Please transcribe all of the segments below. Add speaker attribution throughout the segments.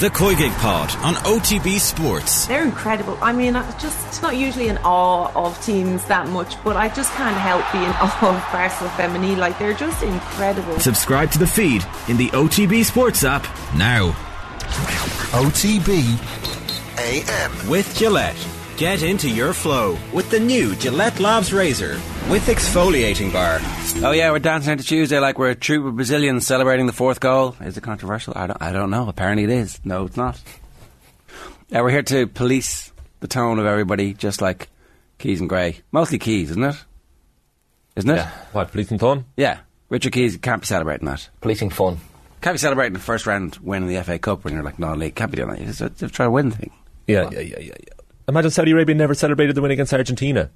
Speaker 1: The Koigig Pod on OTB Sports.
Speaker 2: They're incredible. I mean, I'm just not usually in awe of teams that much, but I just can't help being awe of Barcelona Femení. Like, they're just incredible.
Speaker 1: Subscribe to the feed in the OTB Sports app now.
Speaker 3: OTB AM.
Speaker 1: With Gillette. Get into your flow with the new Gillette Labs Razor with exfoliating bar.
Speaker 4: Oh yeah, we're dancing into Tuesday like we're a troop of Brazilians celebrating the fourth goal. Is it controversial? I don't, I don't know. Apparently it is. No, it's not. Yeah, we're here to police the tone of everybody, just like Keys and Gray. Mostly Keys, isn't it? Isn't it?
Speaker 5: Yeah. What, policing tone?
Speaker 4: Yeah. Richard Keys can't be celebrating that.
Speaker 6: Policing fun.
Speaker 4: Can't be celebrating the first round win in the FA Cup when you're like non-league. Can't be doing that. You're just trying to win the thing.
Speaker 5: Yeah, yeah, yeah, yeah, yeah. Imagine Saudi Arabia never celebrated the win against Argentina.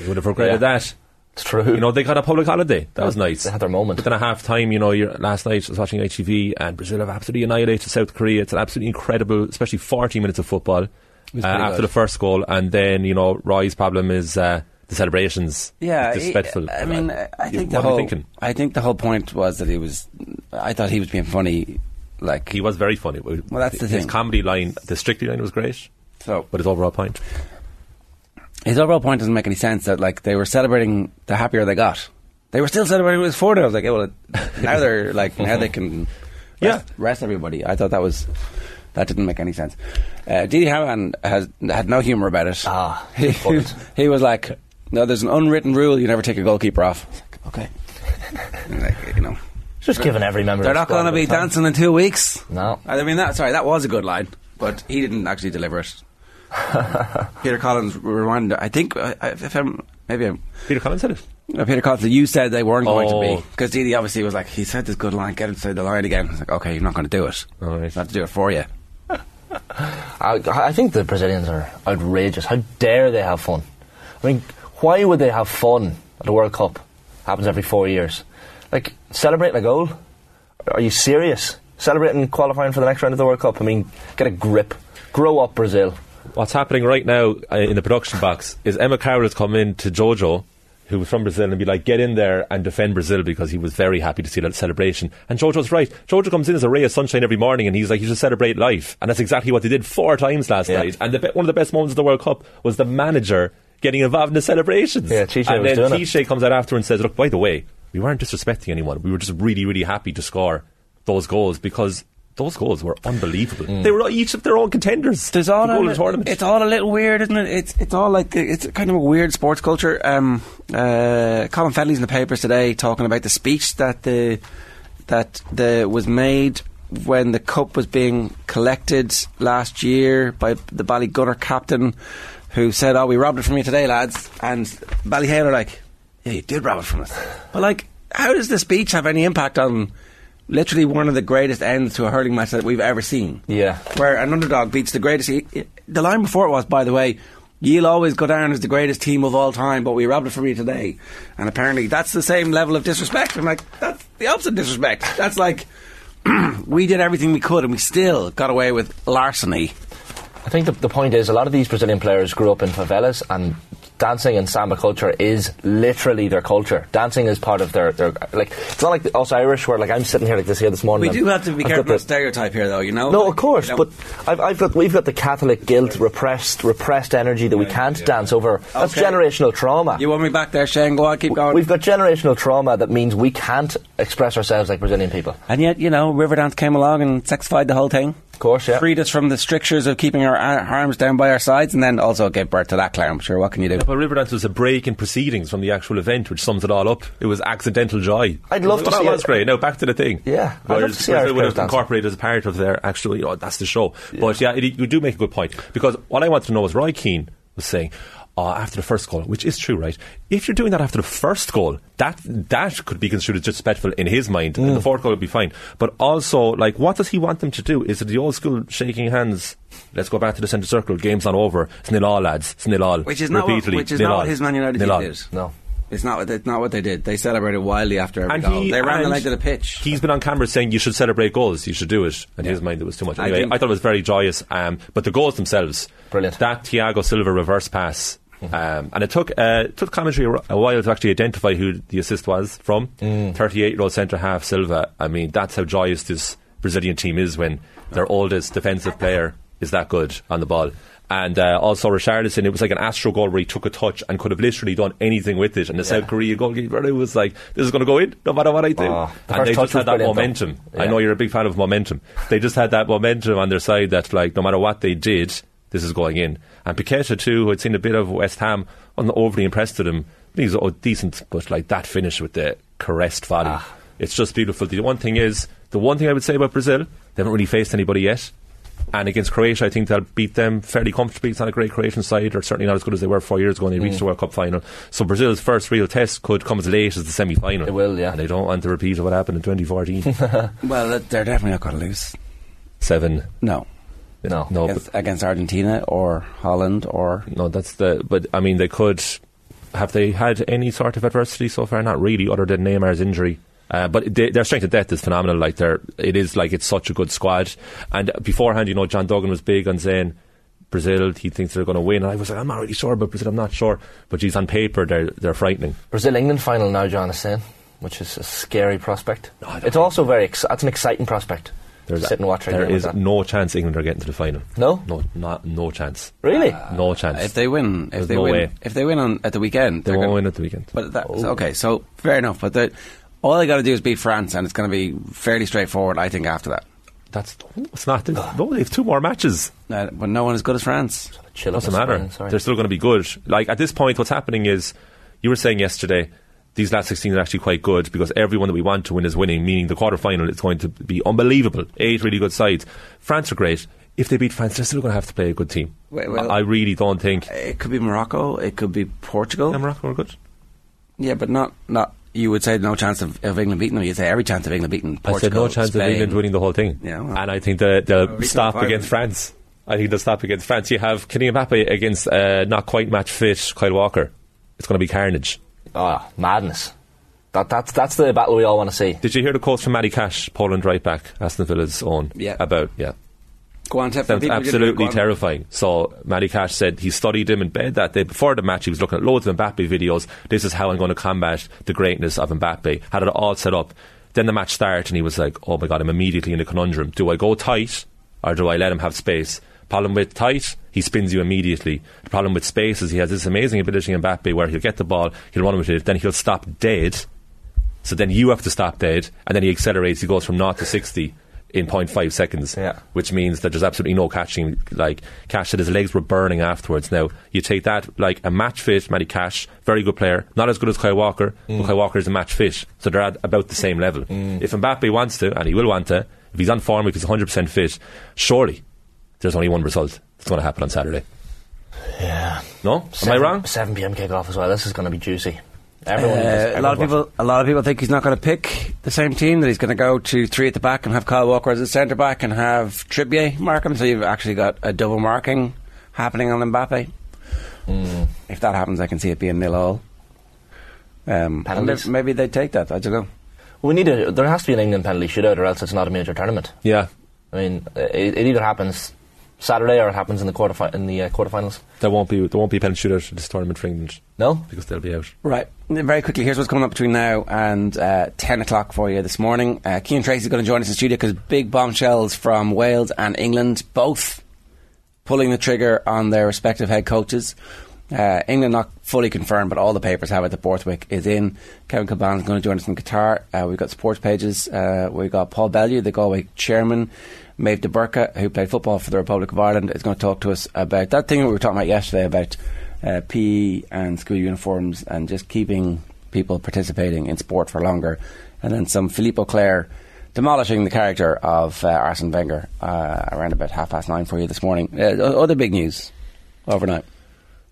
Speaker 5: They would have regretted
Speaker 6: Yeah.
Speaker 5: that.
Speaker 6: It's true.
Speaker 5: You know, they got a public holiday. That was nice.
Speaker 6: They had their moment.
Speaker 5: But then at half time, you know, you're, last night I was watching ITV and Brazil have absolutely annihilated South Korea. It's an absolutely incredible, especially 40 minutes of football uh, after
Speaker 4: good.
Speaker 5: the first goal. And then, you know, Roy's problem is uh, the celebrations.
Speaker 4: Yeah,
Speaker 5: Disrespectful.
Speaker 4: he- I mean, I I think the
Speaker 5: What are
Speaker 4: whole.
Speaker 5: thinking?
Speaker 4: I think the whole point was that he was. I thought he was being funny, like
Speaker 5: He was very funny. Well,
Speaker 4: that's the
Speaker 5: His
Speaker 4: thing.
Speaker 5: comedy line, the Strictly line was great,
Speaker 4: so.
Speaker 5: but his overall point.
Speaker 4: His overall point doesn't make any sense. That like they were celebrating the happier they got. They were still celebrating with four. I was like, yeah, well, now they're like now they can.
Speaker 5: Yeah.
Speaker 4: Rest, rest everybody. I thought that was that didn't make any sense. Uh, Didi Hamann has had no humour about it.
Speaker 6: Ah,
Speaker 4: he, he was like, "No, there's an unwritten rule: you never take a goalkeeper off." Okay, like, you know,
Speaker 6: Just giving every member.
Speaker 4: they're not going to be
Speaker 6: time.
Speaker 4: dancing in two weeks.
Speaker 6: No.
Speaker 4: I mean that. Sorry, that was a good line, but he didn't actually deliver it. Peter Collins reminded. I think I, I, if I'm maybe I'm,
Speaker 5: Peter Collins said it.
Speaker 4: uh, Peter Collins. You said they weren't going to
Speaker 5: Oh.
Speaker 4: be because Didi obviously was like he said this good line. Get inside the line again. I was like, okay, you're not going to do it.
Speaker 5: All right.
Speaker 4: I have to do it for you.
Speaker 6: I, I think the Brazilians are outrageous. How dare they have fun? I mean, why would they have fun at the World Cup? Happens every four years. Like, celebrating a goal? Are you serious? Celebrating qualifying for the next round of the World Cup? I mean, get a grip. Grow up, Brazil.
Speaker 5: What's happening right now uh, in the production box is Emma Carroll has come in to Jojo, who was from Brazil, and be like, get in there and defend Brazil because he was very happy to see that celebration. And Jojo's right. Jojo comes in as a ray of sunshine every morning, and he's like, you should celebrate life. And that's exactly what they did four times last
Speaker 6: Yeah.
Speaker 5: night. And the, one of the best moments of the World Cup was the manager getting involved in the celebrations.
Speaker 6: Yeah, Tite
Speaker 5: and then. Tite comes out after and says, look, by the way, we weren't disrespecting anyone. We were just really, really happy to score those goals because those goals were unbelievable.
Speaker 6: Mm.
Speaker 5: They were each of their own contenders.
Speaker 4: There's all
Speaker 5: the
Speaker 4: a,
Speaker 5: tournament.
Speaker 4: It's all a little weird, isn't it? It's it's all like it's kind of a weird sports culture. Um, uh, Colin Fennelly's in the papers today talking about the speech that the that the was made when the cup was being collected last year by the Ballygunner captain, who said, "Oh, we robbed it from you today, lads." And Ballyhale are like, "Yeah, you did rob it from us." But like, how does the speech have any impact on? Literally one of the greatest ends to a hurling match that we've ever seen
Speaker 6: Yeah.
Speaker 4: where an underdog beats the greatest. The line before it was, by the way, you'll always go down as the greatest team of all time, but we robbed it from you today. And apparently, that's the same level of disrespect. I'm like, that's the opposite disrespect. That's like, we did everything we could, and we still got away with larceny.
Speaker 6: I think the, the point is a lot of these Brazilian players grew up in favelas and dancing and samba culture is literally their culture. Dancing is part of their, their like it's not like us Irish where like I'm sitting here like this here this morning.
Speaker 4: We do have to be
Speaker 6: I've
Speaker 4: careful
Speaker 6: got
Speaker 4: of stereotype here, though. You know,
Speaker 6: No,
Speaker 4: Like,
Speaker 6: of course,
Speaker 4: you know-
Speaker 6: but I've, I've got we've got the Catholic guilt, repressed repressed energy that we can't dance over. That's
Speaker 4: Okay.
Speaker 6: generational trauma.
Speaker 4: you want me back there, Shane? Go on, keep going.
Speaker 6: We've got generational trauma that means we can't express ourselves like Brazilian people.
Speaker 4: and yet, you know, Riverdance came along and sexified the whole thing.
Speaker 6: Of course, yeah.
Speaker 4: Freed us from the strictures of keeping our arms down by our sides, and then also gave birth to that clown. Sure, what can you do?
Speaker 5: Yeah, but Riverdance was a break in proceedings from the actual event, which sums it all up. It was accidental joy.
Speaker 6: I'd love
Speaker 5: Well,
Speaker 6: to
Speaker 5: that
Speaker 6: see
Speaker 5: was
Speaker 6: it.
Speaker 5: great. Now back to the thing.
Speaker 6: Yeah, I'd love
Speaker 5: Whereas
Speaker 6: to see Irish
Speaker 5: Brazil would have incorporated as part of their actual, you know, that's the show. But yeah, it, you do make a good point because what I want to know is Roy Keane was saying. Uh, after the first goal, which is true, right? If you're doing that after the first goal, that that could be construed as disrespectful in his mind, and the
Speaker 6: Mm.
Speaker 5: fourth goal would be fine. But also, like, what does he want them to do? Is it the old school shaking hands? Let's go back to the centre circle. Game's not over. It's nil all, lads. It's nil all.
Speaker 4: Which is not what, which is not what his Man United
Speaker 5: Nil
Speaker 4: team
Speaker 5: all.
Speaker 4: did.
Speaker 6: No.
Speaker 4: It's not. It's not what they did. They celebrated wildly after every
Speaker 5: And
Speaker 4: goal.
Speaker 5: he,
Speaker 4: they ran the
Speaker 5: and
Speaker 4: length of the pitch.
Speaker 5: He's been on camera saying you should celebrate goals. You should do it. In his mind, it was too much. Anyway, I,
Speaker 4: think-
Speaker 5: thought it was very joyous. Um, but the goals themselves,
Speaker 6: Brilliant.
Speaker 5: That Thiago Silva reverse pass. Um, and it took uh, it took commentary a, while to actually identify who the assist was from.
Speaker 6: Mm.
Speaker 5: Thirty-eight-year-old centre half Silva. I mean, that's how joyous this Brazilian team is when their oldest defensive player is that good on the ball. And uh, also Richarlison, it was like an Astro goal where he took a touch and could have literally done anything with it. And the South Korea goalkeeper it was like, "This is going to go in, no matter what I do."
Speaker 6: Oh, the
Speaker 5: and they just had that momentum. I know you're a big fan of momentum. They just had that momentum on their side that, like, no matter what they did, this is going in. And Paqueta too, who had seen a bit of West Ham, wasn't overly impressed with him. He's oh, decent, but like that finish with the caressed volley,
Speaker 6: Ah.
Speaker 5: it's just beautiful. The one thing is, the one thing I would say about Brazil, they haven't really faced anybody yet. And against Croatia, I think they'll beat them fairly comfortably. It's not a great Croatian side, or certainly not as good as they were four years ago when they
Speaker 6: Mm.
Speaker 5: reached the World Cup final. So Brazil's first real test could come as late as the semi final.
Speaker 6: It will, yeah.
Speaker 5: And they don't want to repeat of what happened in 2014.
Speaker 4: Well, they're definitely not going to lose.
Speaker 5: Seven.
Speaker 4: No.
Speaker 6: No.
Speaker 5: No,
Speaker 4: against,
Speaker 5: but,
Speaker 4: against Argentina or Holland or.
Speaker 5: no, that's the. But I mean, they could. Have they had any sort of adversity so far? Not really, other than Neymar's injury. Uh, but they, their strength of depth is phenomenal. Like they're, it is like it's such a good squad. And beforehand, you know, John Duggan was big on saying Brazil. He thinks they're going to win. And I was like, I'm not really sure about Brazil. I'm not sure. But geez, on paper, they're they're frightening.
Speaker 6: Brazil England final now, John is saying, which is a scary prospect.
Speaker 5: I don't
Speaker 6: it's also very ex- that's an exciting prospect.
Speaker 5: There's
Speaker 6: Sit and watch a
Speaker 5: There
Speaker 6: like that.
Speaker 5: no chance England are getting to the final.
Speaker 6: No?
Speaker 5: no, not no chance.
Speaker 6: Really?
Speaker 5: No chance.
Speaker 4: If they win, if
Speaker 5: There's
Speaker 4: they
Speaker 5: no
Speaker 4: win,
Speaker 5: way.
Speaker 4: if they win on at the weekend,
Speaker 5: they won't
Speaker 4: gonna-
Speaker 5: win at the weekend.
Speaker 4: But that, okay, so fair enough. But the, all they got to do is beat France, and it's going to be fairly straightforward, I think. After that,
Speaker 5: That's it's not. No, they have two more matches.
Speaker 4: uh, but no one as good as France.
Speaker 6: Chill
Speaker 5: Doesn't
Speaker 6: the
Speaker 5: matter.
Speaker 6: spine, sorry.
Speaker 5: They're still going to be good. Like at this point, what's happening is you were saying yesterday. These last 16 are actually quite good because everyone that we want to win is winning, meaning the quarter final is going to be unbelievable. Eight really good sides. France are great. If they beat France, they're still going to have to play a good team.
Speaker 4: Well- well-
Speaker 5: I really don't think.
Speaker 4: It could be Morocco. It could be Portugal.
Speaker 5: Yeah, Morocco are good.
Speaker 4: Yeah, but not not. You would say no chance of, of England beating them. You'd say every chance of England beating Portugal.
Speaker 5: I said no chance
Speaker 4: Spain.
Speaker 5: of England winning the whole thing.
Speaker 4: Yeah, well.
Speaker 5: and I think that they'll
Speaker 4: reach
Speaker 5: stop
Speaker 4: the
Speaker 5: against France. I think they'll stop against France. You have Kylian Mbappe against uh, not quite match fit Kyle Walker. It's going to be carnage.
Speaker 6: Ah, madness. That, that's, that's the battle we all want to see.
Speaker 5: Did you hear the quote from Matty Cash, Poland right back, Aston Villa's own?
Speaker 4: Yeah.
Speaker 5: About, yeah.
Speaker 4: Go on, Tiff.
Speaker 5: Sounds
Speaker 4: People
Speaker 5: absolutely
Speaker 4: go on.
Speaker 5: terrifying. So Matty Cash said he studied him in bed that day before the match. He was looking at loads of Mbappe videos. This is how I'm going to combat the greatness of Mbappe. Had it all set up. Then the match started, and he was like, "Oh my god, I'm immediately in a conundrum. Do I go tight or do I let him have space?" Problem with tight, he spins you immediately. The problem with space is he has this amazing ability in Mbappe where he'll get the ball, he'll run with it, then he'll stop dead. So then you have to stop dead, and then he accelerates. He goes from 0 to 60 in 0.5 seconds,
Speaker 6: Yeah.
Speaker 5: which means that there's absolutely no catching. Like, Cash said his legs were burning afterwards. Now, you take that, like a match fit, Matty Cash, very good player, not as good as Kyle Walker, but mm. Kyle Walker is a match fit, so they're at about the same level. Mm. If Mbappe wants to, and he will want to, if he's on form, if he's 100% fit, surely there's only one result that's going to happen on Saturday.
Speaker 6: Yeah.
Speaker 5: No? Am I wrong?
Speaker 6: 7 p.m. kickoff as well. This is going to be juicy. Everyone,
Speaker 4: Uh, a lot of people, a lot of people think he's not going to pick the same team. That he's going to go to three at the back and have Kyle Walker as a centre back and have Trippier mark him. So you've actually got a double marking happening on Mbappe.
Speaker 6: Hmm.
Speaker 4: If that happens, I can see it being nil all. Um,
Speaker 6: Penalties?
Speaker 4: and maybe they take that. I don't know.
Speaker 6: We need a. There has to be an England penalty shootout, or else it's not a major tournament.
Speaker 5: Yeah.
Speaker 6: I mean, it, it either happens Saturday or it happens in the quarter in the uh, quarterfinals.
Speaker 5: There won't be there won't be a penalty shootout in this tournament for England
Speaker 6: No,
Speaker 5: because they'll be out.
Speaker 4: Right. Very quickly, here's what's coming up between now and uh, 10 o'clock for you this morning. Uh, Cian Tracey's going to join us in studio because big bombshells from Wales and England, both pulling the trigger on their respective head coaches. Uh, England not fully confirmed, but all the papers have it that Borthwick is in. Kevin Kilbane is going to join us from Qatar. Uh, we've got sports pages. Uh, we've got Paul Bellew, the Galway chairman. Méabh De Búrca, who played football for the Republic of Ireland, is going to talk to us about that thing we were talking about yesterday about uh, PE and school uniforms and just keeping people participating in sport for longer. And then some Philippe Auclair demolishing the character of uh, Arsene Wenger uh, around about half past nine for you this morning. Uh, other big news overnight.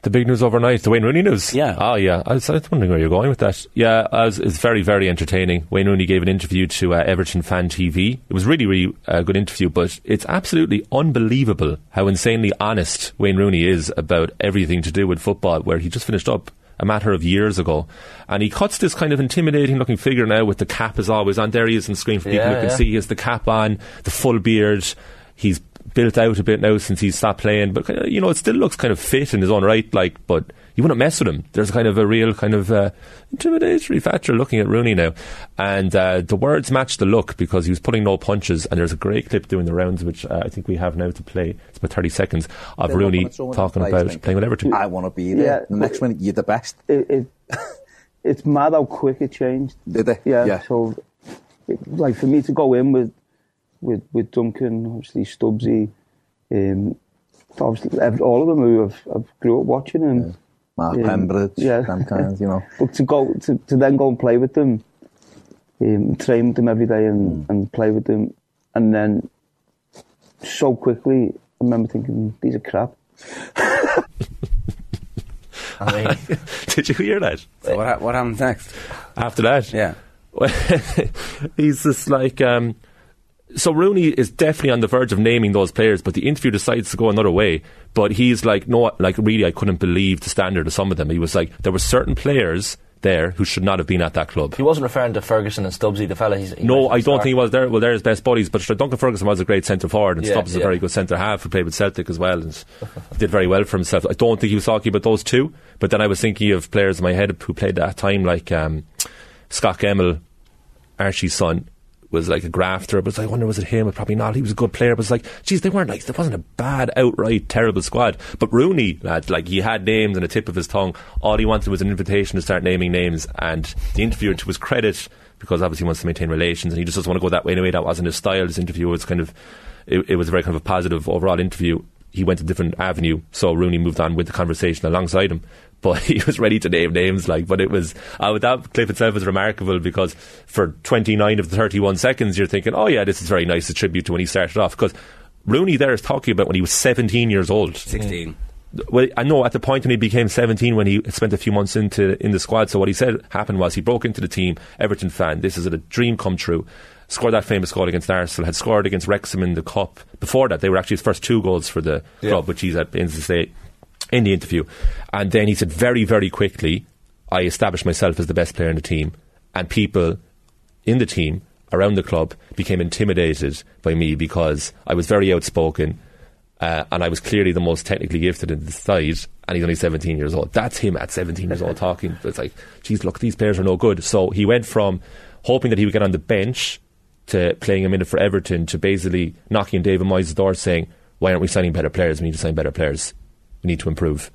Speaker 5: The big news overnight, the Wayne Rooney news.
Speaker 4: Yeah.
Speaker 5: Oh, yeah. I was, I was wondering where you're going with that. Yeah, uh, was, it's very, very entertaining. Wayne Rooney gave an interview to uh, Everton Fan TV. It was really, really a good interview, but it's absolutely unbelievable how insanely honest Wayne Rooney is about everything to do with football, where he just finished up a matter of years ago. And he cuts this kind of intimidating looking figure now with the cap as always on. There he is on screen for people
Speaker 6: Yeah,
Speaker 5: who can
Speaker 6: yeah.
Speaker 5: see. He has the cap on, the full beard. He's built out a bit now since he's stopped playing, but you know it still looks kind of fit in his own right. Like, but you wouldn't mess with him. There's kind of a real kind of uh, intimidatory factor looking at Rooney now, and uh, the words match the look because he was pulling no punches. And there's a great clip doing the rounds, which uh, I think we have now to play. It's about 30 seconds of
Speaker 7: They
Speaker 5: Rooney
Speaker 7: want to throw in
Speaker 5: talking about
Speaker 7: place,
Speaker 5: playing with Everton.
Speaker 7: I want to be there.
Speaker 8: Yeah,
Speaker 7: the next minute, you're the best.
Speaker 8: it, it it's mad how quick it changed.
Speaker 7: Did they?
Speaker 8: Yeah.
Speaker 7: Yeah.
Speaker 8: So, it, like for me to go in with with with Duncan, obviously Stubbsy, um, obviously ev- all of them who I've, I've grew up watching and.
Speaker 7: Mark
Speaker 8: Yeah.
Speaker 7: Pembridge,
Speaker 8: Yeah.
Speaker 7: them kinds, you know.
Speaker 8: But to go to, to then go and play with them, um, train with them every day and, and play with them, and then so quickly, I remember thinking these are crap.
Speaker 6: I mean,
Speaker 5: Did you hear that?
Speaker 4: So what, what happens next?
Speaker 5: After that,
Speaker 4: Yeah.
Speaker 5: he's just like. Um, so Rooney is definitely on the verge of naming those players, but the interview decides to go another way. But he's like, no, like really, I couldn't believe the standard of some of them. He was like, there were certain players there who should not have been at that club.
Speaker 6: he wasn't referring to Ferguson and Stubbsy, the fella. He's, he
Speaker 5: No, I don't think he was there. Well, they're his best buddies, but Duncan Ferguson was a great centre forward, and
Speaker 6: Yeah,
Speaker 5: Stubbs is a very good centre half who played with Celtic as well, and did very well for himself. I don't think he was talking about those two, but then I was thinking of players in my head who played at that time, like um, Scot Gemmill, Archie's son. Was like a grafter, but I wonder was it him? Probably not. He was a good player, but it's like, geez, they weren't like there wasn't a bad, outright terrible squad. But Rooney, lad, like he had names on the tip of his tongue. All he wanted was an invitation to start naming names, and the interviewer, to his credit, because obviously he wants to maintain relations, and he just doesn't want to go that way anyway. That wasn't his style. His interview was kind of, it, it was a very kind of a positive overall interview. He went a different avenue, so Rooney moved on with the conversation alongside him. But he was ready to name names, like. But it was uh, that clip itself was remarkable because for 29 of the 31 seconds, you're thinking, "Oh yeah, this is very nice a tribute to when he started off." Because Rooney there is talking about when he was 17 years old.
Speaker 4: 16.
Speaker 5: Well, I know at the point when he became 17, when he spent a few months into in the squad. So what he said happened was he broke into the team, Everton fan. This is a dream come true. Scored that famous goal against Arsenal. Had scored against Wrexham in the cup. Before that, they were actually his first two goals for the club, which he's at to say in the interview. And then he said very, very quickly, I established myself as the best player in the team, and people in the team around the club became intimidated by me because I was very outspoken uh, and I was clearly the most technically gifted in the side, and he's only 17 years old. That's him at 17 years old talking. It's like, geez, look, these players are no good. So he went from hoping that he would get on the bench to playing a minute for Everton to basically knocking David Moyes' door saying, why aren't we signing better players? We need to sign better players. We need to improve.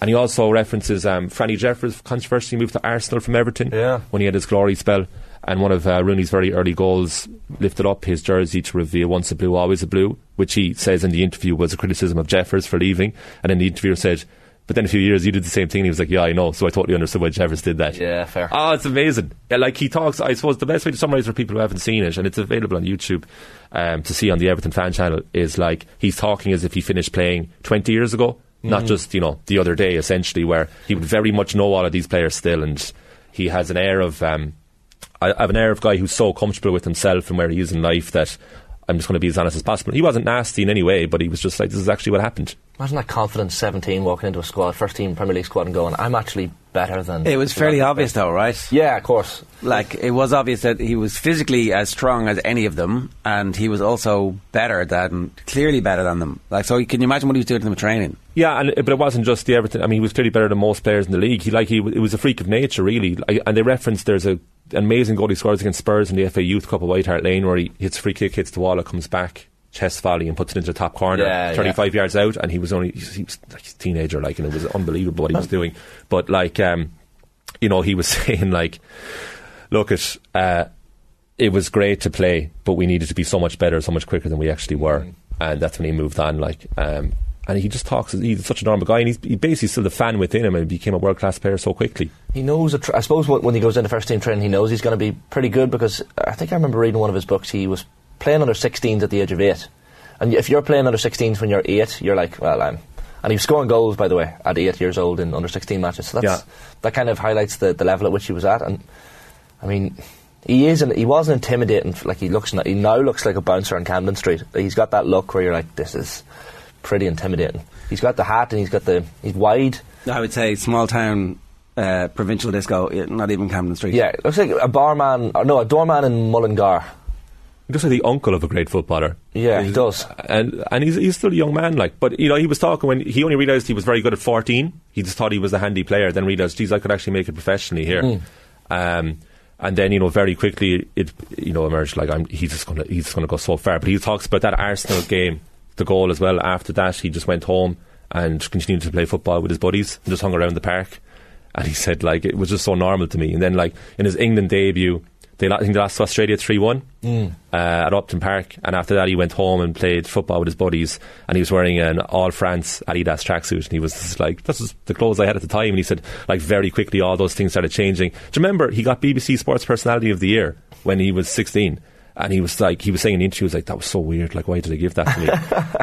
Speaker 5: And he also references um, Franny Jeffers controversy moved to Arsenal from Everton
Speaker 6: Yeah.
Speaker 5: when he had his glory spell. And one of uh, Rooney's very early goals lifted up his jersey to reveal once a blue, always a blue, which he says in the interview was a criticism of Jeffers for leaving. And then the interviewer said, but then a few years you did the same thing. And he was like, yeah, I know. So I totally understood why Jeffers did that.
Speaker 6: Yeah, fair.
Speaker 5: Oh, it's amazing. Yeah, like he talks, I suppose the best way to summarise for people who haven't seen it, and it's available on YouTube um, to see on the Everton fan channel, is like he's talking as if he finished playing 20 years ago, not just, you know, the other day, essentially, where he would very much know all of these players still, and he has an air of. Um, I I have an air of guy who's so comfortable with himself and where he is in life that I'm just going to be as honest as possible. He wasn't nasty in any way, but he was just like, this is actually what happened.
Speaker 6: Imagine that confident 17 walking into a squad, first team Premier League squad, and going, I'm actually better than.
Speaker 4: It was fairly obvious, though, right?
Speaker 6: Yeah, of course.
Speaker 4: Like it was obvious that he was physically as strong as any of them, and he was also better than, clearly better than them. Like, so can you imagine what he was doing to them in training?
Speaker 5: Yeah, and but it wasn't just the everything. I mean, he was clearly better than most players in the league. He like he it was a freak of nature, really. Like, and they referenced there's a an amazing goal he scores against Spurs in the FA Youth Cup of White Hart Lane, where he hits a free kick, hits the wall, it comes back chest volley and puts it into the top corner,
Speaker 6: Yeah,
Speaker 5: 35 yards out, and he was only he was, like a teenager, like, and it was unbelievable what he was doing. But like, um, you know, he was saying like, look at. Uh, it was great to play, but we needed to be so much better, so much quicker than we actually were, and that's when he moved on. Like, um, and he just talks. He's such a normal guy, and he's he basically still the fan within him, and he became a world class player so quickly.
Speaker 6: He knows, a tr- I suppose, when when he goes into first team training, he knows he's going to be pretty good because I think I remember reading one of his books. He was playing under 16s at the age of eight. And if you're playing under 16s when you're eight, you're like, well, I'm. And he was scoring goals, by the way, at eight years old in under 16 matches. So that's,
Speaker 5: Yeah.
Speaker 6: that kind of highlights the, the level at which he was at. And I mean, he is. An, he wasn't intimidating. Like he looks. He now looks like a bouncer on Camden Street. He's got that look where you're like, this is pretty intimidating. He's got the hat and he's got the. He's wide.
Speaker 4: I would say small town uh, provincial disco, not even Camden Street.
Speaker 6: Yeah, looks like a barman. Or no, a doorman in Mullingar.
Speaker 5: He looks like the uncle of a great footballer.
Speaker 6: Yeah, he does.
Speaker 5: And and he's he's still a young man, like. But you know, he was talking when he only realised he was very good at fourteen. He just thought he was a handy player. Then realised, geez, I could actually make it professionally here.
Speaker 6: Mm.
Speaker 5: Um, and then you know, very quickly it you know emerged like I'm, he's just gonna he's just gonna go so far. But he talks about that Arsenal game, the goal as well. After that, he just went home and continued to play football with his buddies and just hung around the park. And he said like it was just so normal to me. And then like in his England debut, they I think they lost to Australia three one
Speaker 6: Mm.
Speaker 5: uh, at Upton Park. And after that, he went home and played football with his buddies. And he was wearing an All France Adidas tracksuit. And he was just like, "This is the clothes I had at the time." And he said, like very quickly, all those things started changing. Do you remember he got BBC Sports Personality of the Year when he was sixteen? And he was like, he was saying in the interview, he was like, that was so weird. Like, why did they give that to me?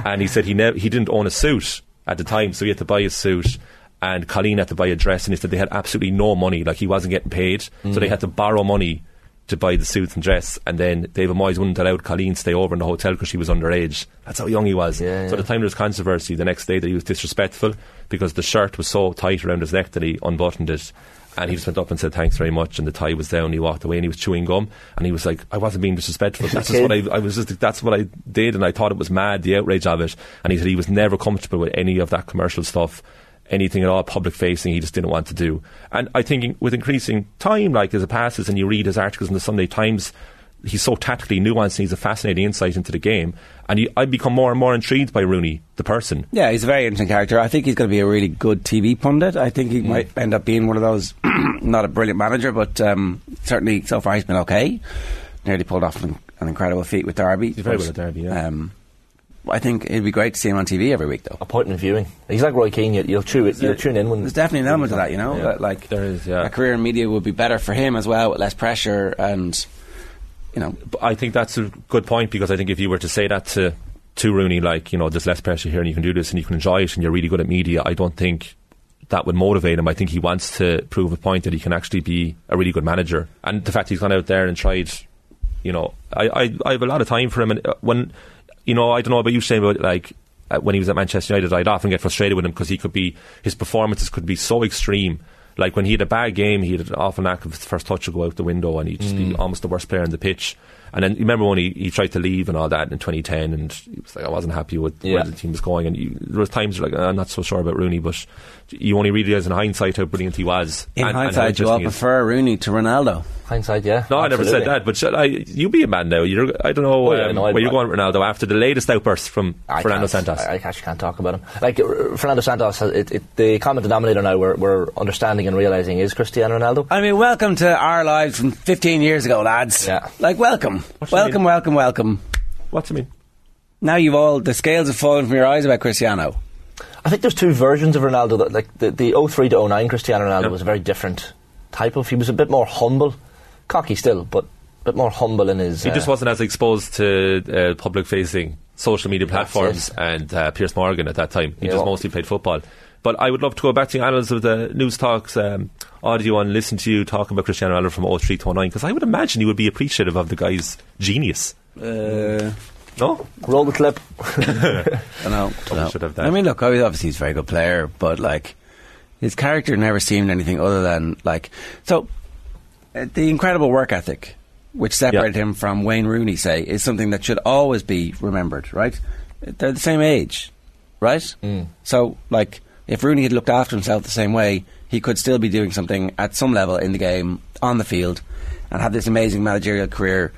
Speaker 5: and he said he never, he didn't own a suit at the time, so he had to buy a suit. And Colleen had to buy a dress, and he said they had absolutely no money. Like he wasn't getting paid, so they had to borrow money to buy the suits and dress. And then David Moyes wouldn't allow Colleen to stay over in the hotel because she was underage. That's how young he was.
Speaker 6: Yeah,
Speaker 5: so
Speaker 6: yeah.
Speaker 5: at the time there was controversy the next day that he was disrespectful because the shirt was so tight around his neck that he unbuttoned it. And he just went up and said thanks very much, and the tie was down. He walked away, and he was chewing gum, and he was like, "I wasn't being disrespectful. That's just what I, I was just. That's what I did, and I thought it was mad, the outrage of it." And he said he was never comfortable with any of that commercial stuff, anything at all public facing. He just didn't want to do. And I think with increasing time, like as it passes, and you read his articles in the Sunday Times, he's so tactically nuanced, and he's a fascinating insight into the game. And you, I become more and more intrigued by Rooney, the person.
Speaker 4: Yeah, he's a very interesting character. I think he's going to be a really good TV pundit. I think he
Speaker 5: Mm.
Speaker 4: might end up being one of those, not a brilliant manager, but um, certainly so far he's been okay. Nearly pulled off an, an incredible feat with Derby.
Speaker 5: He's very good at Derby, yeah.
Speaker 4: Um, I think it'd be great to see him on TV every week, though.
Speaker 6: Appointment viewing. He's like Roy Keane. You, you'll, tune it, you'll tune in when
Speaker 4: There's definitely an element of that, you know.
Speaker 6: Yeah.
Speaker 4: Like
Speaker 5: There is, yeah.
Speaker 4: a career in media would be better for him as well, with less pressure, and you know,
Speaker 5: But I think that's a good point because I think if you were to say that to to Rooney, like you know, there's less pressure here and you can do this and you can enjoy it and you're really good at media, I don't think that would motivate him. I think he wants to prove a point that he can actually be a really good manager. And the fact he's gone out there and tried, you know, I I, I have a lot of time for him. And uh, when you know, I don't know about you, Shane, but like. Uh, when he was at Manchester United, I'd often get frustrated with him because he could be his performances could be so extreme. Like when he had a bad game, he had an awful knack of his first touch would go out the window, and he'd just be almost the worst player on the pitch. And then you remember when he, he tried to leave and all that in 2010, and he was like, I wasn't happy with
Speaker 6: Yeah.
Speaker 5: where the team was going. And you, there was times you're like, I'm not so sure about Rooney, but you only realise in hindsight how brilliant he was.
Speaker 4: in
Speaker 5: and- and
Speaker 4: hindsight, you all
Speaker 5: interesting he is.
Speaker 4: prefer Rooney to Ronaldo.
Speaker 6: hindsight, yeah.
Speaker 5: No, I never said that, but shall I, you be a man now. You're, I don't know
Speaker 6: Oh, yeah,
Speaker 5: um,
Speaker 6: no,
Speaker 5: where you're going, Ronaldo, after the latest outburst from
Speaker 6: I
Speaker 5: Fernando Santos.
Speaker 6: I, I actually can't talk about him. Like uh, Fernando Santos, has- it, it, the common denominator now we're, we're understanding and realizing is Cristiano Ronaldo.
Speaker 4: I mean, welcome to our lives from 15 years ago, lads.
Speaker 6: Yeah.
Speaker 4: Like, welcome.
Speaker 5: What do you
Speaker 4: Welcome, welcome, welcome.
Speaker 5: What's it mean?
Speaker 4: Now you've all, the scales have fallen from your eyes about Cristiano.
Speaker 6: I think there's two versions of Ronaldo. That, like the, the 03 to 09 Cristiano Ronaldo
Speaker 5: Yeah.
Speaker 6: was a very different type of. He was a bit more humble, cocky still, but a bit more humble in his.
Speaker 5: He just
Speaker 6: uh,
Speaker 5: wasn't as exposed to uh, public facing social media platforms and uh, Piers Morgan at that time. He
Speaker 6: Yeah,
Speaker 5: just
Speaker 6: well-
Speaker 5: mostly played football. But I would love to go back to the annals of the Newstalk's um, audio and listen to you talking about Cristiano Ronaldo from 03 to 09 because I would imagine you would be appreciative of the guy's genius.
Speaker 4: Uh,
Speaker 5: No?
Speaker 6: roll the clip.
Speaker 4: I don't know.
Speaker 5: Probably should have that.
Speaker 4: I mean, look, obviously he's a very good player, but like his character never seemed anything other than like so. Uh, the incredible work ethic, which separated
Speaker 5: Yeah.
Speaker 4: him from Wayne Rooney, say, is something that should always be remembered. Right? They're the same age, right? So, like, if Rooney had looked after himself the same way, he could still be doing something at some level in the game on the field, and have this amazing managerial career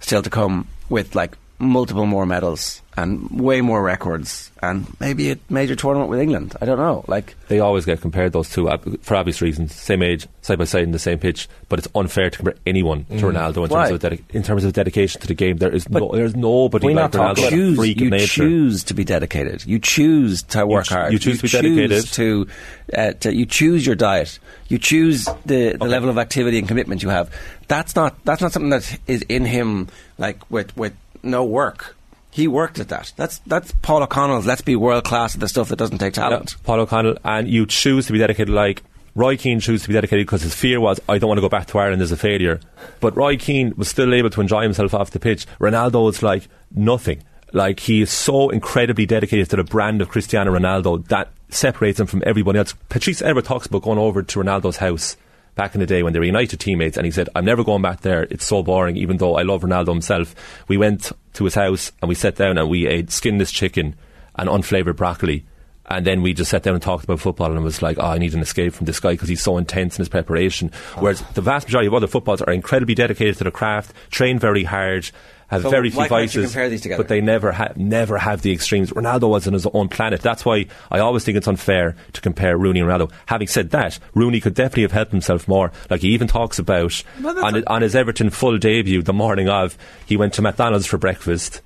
Speaker 4: still to come with like multiple more medals and way more records and maybe a major tournament with England. I don't know. Like
Speaker 5: They always get compared, those two, for obvious reasons. Same age, side by side in the same pitch, but it's unfair to compare anyone to Ronaldo in
Speaker 4: Why?
Speaker 5: terms, of dedi- in terms of dedication to the game. There is no, there's nobody
Speaker 6: we
Speaker 5: like
Speaker 6: not talk
Speaker 5: Ronaldo.
Speaker 4: choose,
Speaker 5: freak
Speaker 4: you
Speaker 5: of nature.
Speaker 4: choose to be dedicated. You choose to work
Speaker 5: ch-
Speaker 4: hard.
Speaker 5: you choose to be dedicated.
Speaker 4: To, uh, to you choose your diet. You choose the, the level of activity and commitment you have. That's not that's not something that is in him like with with no work. He worked at that. That's that's Paul O'Connell's. Let's be world class at the stuff that doesn't take talent.
Speaker 5: Yeah, Paul O'Connell, and you choose to be dedicated like Roy Keane chose to be dedicated because his fear was, I don't want to go back to Ireland as a failure. But Roy Keane was still able to enjoy himself off the pitch. Ronaldo is like nothing. Like he is so incredibly dedicated to the brand of Cristiano Ronaldo that separates him from everybody else. Patrice Evra talks about going over to Ronaldo's house back in the day when they were United teammates, and he said, "I'm never going back there. It's so boring." Even though I love Ronaldo himself, we went to his house and we sat down and we ate skinless chicken and unflavoured broccoli. And then we just sat down and talked about football, and was like, oh, I need an escape from this guy because he's so intense in his preparation. Whereas the vast majority of other footballers are incredibly dedicated to the craft, train very hard, have
Speaker 4: So
Speaker 5: very few
Speaker 4: why can't you
Speaker 5: vices,
Speaker 4: compare these together?
Speaker 5: but they never ha- never have the extremes. Ronaldo was on his own planet. That's why I always think it's unfair to compare Rooney and Ronaldo. Having said that, Rooney could definitely have helped himself more. Like he even talks about on,
Speaker 4: a-
Speaker 5: on his Everton full debut, the morning of, he went to McDonald's for breakfast.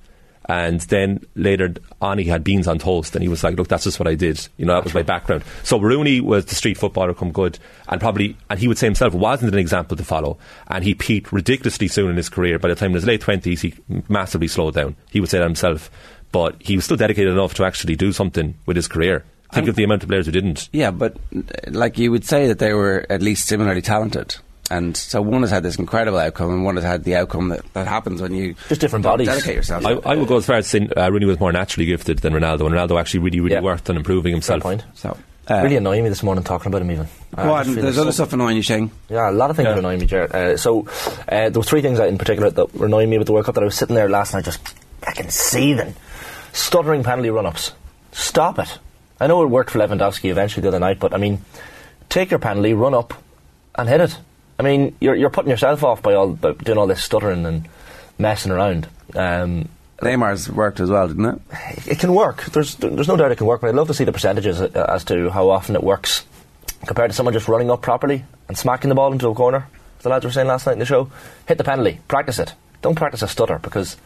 Speaker 5: And then later on, he had beans on toast, and he was like, "Look, that's just what I did. You know, that was my background." So Rooney was the street footballer come good, and probably, and he would say himself wasn't an example to follow. And he peaked ridiculously soon in his career. By the time in his late twenties, he massively slowed down. He would say that himself, but he was still dedicated enough to actually do something with his career. Think of the amount of players who didn't.
Speaker 4: Yeah, but like you would say that they were at least similarly talented. And so one has had this incredible outcome, and one has had the outcome that, that happens when you
Speaker 6: Just different
Speaker 4: don't
Speaker 6: bodies.
Speaker 4: Dedicate yourself.
Speaker 5: I, I would go as far as saying uh, Rooney was more naturally gifted than Ronaldo, and Ronaldo actually really, really
Speaker 6: Yeah.
Speaker 5: worked on improving
Speaker 6: Fair
Speaker 5: himself.
Speaker 6: point.
Speaker 4: so uh,
Speaker 6: really annoying me this morning talking about him even. I
Speaker 4: Go on. There's other
Speaker 6: so-
Speaker 4: stuff annoying you, Shane.
Speaker 6: Yeah, a lot of things
Speaker 5: Yeah.
Speaker 6: are annoying me, Jared. Uh, so uh, there were three things in particular that were annoying me about the World Cup that I was sitting there last night just fucking seething. Stuttering penalty run-ups. Stop it. I know it worked for Lewandowski eventually the other night, but I mean, take your penalty, run up, and hit it. I mean, you're you're putting yourself off by all by doing all this stuttering and messing around. Um,
Speaker 4: Neymar's worked as well, didn't it?
Speaker 6: it can work. There's there's no doubt it can work, but I'd love to see the percentages uh, as to how often it works compared to someone just running up properly and smacking the ball into a corner. As the lads were saying last night in the show, hit the penalty, practice it. Don't practice a stutter because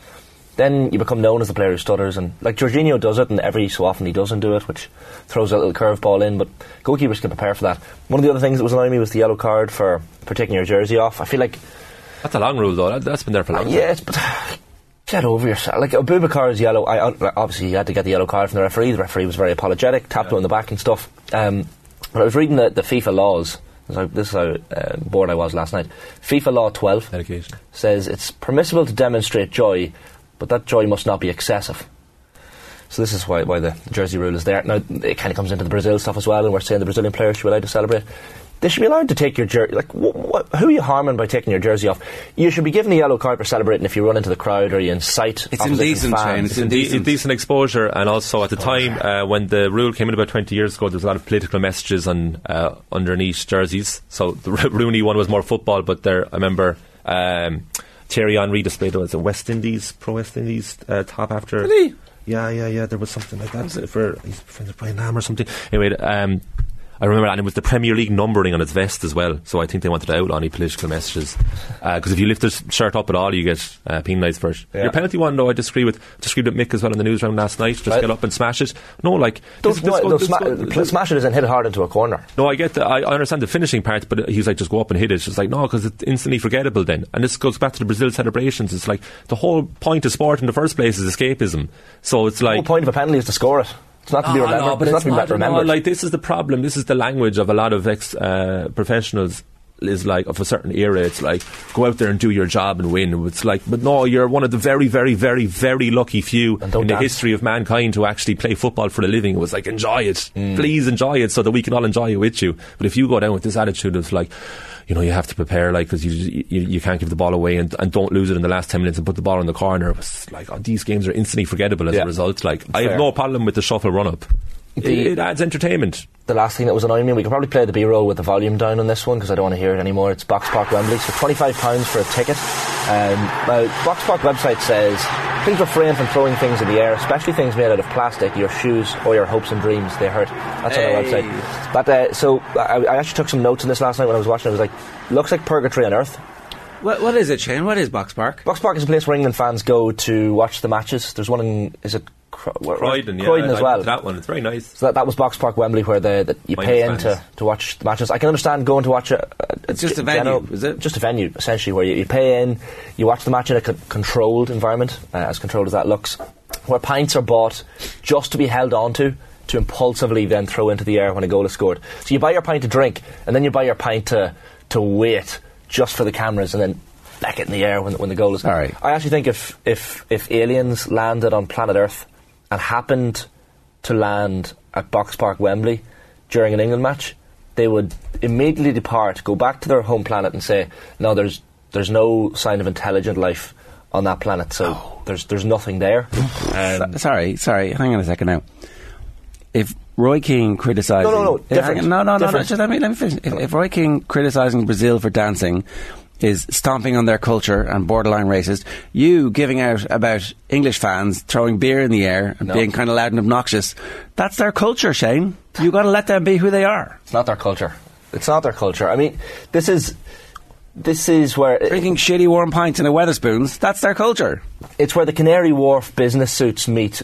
Speaker 6: then you become known as the player who stutters. And like Jorginho does it, and every so often he doesn't do it, which throws a little curveball in. But goalkeepers can prepare for that. One of the other things that was annoying me was the yellow card for, for taking your jersey off. I feel like
Speaker 5: That's a long rule, though. That, that's been there for a long time.
Speaker 6: yeah, it's, but get over yourself. Like Aboubakar's yellow. I obviously he had to get the yellow card from the referee. The referee was very apologetic, tapped him on the back and stuff. Um, but I was reading the, the FIFA laws. This is how, this is how uh, bored I was last night. FIFA law 12
Speaker 5: Dedication.
Speaker 6: says it's permissible to demonstrate joy, but that joy must not be excessive. So this is why, why the jersey rule is there. Now it kind of comes into the Brazil stuff as well, and we're saying the Brazilian players should be allowed to celebrate. They should be allowed to take your jersey. Like, wh- wh- who are you harming by taking your jersey off? You should be given a yellow card for celebrating if you run into the crowd or you incite.
Speaker 4: It's
Speaker 6: opposition
Speaker 4: indecent,
Speaker 6: fans.
Speaker 4: Shane. It's
Speaker 5: It's
Speaker 4: indecent.
Speaker 5: indecent exposure, and also at the time uh, when the rule came in about 20 years ago, there was a lot of political messages on uh, underneath jerseys. So the Rooney one was more football, but there, I remember um, Thierry Henry displayed was a West Indies, pro West Indies uh, top after.
Speaker 4: He?
Speaker 5: Yeah, yeah, yeah. There was something like that for he's friends with Brian Lamb or something. Anyway, um, I remember, and it was the Premier League numbering on his vest as well. So I think they wanted to outlaw any political messages. Because if you lift his shirt up at all, you get uh, penalised for it.
Speaker 6: Yeah.
Speaker 5: Your penalty one, though, I disagree with. Disagreed with Mick as well in the news round last night. Just
Speaker 6: Right.
Speaker 5: get up and smash it. No, like
Speaker 6: Don't,
Speaker 5: this-
Speaker 6: no,
Speaker 5: go-
Speaker 6: no, sma-
Speaker 5: go-
Speaker 6: smash it in hit it hard into a corner.
Speaker 5: no, I get the, I, I understand the finishing part, but he's like, just go up and hit it. It's just like, no, because it's instantly forgettable then. And this goes back to the Brazil celebrations. It's like, the whole point of sport in the first place is escapism. So it's
Speaker 6: The
Speaker 5: like.
Speaker 6: whole point of a penalty is to score it. It's not to be
Speaker 5: Ah,
Speaker 6: remembered.
Speaker 5: no, but
Speaker 6: it's,
Speaker 5: it's
Speaker 6: not to be
Speaker 5: not, no,
Speaker 6: remembered.
Speaker 5: like this is the problem. This is the language of a lot of ex uh, professionals. Is like of a certain era. It's like go out there and do your job and win. It's like, but no, you're one of the very, very, very, very lucky few in the history of mankind to actually play football for a living. It was like enjoy it,
Speaker 6: Mm.
Speaker 5: please enjoy it, so that we can all enjoy it with you. But if you go down with this attitude of like, you know, you have to prepare, like, because you, you you can't give the ball away and, and don't lose it in the last ten minutes and put the ball in the corner. It was like, oh, these games are instantly forgettable as
Speaker 6: Yeah.
Speaker 5: a result. Like, I have no problem with the shuffle run up. It,
Speaker 6: The-
Speaker 5: it adds entertainment.
Speaker 6: the last thing that was annoying me, we could probably play the B-roll with the volume down on this one because I don't want to hear it anymore. It's Box Park Wembley, so £25 for a ticket. Um, now, Box Park website says, please refrain from throwing things in the air, especially things made out of plastic, your shoes or your hopes and dreams, they hurt. That's on our website. But, uh, so, I, I actually took some notes on this last night when I was watching it. I was like, looks like purgatory on earth.
Speaker 4: What, what is it, Shane? What is Box Park?
Speaker 6: Box Park is a place where England fans go to watch the matches. There's one in, is it Cro-
Speaker 5: Croydon, yeah.
Speaker 6: Croydon as
Speaker 5: I
Speaker 6: well.
Speaker 5: That one, it's very nice.
Speaker 6: So that, that was Box Park Wembley, where the, the you
Speaker 5: Minus
Speaker 6: pay in
Speaker 5: fans.
Speaker 6: to, to watch the matches. I can understand going to watch a. a
Speaker 4: It's just a venue,
Speaker 6: general-
Speaker 4: is it?
Speaker 6: Just a venue, essentially, where you, you pay in, you watch the match in a con- controlled environment, uh, as controlled as that looks, where pints are bought just to be held onto to impulsively then throw into the air when a goal is scored. So you buy your pint to drink, and then you buy your pint to to wait just for the cameras, and then back it in the air when, when the goal is.
Speaker 4: All right.
Speaker 6: I actually think if if if aliens landed on planet Earth and happened to land at Box Park Wembley during an England match, they they would immediately depart, go back to their home planet, and say, "No, there's there's no sign of intelligent life on that planet, so
Speaker 4: Oh.
Speaker 6: there's there's nothing there." Um,
Speaker 4: So- sorry, sorry. Hang on a second now. If Roy Keane criticizing,
Speaker 6: No, no, no, different,
Speaker 4: hang on, no, no, no, no. Just let me let me finish. If, if Roy Keane criticizing Brazil for dancing is stomping on their culture and borderline racist, you giving out about English fans throwing beer in the air and
Speaker 6: No.
Speaker 4: being kind of loud and obnoxious, that's their culture, Shane. You've got to let them be who they are.
Speaker 6: it's not their culture. It's not their culture. I mean, this is this is where
Speaker 4: Drinking shitty warm pints in a Wetherspoons, that's their culture.
Speaker 6: it's where the Canary Wharf business suits meet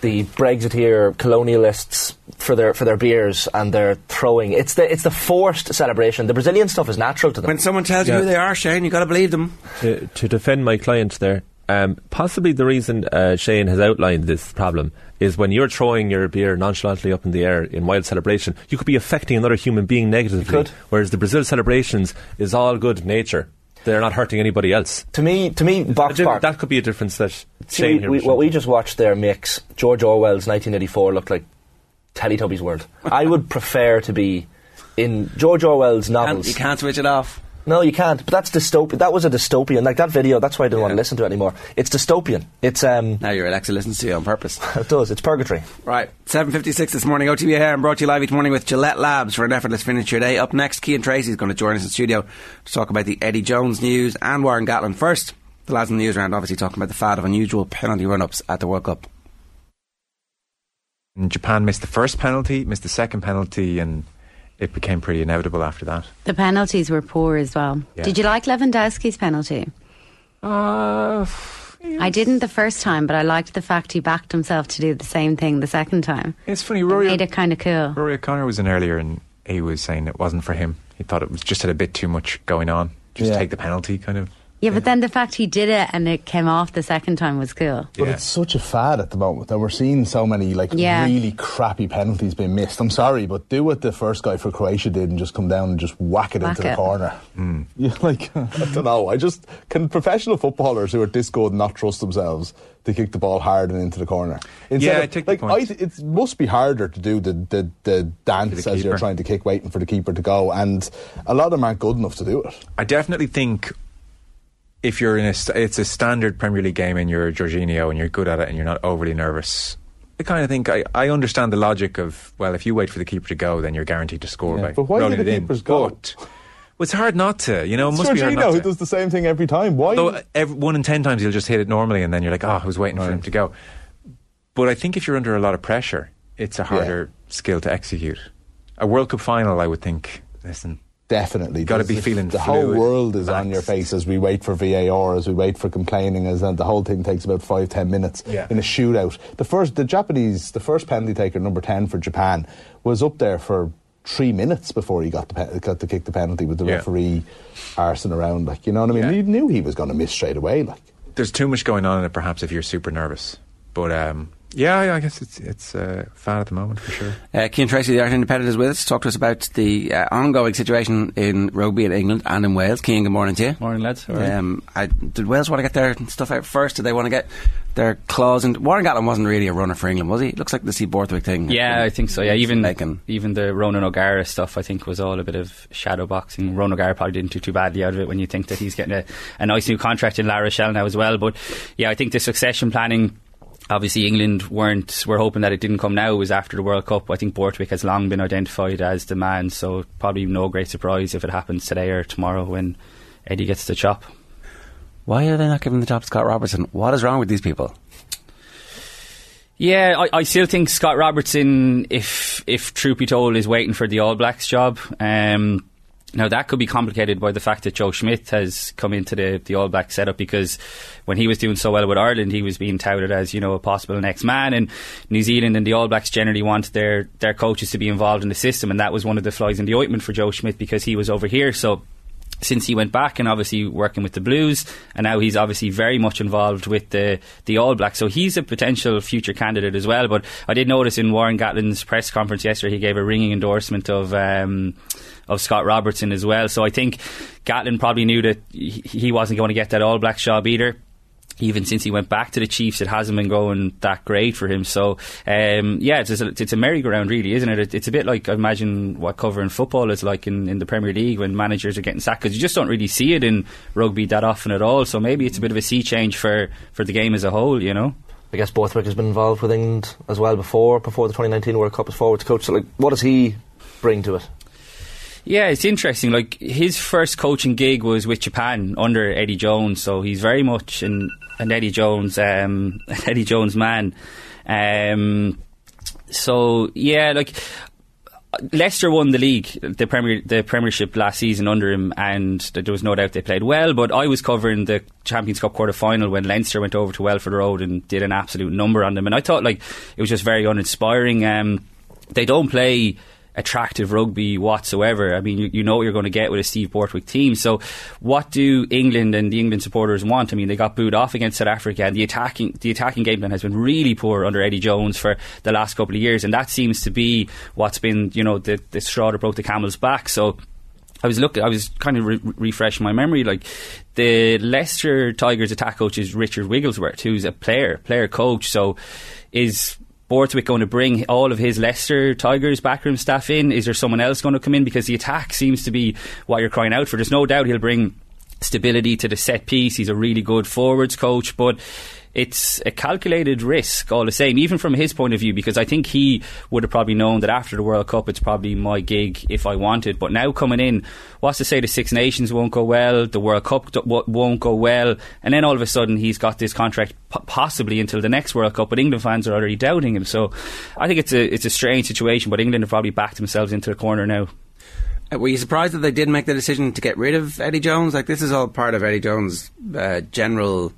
Speaker 6: the Brexiteer colonialists for their for their beers and their throwing. It's the it's the forced celebration. The Brazilian stuff is natural to them.
Speaker 4: When someone tells you who they are, Shane, you got to believe them.
Speaker 5: to, to defend my client there, um, possibly the reason uh, Shane has outlined this problem is when you're throwing your beer nonchalantly up in the air in wild celebration, you could be affecting another human being negatively.
Speaker 6: could.
Speaker 5: Whereas the Brazil celebrations is all good nature. They're not hurting anybody else.
Speaker 6: to me, to me, box
Speaker 5: diff-
Speaker 6: park.
Speaker 5: that could be a difference that
Speaker 6: See,
Speaker 5: Shane here
Speaker 6: we, what we just watched there makes George Orwell's 1984 look like Teletubbies world. I would prefer to be in George Orwell's
Speaker 4: And
Speaker 6: novels.
Speaker 4: you can't switch it off.
Speaker 6: No, you can't. But that's dystopian. That was a dystopian. Like that video. That's why I didn't want to listen to it anymore. It's dystopian. It's um.
Speaker 4: Now your Alexa listens to you on purpose.
Speaker 6: It does. It's purgatory.
Speaker 4: Right, 7.56 this morning, OTB here, and brought to you live each morning with Gillette Labs for an effortless finish to your day. Up next, Cian Tracey is going to join us in studio to talk about the Eddie Jones news and Warren Gatland. First, the lads in the news round obviously talking about the fad of unusual penalty run-ups at the World Cup.
Speaker 9: Japan missed the first penalty, missed the second penalty, and it became pretty inevitable after that.
Speaker 10: The penalties were poor as well.
Speaker 9: Yeah.
Speaker 10: Did you like Lewandowski's penalty?
Speaker 9: Uh,
Speaker 10: I didn't the first time, but I liked the fact he backed himself to do the same thing the second time.
Speaker 9: it's funny.
Speaker 10: It
Speaker 9: Rory,
Speaker 10: made it kind of cool.
Speaker 9: Rory O'Connor was in earlier, and he was saying it wasn't for him. He thought it was just had a bit too much going on. Just
Speaker 7: Yeah.
Speaker 9: take the penalty, kind of.
Speaker 10: Yeah, but then the fact he did it and it came off the second time was cool.
Speaker 11: But
Speaker 9: Yeah.
Speaker 11: it's such a fad at the moment, that we're seeing so many like
Speaker 10: Yeah.
Speaker 11: really crappy penalties being missed. I'm sorry, but do what the first guy for Croatia did and just come down and just whack it
Speaker 10: Whack
Speaker 11: into the
Speaker 10: it.
Speaker 11: corner. Hmm. Yeah, like I don't know. I just can professional footballers who are this good not trust themselves to kick the ball hard and into the corner.
Speaker 9: Yeah,
Speaker 11: of-
Speaker 9: I take the point.
Speaker 11: I it must be harder to do the the, the dance
Speaker 9: the
Speaker 11: as you're trying to kick, waiting for the keeper to go, and a lot of them aren't good enough to do it.
Speaker 9: I definitely think if you're in a, it's a standard Premier League game and you're Jorginho and you're good at it and you're not overly nervous. I kind of think I, I understand the logic of well, if you wait for the keeper to go, then you're guaranteed to score
Speaker 11: Yeah,
Speaker 9: by
Speaker 11: but why do
Speaker 9: rolling
Speaker 11: the
Speaker 9: it in.
Speaker 11: keepers go?
Speaker 9: But well, it's hard not to. You know, it
Speaker 11: It's
Speaker 9: must be hard
Speaker 11: Jorginho
Speaker 9: not
Speaker 11: who
Speaker 9: to.
Speaker 11: does the same thing every time. Why?
Speaker 9: Though every, one in ten times he'll just hit it normally, and then you're like, oh, I was waiting for him to go. But I think if you're under a lot of pressure, it's a harder skill to execute. A World Cup final, I would think. Listen,
Speaker 11: Definitely.
Speaker 9: Gotta be feeling
Speaker 11: The whole world is on your face as we wait for VAR, as we wait for complaining, as and the whole thing takes about five, ten minutes
Speaker 9: Yeah.
Speaker 11: in a shootout. The first, the Japanese, the first penalty taker, number 10 for Japan, was up there for three minutes before he got, the, pe- got to kick the penalty with the
Speaker 9: Yeah.
Speaker 11: referee arsing around. Like, you know what I mean?
Speaker 9: Yeah.
Speaker 11: He knew he was going to miss straight away. Like,
Speaker 9: there's too much going on in it, perhaps, if you're super nervous. But um, yeah, I, I guess it's it's uh, fad at the moment for sure.
Speaker 4: Uh, Cian Tracey, the Irish Independent, is with us to talk to us about the uh, ongoing situation in rugby in England and in Wales. Cian, good morning to you.
Speaker 12: Morning, lads. How are you?
Speaker 4: Um, I, did Wales want to get their stuff out first? Did they want to get their claws And Warren Gatland wasn't really a runner for England, was he? Looks like the C. Borthwick thing.
Speaker 12: Yeah, I think so. Yeah, even
Speaker 4: Making-
Speaker 12: even the Ronan O'Gara stuff, I think, was all a bit of shadow boxing. Ronan O'Gara probably didn't do too badly out of it when you think that he's getting a, a nice new contract in La Rochelle now as well. But yeah, I think the succession planning. Obviously, England weren't. We're hoping that it didn't come now. It was after the World Cup. I think Borthwick has long been identified as the man. So probably no great surprise if it happens today or tomorrow when Eddie gets the chop.
Speaker 4: Why are they not giving the job to Scott Robertson? What is wrong with these people?
Speaker 12: Yeah, I, I still think Scott Robertson, if if truth be told, is waiting for the All Blacks job. Um, now that could be complicated by the fact that Joe Schmidt has come into the, the All Black setup because when he was doing so well with Ireland, he was being touted as you know a possible next man. And New Zealand and the All Blacks generally want their their coaches to be involved in the system, and that was one of the flies in the ointment for Joe Schmidt because he was over here. So since he went back and obviously working with the Blues, and now he's obviously very much involved with the the All Blacks. So he's a potential future candidate as well. But I did notice in Warren Gatland's press conference yesterday, he gave a ringing endorsement of. Um, of Scott Robertson as well. So I think Gatland probably knew that he wasn't going to get that All Black job either. even since he went back to the Chiefs, it hasn't been going that great for him. So, um, yeah, it's a, it's a merry-go-round, really, isn't it? It's a bit like I imagine what covering football is like in, in the Premier League when managers are getting sacked because you just don't really see it in rugby that often at all. So maybe it's a bit of a sea change for, for the game as a whole, you know.
Speaker 6: I guess Borthwick has been involved with England as well before, before the 2019 World Cup as forwards coach. So, like, what does he bring to it?
Speaker 12: Yeah, it's interesting. Like his first coaching gig was with Japan under Eddie Jones, so he's very much an, an Eddie Jones, um, Eddie Jones man. Um, so yeah, like Leicester won the league, the Premier, the Premiership last season under him, and there was no doubt they played well. But I was covering the Champions Cup quarter final when Leinster went over to Welford Road and did an absolute number on them, and I thought like it was just very uninspiring. Um, they don't play attractive rugby whatsoever. I mean, you, you know what you're going to get with a Steve Borthwick team. So, what do England and the England supporters want? I mean, they got booed off against South Africa, and the attacking the attacking game plan has been really poor under Eddie Jones for the last couple of years, and that seems to be what's been you know the, the straw that broke the camel's back. So. I was looking. I was kind of re- refreshing my memory. Like the Leicester Tigers attack coach is Richard Wigglesworth, who's a player, player coach. So is Borthwick going to bring all of his Leicester Tigers backroom staff in? Is there someone else going to come in? Because the attack seems to be what you're crying out for. There's no doubt he'll bring stability to the set piece. He's a really good forwards coach, but it's a calculated risk all the same, even from his point of view, because I think he would have probably known that after the World Cup, it's probably my gig if I wanted. But now coming in, what's to say the Six Nations won't go well, the World Cup won't go well, and then all of a sudden he's got this contract possibly until the next World Cup, but England fans are already doubting him. So I think it's a it's a strange situation, but England have probably backed themselves into a corner now.
Speaker 4: Uh, were you surprised that they did make the decision to get rid of Eddie Jones? Like this is all part of Eddie Jones' uh, general.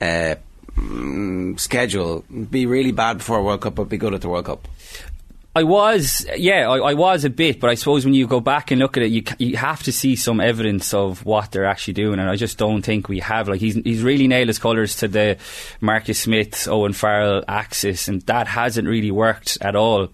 Speaker 4: Uh, mm, schedule be really bad before World Cup, but be good at the World Cup?
Speaker 12: I was, yeah, I, I, was a bit, but I suppose when you go back and look at it, you you have to see some evidence of what they're actually doing, and I just don't think we have. Like he's he's really nailed his colours to the Marcus Smith, Owen Farrell axis, and that hasn't really worked at all.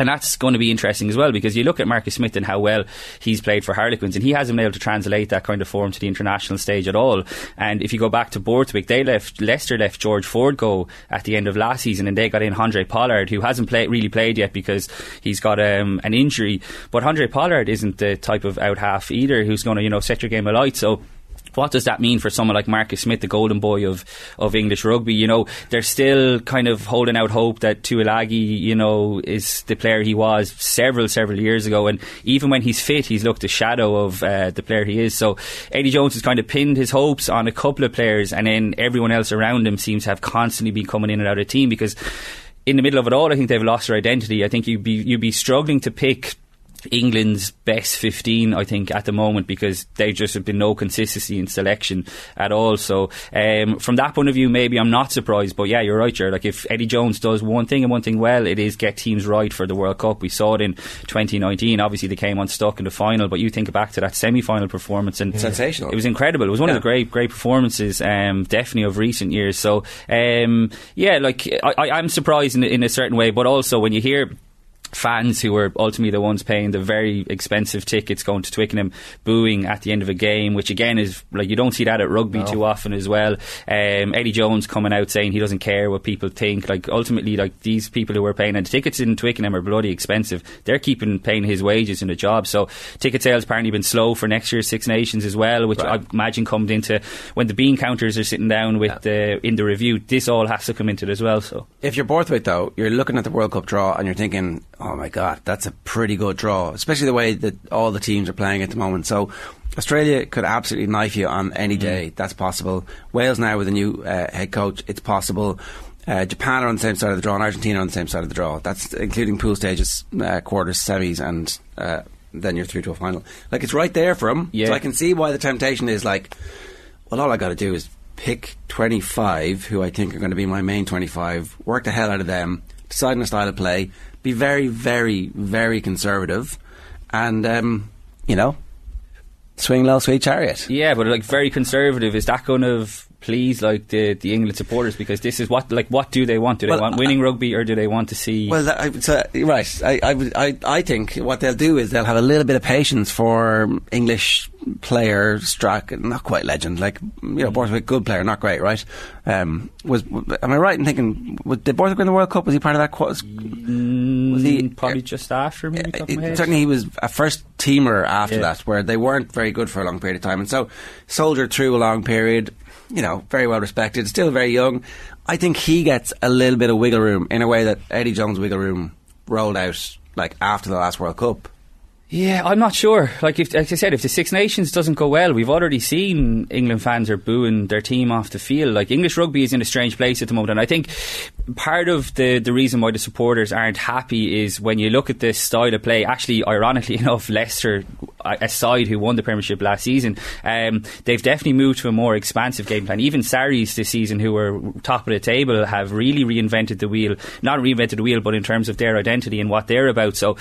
Speaker 12: And that's going to be interesting as well because you look at Marcus Smith and how well he's played for Harlequins, and he hasn't been able to translate that kind of form to the international stage at all. And if you go back to Borthwick, they left Leicester left George Ford go at the end of last season, and they got in Andre Pollard, who hasn't play, really played yet because he's got um, an injury. But Andre Pollard isn't the type of out half either who's going to you know set your game alight. So what does that mean for someone like Marcus Smith, the golden boy of, of English rugby? You know, they're still kind of holding out hope that Tuilagi, you know, is the player he was several, several years ago. And even when he's fit, he's looked a shadow of uh, the player he is. So Eddie Jones has kind of pinned his hopes on a couple of players, and then everyone else around him seems to have constantly been coming in and out of team because in the middle of it all, I think they've lost their identity. I think you'd be, you'd be struggling to pick England's best 15, I think, at the moment because there just have been no consistency in selection at all. So, um, from that point of view, maybe I'm not surprised. But yeah, you're right, Jared. Like, if Eddie Jones does one thing and one thing well, it is get teams right for the World Cup. We saw it in 2019. Obviously, they came unstuck in the final, but you think back to that semi final performance and
Speaker 4: sensational.
Speaker 12: It was incredible. It was one yeah. of the great, great performances, um, definitely of recent years. So, um, yeah, like, I, I'm surprised in, in a certain way, but also when you hear fans who were ultimately the ones paying the very expensive tickets going to Twickenham booing at the end of a game, which again is like you don't see that at rugby no. too often as well. Um, Eddie Jones coming out saying he doesn't care what people think. Like ultimately, like these people who were paying and the tickets in Twickenham are bloody expensive. They're keeping paying his wages in the job. So ticket sales apparently been slow for next year's Six Nations as well, which right. I imagine comes into when the bean counters are sitting down with yeah. in the review. This all has to come into it as well. So
Speaker 4: if you're Borthwick though, you're looking at the World Cup draw and you're thinking oh my god, that's a pretty good draw, especially the way that all the teams are playing at the moment. So Australia could absolutely knife you on any mm. day. Mm. That's possible. Wales now with a new uh, head coach, it's possible. Uh, Japan are on the same side of the draw, and Argentina are on the same side of the draw. That's including pool stages, uh, quarters, semis, and uh, then you're through to a final. Like it's right there for them. Yeah. So I can see why the temptation is like, well, all I got to do is pick 25 who I think are going to be my main 25, work the hell out of them, decide on a style of play, be very, very, very conservative, and um, you know, swing low, sweet chariot.
Speaker 12: Yeah, but like very conservative. Is that going to please like the, the England supporters because this is what like what do they want? Do they
Speaker 4: Well,
Speaker 12: want winning rugby or do they want to see?
Speaker 4: Well, that, so, right. I, I, I, I think what they'll do is they'll have a little bit of patience for English player, Strack, not quite legend, like you know, Borthwick, good player, not great, right? Um, was am I right in thinking was, did Borthwick win the World Cup? Was he part of that? Qu- was he
Speaker 12: Mm, probably just after maybe? of
Speaker 4: certainly he was a first teamer after
Speaker 12: Yeah.
Speaker 4: that, where they weren't very good for a long period of time, and so soldiered through a long period. You know, very well respected, still very young. I think he gets a little bit of wiggle room in a way that Eddie Jones' wiggle room rolled out like after the last World Cup.
Speaker 12: Yeah, I'm not sure. Like, if, like I said, if the Six Nations doesn't go well, we've already seen England fans are booing their team off the field. Like, English rugby is in a strange place at the moment, and I think part of the the reason why the supporters aren't happy is when you look at this style of play. Actually, ironically enough, Leicester, a side who won the Premiership last season, um, they've definitely moved to a more expansive game plan. Even Sarries this season, who were top of the table, have really reinvented the wheel. Not reinvented the wheel, but in terms of their identity and what they're about. So,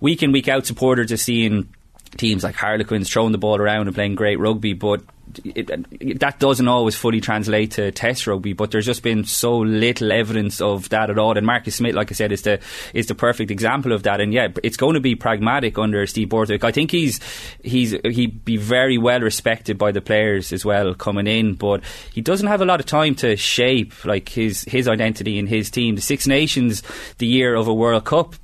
Speaker 12: week in week out, supporters are seeing teams like Harlequins throwing the ball around and playing great rugby, but it, it, that doesn't always fully translate to Test rugby. But there's just been so little evidence of that at all. And Marcus Smith, like I said, is the is the perfect example of that. And yeah, it's going to be pragmatic under Steve Borthwick. I think he's he's he'd be very well respected by the players as well coming in, but he doesn't have a lot of time to shape like his his identity in his team. The Six Nations, the year of a World Cup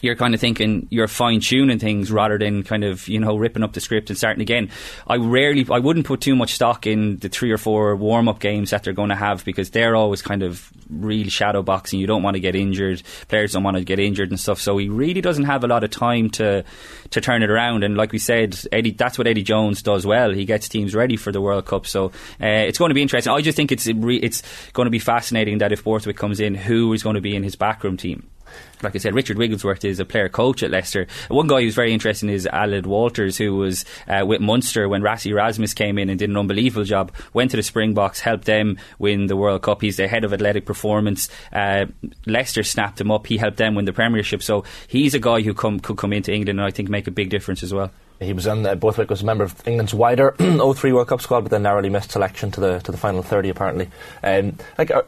Speaker 12: you're kind of thinking you're fine tuning things rather than kind of you know ripping up the script and starting again. I rarely, I wouldn't put too much stock in the three or four warm up games that they're going to have because they're always kind of real shadow boxing. You don't want to get injured. Players don't want to get injured and stuff. So he really doesn't have a lot of time to to turn it around. And like we said, Eddie, that's what Eddie Jones does well. He gets teams ready for the World Cup. So uh, it's going to be interesting. I just think it's it's going to be fascinating that if Borthwick comes in, who is going to be in his backroom team like I said, Richard Wigglesworth is a player coach at Leicester. One guy who's very interesting is Aled Walters, who was uh, with Munster when Rassie Erasmus came in and did an unbelievable job. Went to the Springboks, helped them win the World Cup. He's the head of athletic performance. Uh, Leicester snapped him up. He helped them win the Premiership. So he's a guy who come, could come into England and I think make a big difference as well.
Speaker 6: He was in uh, Borthwick was a member of England's wider 03 World Cup squad, but then narrowly missed selection to the to the final 30 apparently. Um, like, are,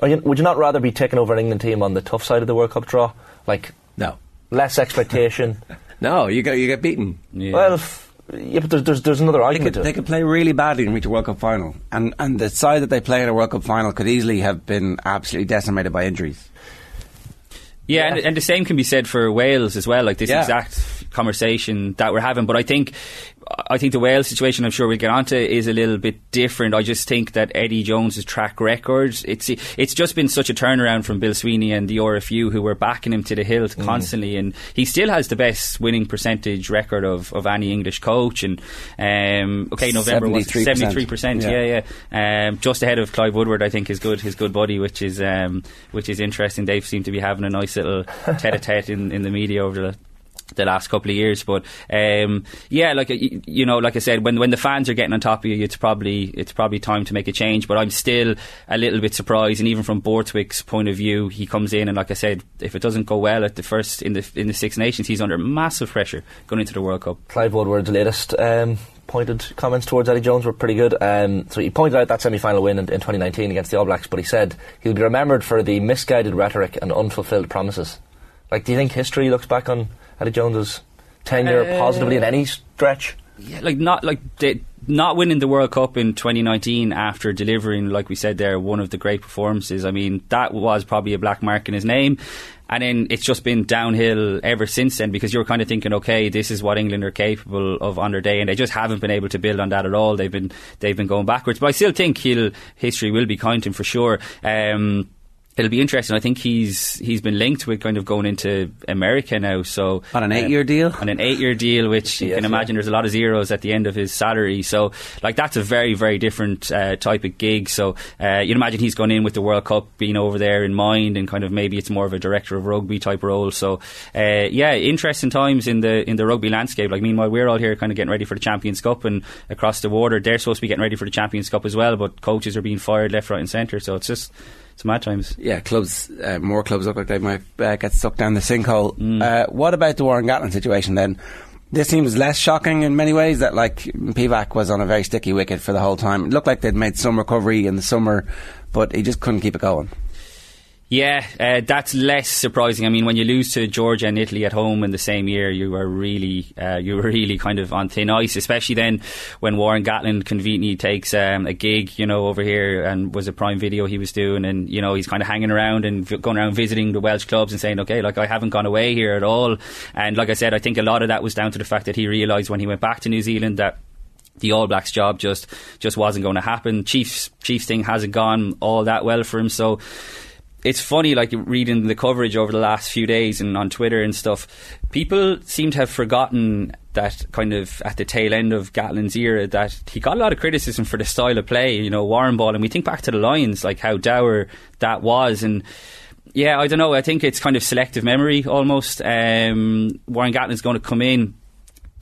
Speaker 6: are you, would you not rather be taking over an England team on the tough side of the World Cup draw? Like,
Speaker 4: no,
Speaker 6: less expectation.
Speaker 4: no, you get you get beaten.
Speaker 6: Well, f- yeah, but there's there's, there's another
Speaker 4: They
Speaker 6: argument
Speaker 4: could, they could play really badly and reach a World Cup final, and and the side that they play in a World Cup final could easily have been absolutely decimated by injuries.
Speaker 12: Yeah, And, and the same can be said for Wales as well. Like this
Speaker 4: Yeah.
Speaker 12: exact conversation that we're having. But I think, I think the Wales situation, I'm sure we'll get onto, is a little bit different. I just think that Eddie Jones's track record, it's it's just been such a turnaround from Bill Sweeney and the RFU, who were backing him to the hilt
Speaker 6: Mm.
Speaker 12: constantly, and he still has the best winning percentage record of, of any English coach. And um, okay, November was
Speaker 4: 73%.
Speaker 12: seventy three percent.
Speaker 4: Yeah.
Speaker 12: Yeah, yeah. Um, just ahead of Clive Woodward, I think his good his good buddy, which is um, which is interesting. They seem to be having a nice little tete-a-tete in, in the media over the the last couple of years, but um, yeah, like you, know, like I said, when when the fans are getting on top of you, it's probably it's probably time to make a change. But I'm still a little bit surprised, and even from Borthwick's point of view, he comes in and like I said, if it doesn't go well at the first in the in the Six Nations, he's under massive pressure going into the World Cup.
Speaker 6: Clive Woodward's latest um, pointed comments towards Eddie Jones were pretty good. Um, so he pointed out that semi-final win in, in 2019 against the All Blacks, but he said he'll be remembered for the misguided rhetoric and unfulfilled promises. Like, do you think history looks back on Eddie Jones's tenure
Speaker 12: Uh,
Speaker 6: positively in any stretch?
Speaker 12: Yeah, like not like they, not winning the World Cup in 2019 after delivering, like we said there, one of the great performances. I mean, that was probably a black mark in his name. And then it's just been downhill ever since then because you're kind of thinking, okay, this is what England are capable of on their day, and they just haven't been able to build on that at all. They've been they've been going backwards, but I still think he'll history will be him for sure. Um, It'll be interesting. I think he's he's been linked with kind of going into America now. So
Speaker 4: On an eight-year deal?
Speaker 12: On an eight-year deal, which you
Speaker 6: Yes,
Speaker 12: can
Speaker 6: yeah.
Speaker 12: imagine there's a lot of zeros at the end of his salary. So like that's a very very different uh, type of gig. So uh, you'd imagine he's gone in with the World Cup being over there in mind, and kind of maybe it's more of a director of rugby type role. So uh, yeah, interesting times in the in the rugby landscape. Like meanwhile, we're all here kind of getting ready for the Champions Cup, and across the water, they're supposed to be getting ready for the Champions Cup as well. But coaches are being fired left, right, and centre. So it's just it's mad times.
Speaker 4: Yeah, clubs, uh, more clubs look like they might uh, get sucked down the sinkhole. Uh, what about the Warren Gatland situation then? This seems less shocking in many ways that like Pivac was on a very sticky wicket for the whole time. It looked like they'd made some recovery in the summer, but he just couldn't keep it going.
Speaker 12: Yeah, uh, that's less surprising. I mean, when you lose to Georgia and Italy at home in the same year, you were really, uh, you were really kind of on thin ice. Especially then when Warren Gatland conveniently takes um, a gig, you know, over here and was a prime video he was doing, and you know he's kind of hanging around and v- going around visiting the Welsh clubs and saying, okay, like I haven't gone away here at all. And like I said, I think a lot of that was down to the fact that he realised when he went back to New Zealand that the All Blacks job just just wasn't going to happen. Chiefs Chiefs thing hasn't gone all that well for him, so it's funny, like reading the coverage over the last few days and on Twitter and stuff. People seem to have forgotten that kind of at the tail end of Gatland's era that he got a lot of criticism for the style of play, you know, Warren ball, and we think back to the Lions, like how dour that was, and yeah, I don't know. I think it's kind of selective memory almost. Um, Warren Gatland's going to come in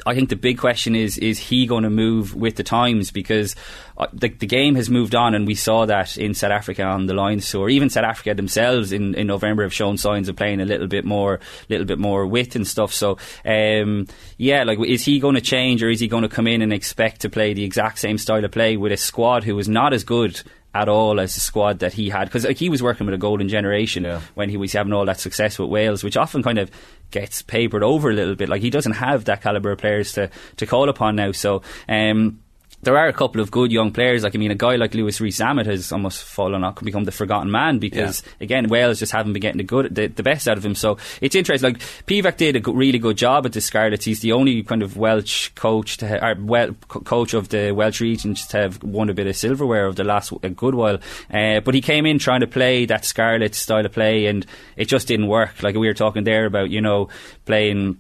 Speaker 12: I think the big question is is he going to move with the times? Because uh, the, the game has moved on and we saw that in South Africa on the Lions tour. Even South Africa themselves in, in November have shown signs of playing a little bit more little bit more width and stuff. So um, yeah like is he going to change or is he going to come in and expect to play the exact same style of play with a squad who is not as good at all as the squad that he had because like, he was working with a golden generation yeah. when he was having all that success with Wales, which often kind of gets papered over a little bit. Like he doesn't have that caliber of players to to call upon now. So. Um, there are a couple of good young players. Like I mean, a guy like Lewis Rees-Zammit has almost fallen off, become the forgotten man because yeah. again, Wales just haven't been getting the good, the, the, best out of him. So it's interesting. Like Pivac did a really good job at the Scarlets. He's the only kind of Welsh coach to ha- or well, co- coach of the Welsh regions to have won a bit of silverware of the last a good while. Uh, but he came in trying to play that Scarlet style of play, and it just didn't work. Like we were talking there about, you know, playing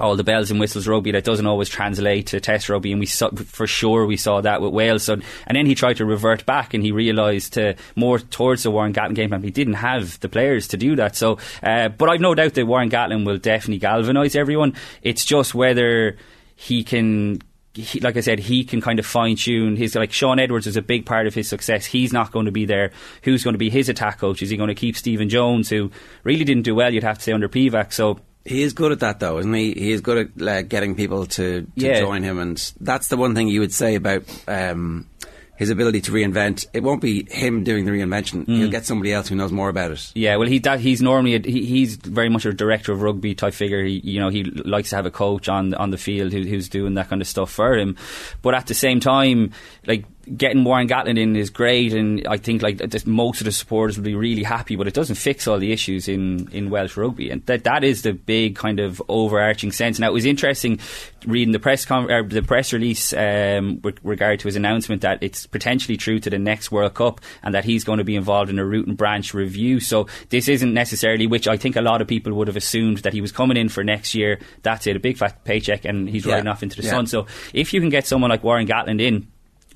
Speaker 12: all the bells and whistles rugby that doesn't always translate to test rugby and we saw, for sure we saw that with Wales so, and then he tried to revert back and he realised to more towards the Warren Gatland game plan he didn't have the players to do that so uh, but I've no doubt that Warren Gatland will definitely galvanise everyone it's just whether he can he, like I said, he can kind of fine tune his like Shaun Edwards is a big part of his success. He's not going to be there. Who's going to be his attack coach? Is he going to keep Stephen Jones, who really didn't do well? You'd have to say under Pivac. So
Speaker 4: he is good at that, though, isn't he? He is good at uh, getting people to, to
Speaker 12: Yeah.
Speaker 4: join him, and that's the one thing you would say about um, his ability to reinvent. It won't be him doing the reinvention.
Speaker 12: Mm.
Speaker 4: He'll get somebody else who knows more about it.
Speaker 12: Yeah, well, he that he's normally a, he, he's very much a director of rugby type figure. He, you know, he likes to have a coach on on the field who, who's doing that kind of stuff for him. But at the same time, like getting Warren Gatland in is great, and I think like most of the supporters will be really happy. But it doesn't fix all the issues in, in Welsh rugby, and that that is the big kind of overarching sense. Now it was interesting reading the press con- or the press release um, with regard to his announcement that it's potentially true to the next World Cup, and that he's going to be involved in a root and branch review. So this isn't necessarily, which I think a lot of people would have assumed that he was coming in for next year. That's it, a big fat paycheck, and he's
Speaker 4: Yeah.
Speaker 12: riding off into the
Speaker 4: Yeah.
Speaker 12: sun. So if you can get someone like Warren Gatland in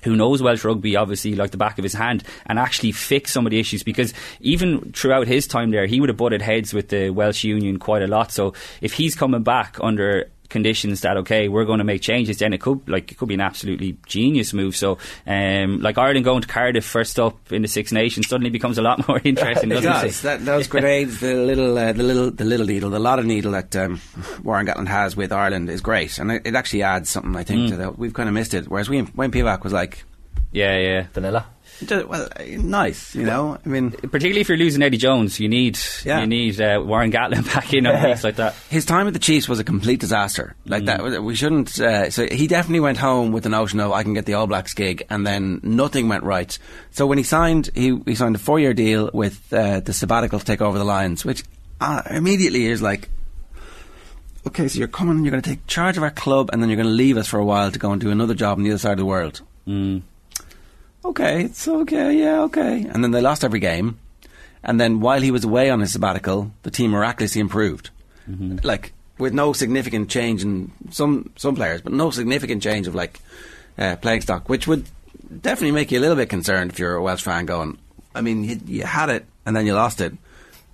Speaker 12: who knows Welsh rugby obviously like the back of his hand and actually fix some of the issues because even throughout his time there he would have butted heads with the Welsh Union quite a lot. So if he's coming back under conditions that okay we're going to make changes then it could like it could be an absolutely genius move so um, like Ireland going to Cardiff first up in the Six Nations suddenly becomes a lot more interesting
Speaker 4: It
Speaker 12: doesn't
Speaker 4: does. That, those grenades, the little, uh, the little, the little needle, the lot of needle that um, Warren Gatland has with Ireland is great, and it, it actually adds something. I think
Speaker 12: Mm.
Speaker 4: to that. We've kind of missed it. Whereas we, Wayne Pivac was like,
Speaker 12: yeah yeah
Speaker 6: vanilla
Speaker 4: well, uh, nice, you know. I mean,
Speaker 12: particularly if you're losing Eddie Jones you need
Speaker 4: Yeah.
Speaker 12: you need uh, Warren Gatland back in on weeks like that
Speaker 4: his time at the Chiefs was a complete disaster. Like that, we shouldn't. Uh, so he definitely went home with the notion of I can get the All Blacks gig, and then nothing went right. So when he signed, he, he signed a four-year deal with uh, the sabbatical to take over the Lions, which uh, immediately is like. Okay, so you're coming, you're going to take charge of our club, and then you're going to leave us for a while to go and do another job on the other side of the world.
Speaker 12: Mm.
Speaker 4: Okay, it's okay, yeah, okay. And then they lost every game. And then while he was away on his sabbatical, the team miraculously improved. Like, with no significant change in some, some players, but no significant change of, like, uh, playing stock, which would definitely make you a little bit concerned if you're a Welsh fan going, I mean, you, you had it and then you lost it.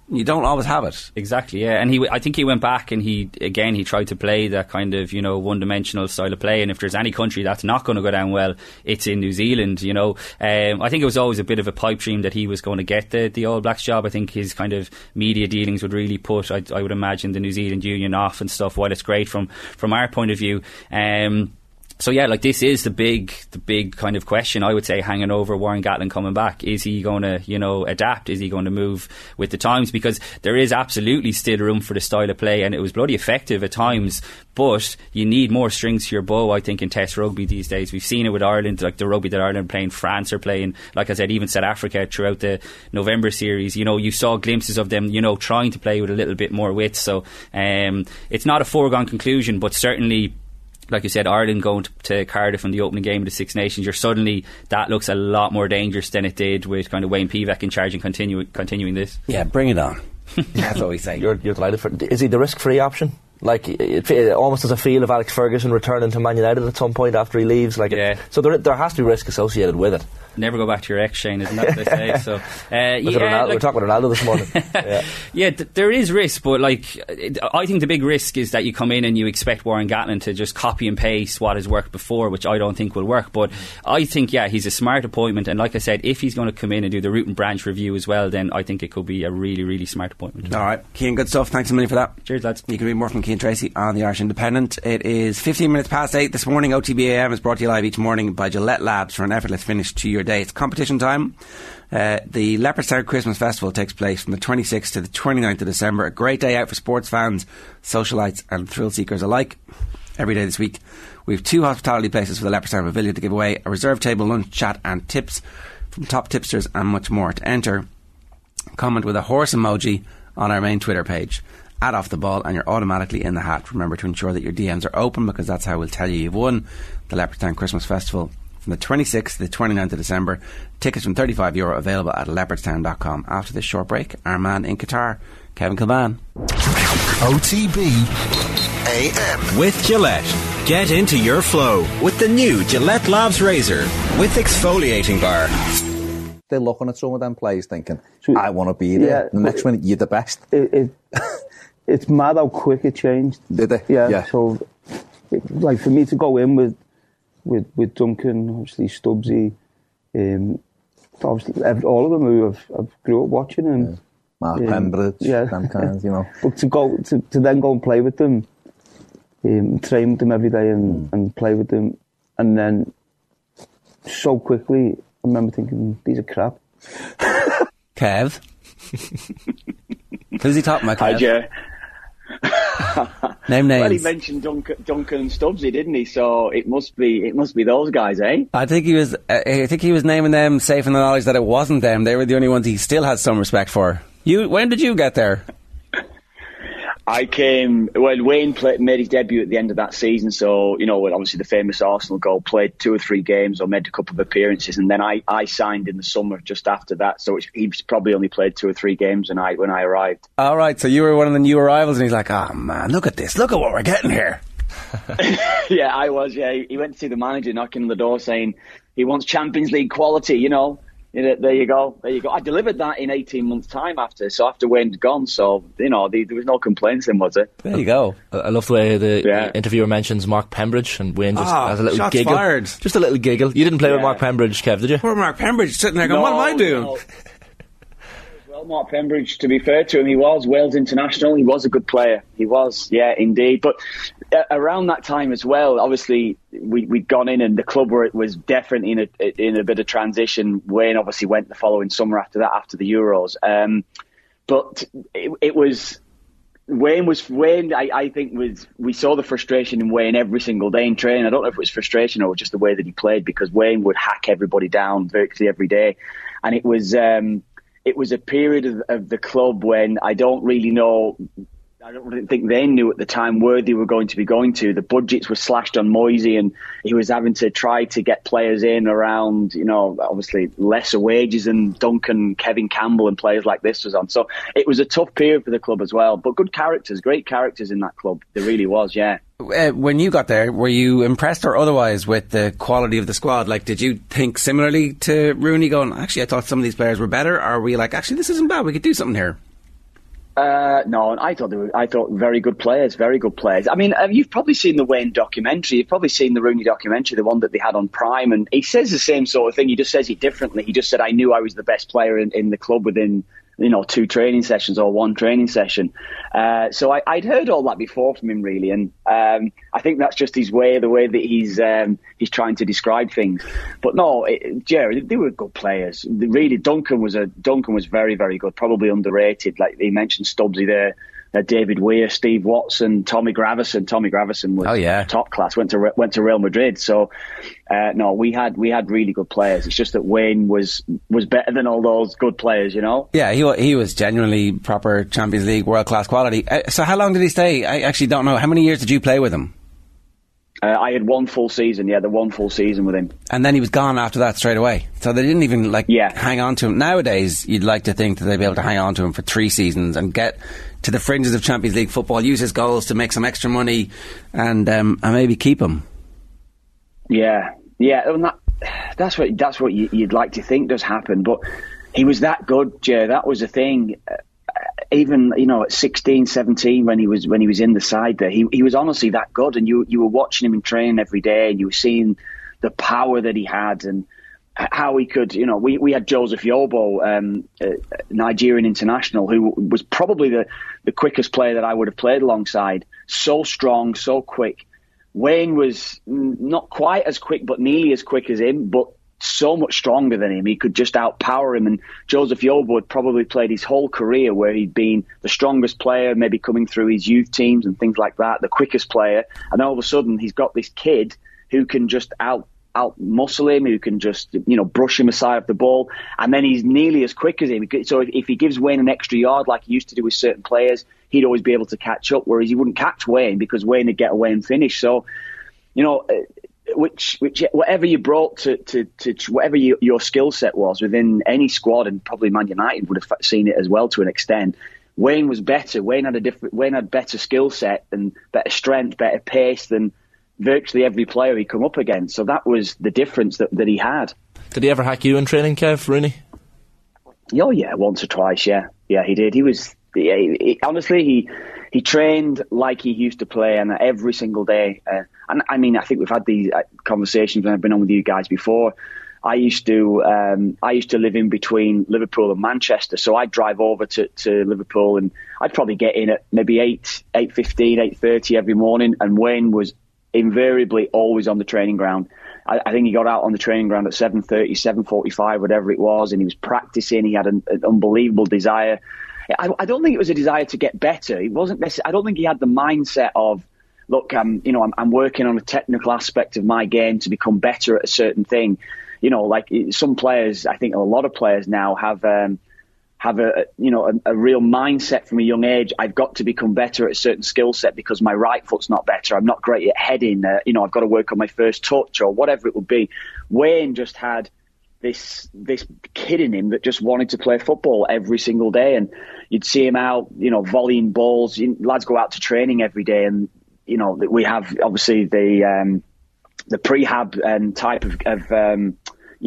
Speaker 4: You don't always have it.
Speaker 12: Exactly, yeah. And he, I think he went back and he again he tried to play that kind of you know one dimensional style of play. And if there's any country that's not going to go down well, it's in New Zealand. You know, um, I think it was always a bit of a pipe dream that he was going to get the the All Blacks job. I think his kind of media dealings would really put, I, I would imagine, the New Zealand Union off and stuff. While it's great from from our point of view. Um, so yeah, like this is the big, the big kind of question I would say hanging over Warren Gatland coming back. Is he going to, you know, adapt? Is he going to move with the times? Because there is absolutely still room for the style of play, and it was bloody effective at times. But you need more strings to your bow, I think, in Test rugby these days. We've seen it with Ireland, like the rugby that Ireland playing, France are playing. Like I said, even South Africa throughout the November series. You know, you saw glimpses of them, you know, trying to play with a little bit more wit. So um, it's not a foregone conclusion, but certainly like you said, Ireland going to, to, Cardiff in the opening game of the Six Nations, you're suddenly that looks a lot more dangerous than it did with kind of Wayne Pivac in charge and continue, continuing this.
Speaker 4: Yeah, bring it on. That's what we say.
Speaker 6: You're, you're delighted for. Is he the risk-free option? Like it, it, almost as a feel of Alex Ferguson returning to Man United at some point after he leaves. Like
Speaker 12: yeah.
Speaker 6: It, so there, there has to be risk associated with it
Speaker 12: never go back to your ex, Shane, isn't that what they say? So, uh, yeah,
Speaker 6: Ronaldo,
Speaker 12: like,
Speaker 6: we're talking about Ronaldo this morning.
Speaker 12: yeah, yeah th- there is risk, but like, I think the big risk is that you come in and you expect Warren Gatland to just copy and paste what has worked before, which I don't think will work. But I think, yeah, he's a smart appointment, and like I said, if he's going to come in and do the root and branch review as well, then I think it could be a really, really smart appointment.
Speaker 4: All right, Cian, good stuff. Thanks a million for that.
Speaker 12: Cheers, lads.
Speaker 4: You can read more from Cian Tracey on the Irish Independent. It is 15 minutes past 8 this morning. OTBAM is brought to you live each morning by Gillette Labs for an effortless finish to your day. It's competition time. Uh, the Leopardstown Christmas Festival takes place from the 26th to the 29th of December. A great day out for sports fans, socialites, and thrill seekers alike. Every day this week, we have two hospitality places for the Leopardstown Pavilion to give away a reserved table, lunch, chat, and tips from top tipsters, and much more. To enter, comment with a horse emoji on our main Twitter page. Add off the ball, and you're automatically in the hat. Remember to ensure that your DMs are open because that's how we'll tell you you've won the Leopardstown Christmas Festival from the 26th to the 29th of December. Tickets from 35 euro available at leopardstown.com. After this short break, our man in Qatar, Kevin Kilbane.
Speaker 3: OTB AM.
Speaker 1: With Gillette. Get into your flow with the new Gillette Labs Razor with exfoliating bar.
Speaker 7: They're looking at some of them players thinking, I want to be there.
Speaker 8: Yeah,
Speaker 7: the next minute, you're the best.
Speaker 8: It, it, it's mad how quick it changed.
Speaker 7: Did they?
Speaker 8: Yeah.
Speaker 7: Yeah.
Speaker 8: So, it, like for me to go in with with with Duncan, obviously Stubbsy, um, obviously all of them who I've, I've grew up watching and
Speaker 7: Mark
Speaker 8: um,
Speaker 7: Pembridge,
Speaker 8: yeah.
Speaker 7: them kinds, you know.
Speaker 8: But to go to, to then go and play with them, um, train with them every day and, and play with them, and then so quickly, remember thinking these are crap.
Speaker 4: Kev. Who's he talking about,
Speaker 13: Hi,
Speaker 4: Kev?
Speaker 13: Joe.
Speaker 4: Name
Speaker 13: Well, he mentioned Duncan, Duncan and Stubbsy, didn't he? So it must be it must be those guys, eh?
Speaker 4: I think he was. Uh, I think he was naming them, safe in the knowledge that it wasn't them. They were the only ones he still had some respect for. You, when did you get there?
Speaker 13: I came well. Wayne played, made his debut at the end of that season, so you know, obviously the famous Arsenal goal. Played two or three games or made a couple of appearances, and then I, I signed in the summer just after that. So it's, he's probably only played two or three games when I when I arrived.
Speaker 4: All right, so you were one of the new arrivals, and he's like, "Oh man, look at this! Look at what we're getting here."
Speaker 13: yeah, I was. Yeah, he went to see the manager knocking on the door saying he wants Champions League quality. You know, there you go. There you go. I delivered that in 18 months' time after. So after Wayne'd gone, so, you know, the, there was no complaints then, was it?
Speaker 4: There you go.
Speaker 6: I I love the way the interviewer mentions Mark Pembridge and Wayne just
Speaker 4: Ah,
Speaker 6: has a little
Speaker 4: shots
Speaker 6: giggle.
Speaker 4: fired.
Speaker 6: Just a little giggle. You didn't play with Mark Pembridge, Kev, did you?
Speaker 4: Poor Mark Pembridge sitting there going, "What am I doing?"
Speaker 13: no. Mark Pembridge, to be fair to him, he was Wales international. He was a good player. He was, yeah, indeed. But uh, around that time as well, obviously we we'd gone in, and the club were, was definitely in a in a bit of transition. Wayne obviously went the following summer after that, after the Euros. Um, but it, it was Wayne was Wayne. I, I think was we saw the frustration in Wayne every single day in training. I don't know if it was frustration or just the way that he played because Wayne would hack everybody down virtually every day, and it was um, it was a period of, of the club when I don't really know. I don't think they knew at the time where they were going to be going to. The budgets were slashed on Moisey, and he was having to try to get players in around, you know, obviously lesser wages than Duncan, Kevin Campbell, and players like this was on. So it was a tough period for the club as well. But good characters, great characters in that club. There really was, yeah.
Speaker 4: Uh, when you got there, were you impressed or otherwise with the quality of the squad? Like, did you think similarly to Rooney going, actually, I thought some of these players were better? Or were you like, actually, this isn't bad, we could do something here?
Speaker 13: Uh, no, I thought they were. I thought very good players, very good players. I mean, uh, you've probably seen the Wayne documentary. You've probably seen the Rooney documentary, the one that they had on Prime, and he says the same sort of thing. He just says it differently. He just said, "I knew I was the best player in, in the club within you know, two training sessions or one training session. Uh, so I, would heard all that before from him, really, and um, I think that's just his way, the way that he's um, he's trying to describe things. But no, it, Jerry, they were good players. Really, Duncan was a Duncan was very, very good, probably underrated. Like he mentioned, Stubbsy there uh, David Weir, Steve Watson, Tommy Gravesen. Tommy Gravesen was
Speaker 4: oh, yeah.
Speaker 13: top class. Went to went to Real Madrid. So uh, no, we had we had really good players. It's just that Wayne was was better than all those good players. You know.
Speaker 4: Yeah, he he was genuinely proper Champions League world class quality. Uh, so how long did he stay? I actually don't know. How many years did you play with him?
Speaker 13: Uh, I had one full season, yeah, the one full season with him.
Speaker 4: And then he was gone after that straight away. So they didn't even like
Speaker 13: yeah.
Speaker 4: hang on to him. Nowadays, you'd like to think that they'd be able to hang on to him for three seasons and get to the fringes of Champions League football, use his goals to make some extra money, and um, and maybe keep him.
Speaker 13: Yeah, yeah, that, that's what that's what you, would like to think does happen, but he was that good, Jay. That was the thing. Uh, even you know at 16, 17, when he was when he was in the side there, he he was honestly that good, and you you were watching him in training every day, and you were seeing the power that he had, and how he could, you know, we, we had Joseph Yobo, um, Nigerian international, who was probably the, the quickest player that I would have played alongside. So strong, so quick. Wayne was not quite as quick, but nearly as quick as him, but so much stronger than him. He could just outpower him. And Joseph Yobo had probably played his whole career where he'd been the strongest player, maybe coming through his youth teams and things like that, the quickest player. And all of a sudden, he's got this kid who can just out out muscle him, who can just you know brush him aside of the ball, and then he's nearly as quick as him. So if, if he gives Wayne an extra yard like he used to do with certain players, he'd always be able to catch up. Whereas he wouldn't catch Wayne because Wayne would get away and finish. So you know. Uh, which, which, whatever you brought to, to, to whatever you, your skill set was within any squad, and probably Man United would have seen it as well to an extent. Wayne was better. Wayne had a different. Wayne had better skill set and better strength, better pace than virtually every player he come up against. So that was the difference that, that he had.
Speaker 6: Did he ever hack you in training, Kev Rooney?
Speaker 13: Oh yeah, once or twice. Yeah, yeah, he did. He was he, he, honestly he he trained like he used to play, and every single day. Uh, and I mean, I think we've had these uh, conversations when I've been on with you guys before. I used to um, I used to live in between Liverpool and Manchester, so I'd drive over to, to Liverpool and I'd probably get in at maybe eight eight fifteen, eight thirty every morning. And Wayne was invariably always on the training ground. I, I, think he got out on the training ground at 7.30, 7.45, whatever it was, and he was practicing. He had an, an unbelievable desire. I, I, don't think it was a desire to get better. He wasn't. I don't think he had the mindset of, look, I'm, you know, I'm, I'm working on a technical aspect of my game to become better at a certain thing. You know, like some players, I think a lot of players now have. Um, have a you know a, a, real mindset from a young age. I've got to become better at a certain skill set because my right foot's not better. I'm not great at heading. Uh, you know, I've got to work on my first touch or whatever it would be. Wayne just had this this kid in him that just wanted to play football every single day, and you'd see him out, you know, volleying balls. You, lads go out to training every day, and you know we have obviously the um, the prehab and type of, of um,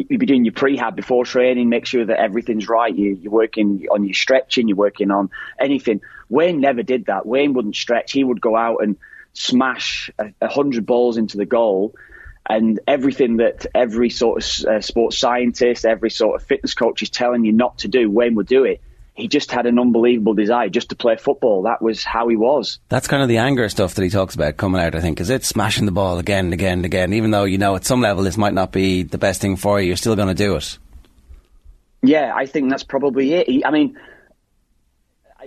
Speaker 13: you'd be doing your prehab before training, make sure that everything's right. You, are working on your stretching, you're working on anything. Wayne never did that. Wayne wouldn't stretch. He would go out and smash a, a hundred balls into the goal. And everything that every sort of uh, sports scientist, every sort of fitness coach is telling you not to do, Wayne would do it he just had an unbelievable desire just to play football. That was how he was.
Speaker 4: That's kind of the anger stuff that he talks about coming out, I think, is it smashing the ball again and again and again, even though you know at some level this might not be the best thing for you, you're still going to do it.
Speaker 13: Yeah, I think that's probably it. He, I mean,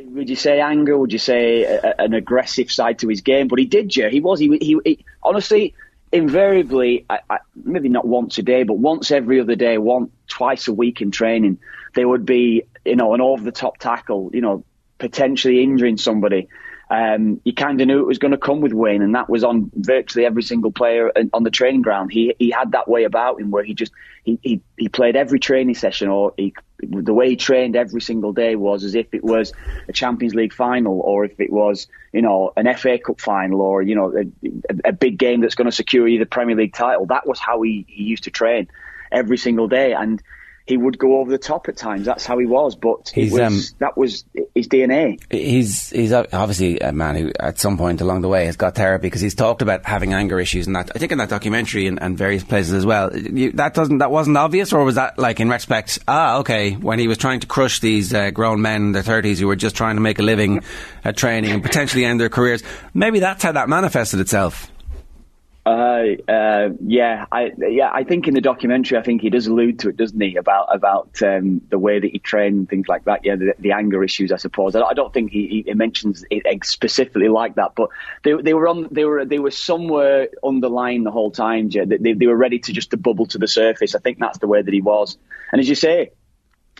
Speaker 13: would you say anger? Would you say a, an aggressive side to his game? But he did, yeah. He was. He, he, he honestly, invariably, I, I, maybe not once a day, but once every other day, one twice a week in training, there would be you know, an over the top tackle, you know, potentially injuring somebody. Um, you kind of knew it was going to come with Wayne, and that was on virtually every single player on the training ground. He he had that way about him where he just he he, he played every training session, or he, the way he trained every single day was as if it was a Champions League final, or if it was you know an FA Cup final, or you know a, a big game that's going to secure you the Premier League title. That was how he, he used to train every single day, and he would go over the top at times. That's how he was, but
Speaker 4: He's,
Speaker 13: was,
Speaker 4: um,
Speaker 13: that was his DNA.
Speaker 4: He's he's obviously a man who, at some point along the way, has got therapy because he's talked about having anger issues, and that I think in that documentary and, and various places as well. You, that doesn't that wasn't obvious, or was that like in retrospect? Ah, okay, when he was trying to crush these uh, grown men in their thirties who were just trying to make a living at training and potentially end their careers. Maybe that's how that manifested itself.
Speaker 13: Uh, uh, yeah, I yeah, I think in the documentary, I think he does allude to it, doesn't he? About about um, the way that he trained and things like that. Yeah, the, the anger issues, I suppose. I, don't think he, he mentions it specifically like that, but they they were on they were they were somewhere underlying the whole time. Yeah, they, they were ready to just to bubble to the surface. I think that's the way that he was. And as you say,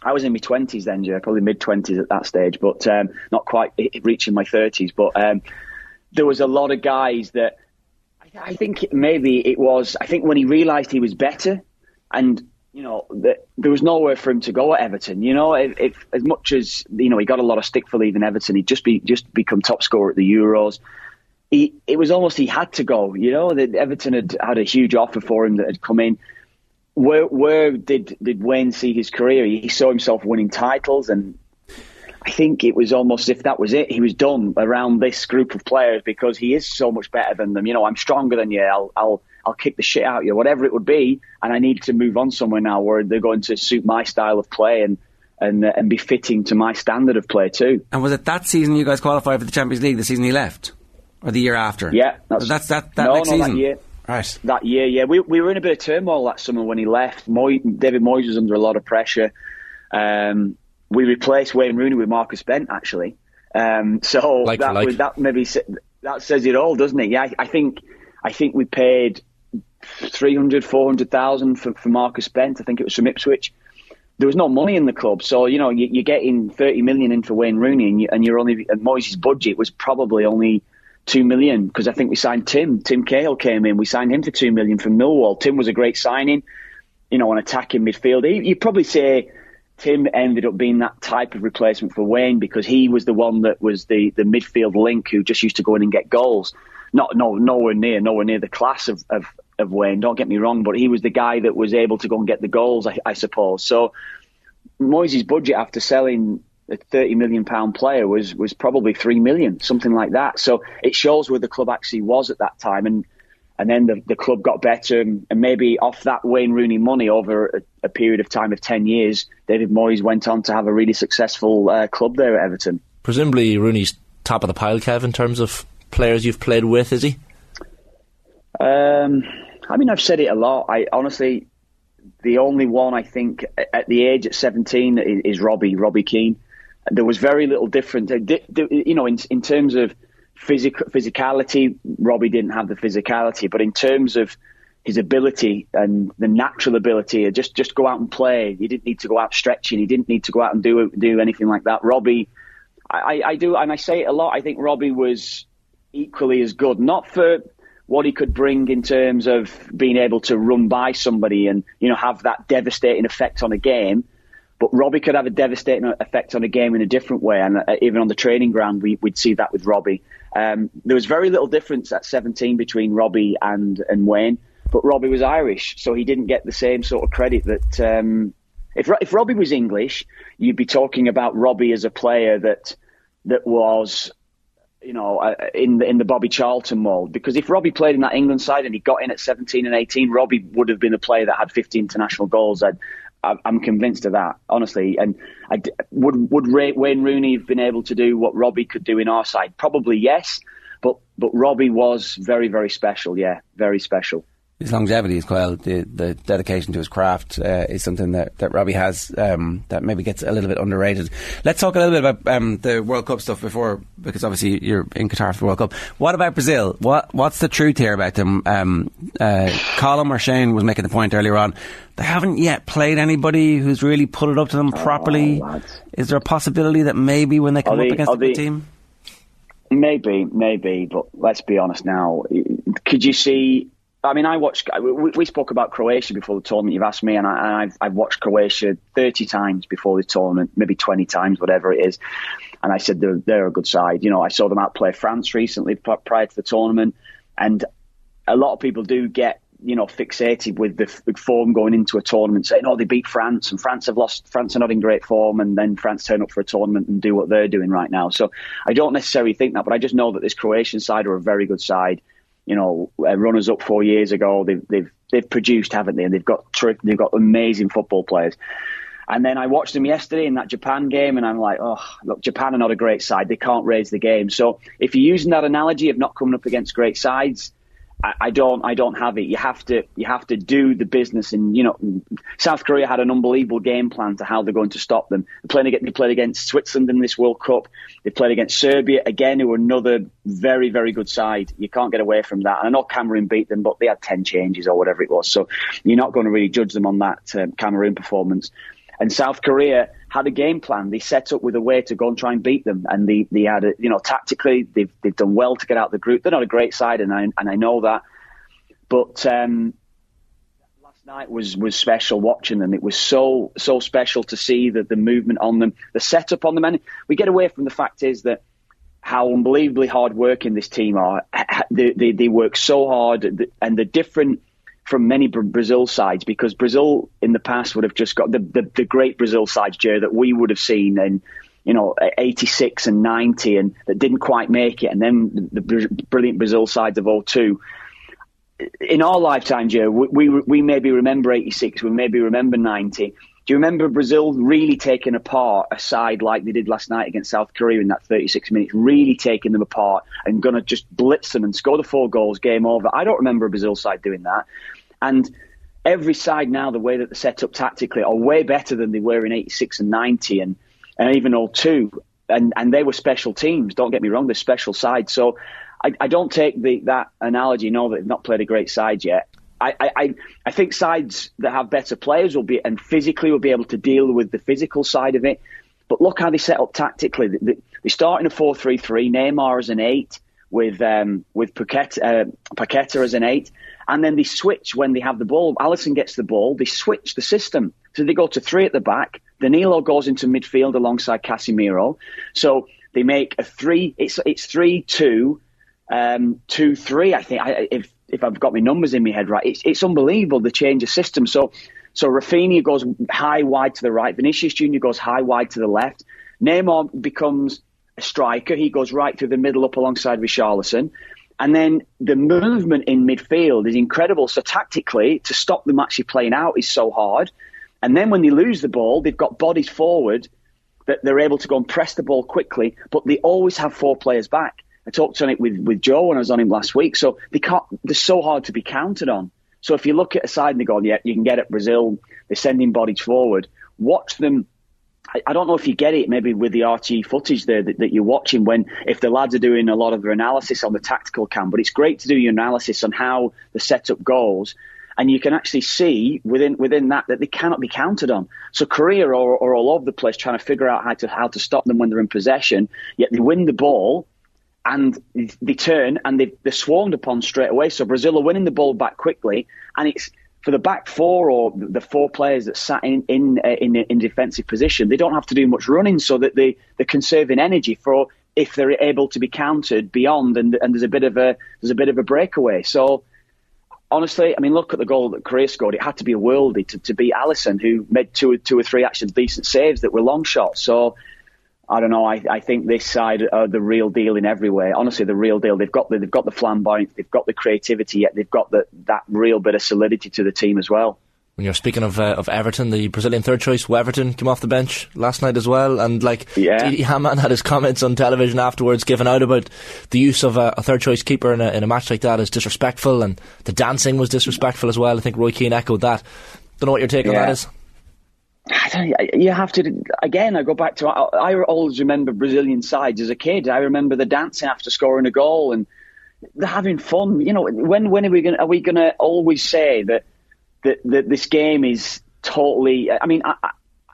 Speaker 13: I was in my twenties then, Jay, probably mid twenties at that stage, but um, not quite reaching my thirties. But um, there was a lot of guys that I think maybe it was. I think when he realised he was better, and you know there was nowhere for him to go at Everton. You know, if, if, as much as you know he got a lot of stick for leaving Everton, he'd just be just become top scorer at the Euros. He, it was almost he had to go. You know, that Everton had had a huge offer for him that had come in. Where where did did Wayne see his career? He saw himself winning titles and I think it was almost as if that was it. He was done around this group of players because he is so much better than them. You know, I'm stronger than you. I'll, I'll, I'll kick the shit out of you, whatever it would be. And I need to move on somewhere now where they're going to suit my style of play and, and, uh, and be fitting to my standard of play too.
Speaker 4: And was it that season you guys qualified for the Champions League? The season he left, or the year after?
Speaker 13: Yeah,
Speaker 4: that's that's that, that
Speaker 13: no,
Speaker 4: next
Speaker 13: no,
Speaker 4: season.
Speaker 13: That year.
Speaker 4: Right.
Speaker 13: That year, yeah. We, we were in a bit of turmoil that summer when he left. Moy, David Moyes was under a lot of pressure. Um, we replaced Wayne Rooney with Marcus Bent, actually. Um, so
Speaker 6: Like
Speaker 13: that
Speaker 6: like.
Speaker 13: that maybe that says it all, doesn't it? Yeah, I, I think I think we paid 300, 400,000 for, for Marcus Bent. I think it was from Ipswich. There was no money in the club, so you know you, you're getting 30 million in for Wayne Rooney, and, you, and you're only and Moyes' budget was probably only two million because I think we signed Tim. Tim Cahill came in. We signed him for two million from Millwall. Tim was a great signing. You know, an attacking midfielder. You'd probably say Tim ended up being that type of replacement for Wayne because he was the one that was the, the midfield link who just used to go in and get goals. Not no nowhere near nowhere near the class of, of, of Wayne. Don't get me wrong, but he was the guy that was able to go and get the goals. I, I suppose. So Moyes' budget after selling a thirty million pound player was was probably three million, something like that. So it shows where the club actually was at that time, and and then the, the club got better, and, and maybe off that Wayne Rooney money over a, a period of time of ten years, David Moyes went on to have a really successful uh, club there at Everton.
Speaker 6: Presumably, Rooney's top of the pile, Kev, in terms of players you've played with, is he?
Speaker 13: Um, I mean, I've said it a lot. I honestly, the only one I think at the age at 17 is, is Robbie, Robbie Keane. There was very little difference. Di- di- You know, in, in terms of physic- physicality, Robbie didn't have the physicality, but in terms of his ability and the natural ability, just just go out and play. He didn't need to go out stretching. He didn't need to go out and do do anything like that. Robbie, I, I do, and I say it a lot. I think Robbie was equally as good, not for what he could bring in terms of being able to run by somebody and you know have that devastating effect on a game. But Robbie could have a devastating effect on a game in a different way, and uh, even on the training ground, we, would see that with Robbie. Um, there was very little difference at 17 between Robbie and and Wayne, but Robbie was Irish, so he didn't get the same sort of credit that. Um, if if Robbie was English, you'd be talking about Robbie as a player that that was you know, uh, in the in the Bobby Charlton mold. Because if Robbie played in that England side and he got in at 17 and 18, Robbie would have been a player that had 50 international goals. I- I'm convinced of that, honestly. And I would would Ray, Wayne Rooney have been able to do what Robbie could do in our side? Probably yes. But but Robbie was very very special. Yeah, very special.
Speaker 4: His longevity as well, the, the dedication to his craft uh, is something that, that Robbie has um, that maybe gets a little bit underrated. Let's talk a little bit about um, the World Cup stuff before, because obviously you're in Qatar for the World Cup. What about Brazil? What What's the truth here about them? Um, uh, Colin or Shane was making the point earlier on. They haven't yet played anybody who's really put it up to them properly. Is there a possibility that maybe when they come
Speaker 13: Are
Speaker 4: up
Speaker 13: they-
Speaker 4: against a good
Speaker 13: they-
Speaker 4: team?
Speaker 13: Maybe, maybe, but let's be honest now. Could you see? I mean, I watched. We, spoke about Croatia before the tournament. You've asked me, and, I, I've I've watched Croatia thirty times before the tournament, maybe twenty times, whatever it is. And I said they're, they're a good side. You know, I saw them outplay France recently prior to the tournament, and a lot of people do get you know, fixated with the, form going into a tournament, saying, "Oh, they beat France, and France have lost. France are not in great form, and then France turn up for a tournament and do what they're doing right now." So I don't necessarily think that, but I just know that this Croatian side are a very good side. You know, uh, runners up four years ago, they've they've they've produced, haven't they? And they've got they've got amazing football players. And then I watched them yesterday in that Japan game, and I'm like, oh, look, Japan are not a great side. They can't raise the game. So if you're using that analogy of not coming up against great sides, I, don't, I don't have it. You have to, you have to do the business. And you know, South Korea had an unbelievable game plan to how they're going to stop them. They played, against, they played against Switzerland in this World Cup. They played against Serbia again, who are another very, very good side. You can't get away from that. And I know Cameroon beat them, but they had ten changes or whatever it was. So you're not going to really judge them on that um, Cameroon performance. And South Korea had a game plan. They set up with a way to go and try and beat them. And they, they had, a, you know, tactically, they've, they've done well to get out of the group. They're not a great side, and I, and I know that. But um, last night was, was special watching them. It was so, so special to see that the movement on them, the setup on them. And we get away from the fact is that how unbelievably hard working this team are. They, they, they work so hard, and the different from many Brazil sides because Brazil in the past would have just got the, the, the great Brazil sides, Joe, that we would have seen in, you know, 86 and 90 and that didn't quite make it. And then the, the brilliant Brazil sides of 02. In our lifetime, Joe, we, we, we maybe remember 86, we maybe remember 90. Do you remember Brazil really taking apart a side like they did last night against South Korea in that 36 minutes, really taking them apart and going to just blitz them and score the four goals, game over? I don't remember a Brazil side doing that. And every side now, the way that they're set up tactically, are way better than they were in 86 and 90 and, and even 02. And, and they were special teams. Don't get me wrong, they're special sides. So I, I don't take the, that analogy, no, that they've not played a great side yet. I, I, I think sides that have better players will be and physically will be able to deal with the physical side of it. But look how they set up tactically. They, they start in a 4 3 3, Neymar as an 8, with um, with Paqueta, uh, Paqueta as an 8 and then they switch when they have the ball. Alisson gets the ball, they switch the system. So they go to three at the back. Danilo goes into midfield alongside Casemiro. So they make a three. It's it's three two, um, two three. I think I, if if I've got my numbers in my head right, it's it's unbelievable the change of system. So so Raphinha goes high wide to the right. Vinicius Junior goes high wide to the left. Neymar becomes a striker. He goes right through the middle up alongside Richarlison. And then the movement in midfield is incredible. So tactically, to stop them actually playing out is so hard. And then when they lose the ball, they've got bodies forward that they're able to go and press the ball quickly, but they always have four players back. I talked on it with, with Joe when I was on him last week. So they can't, they're so hard to be counted on. So if you look at a side and they go, yeah, you can get at Brazil, they're sending bodies forward. Watch them I, don't know if you get it maybe with the RT footage there that, that, you're watching when if the lads are doing a lot of their analysis on the tactical cam, but it's great to do your analysis on how the setup goes. And you can actually see within within that that they cannot be counted on. So Korea are, are all over the place trying to figure out how to how to stop them when they're in possession. Yet they win the ball, and they turn and they, they're swarmed upon straight away. So Brazil are winning the ball back quickly, and it's for the back four or the four players that sat in in uh, in, in defensive position, they don't have to do much running, so that they they're conserving energy for if they're able to be countered beyond, and and there's a bit of a there's a bit of a breakaway. So honestly, I mean, look at the goal that Korea scored. It had to be a worldie to, to beat Alisson, who made two two or three actually decent saves that were long shots. So I don't know. I, I think this side are the real deal in every way. Honestly, the real deal. They've got the, they've got the flamboyant, they've got the creativity, yet they've got the, that real bit of solidity to the team as well.
Speaker 6: When you're speaking of uh, of Everton, the Brazilian third choice, Weverton came off the bench last night as well, and like
Speaker 13: yeah.
Speaker 6: Didi Hamann had his comments on television afterwards, giving out about the use of a, a third choice keeper in a, in a match like that is disrespectful, and the dancing was disrespectful as well. I think Roy Keane echoed that. Don't know what your take yeah. on that is.
Speaker 13: You have to again. I go back to I, I, always remember Brazilian sides as a kid. I remember the dancing after scoring a goal and having fun. You know, when when are we going? Are we going to always say that, that that this game is totally? I mean, I,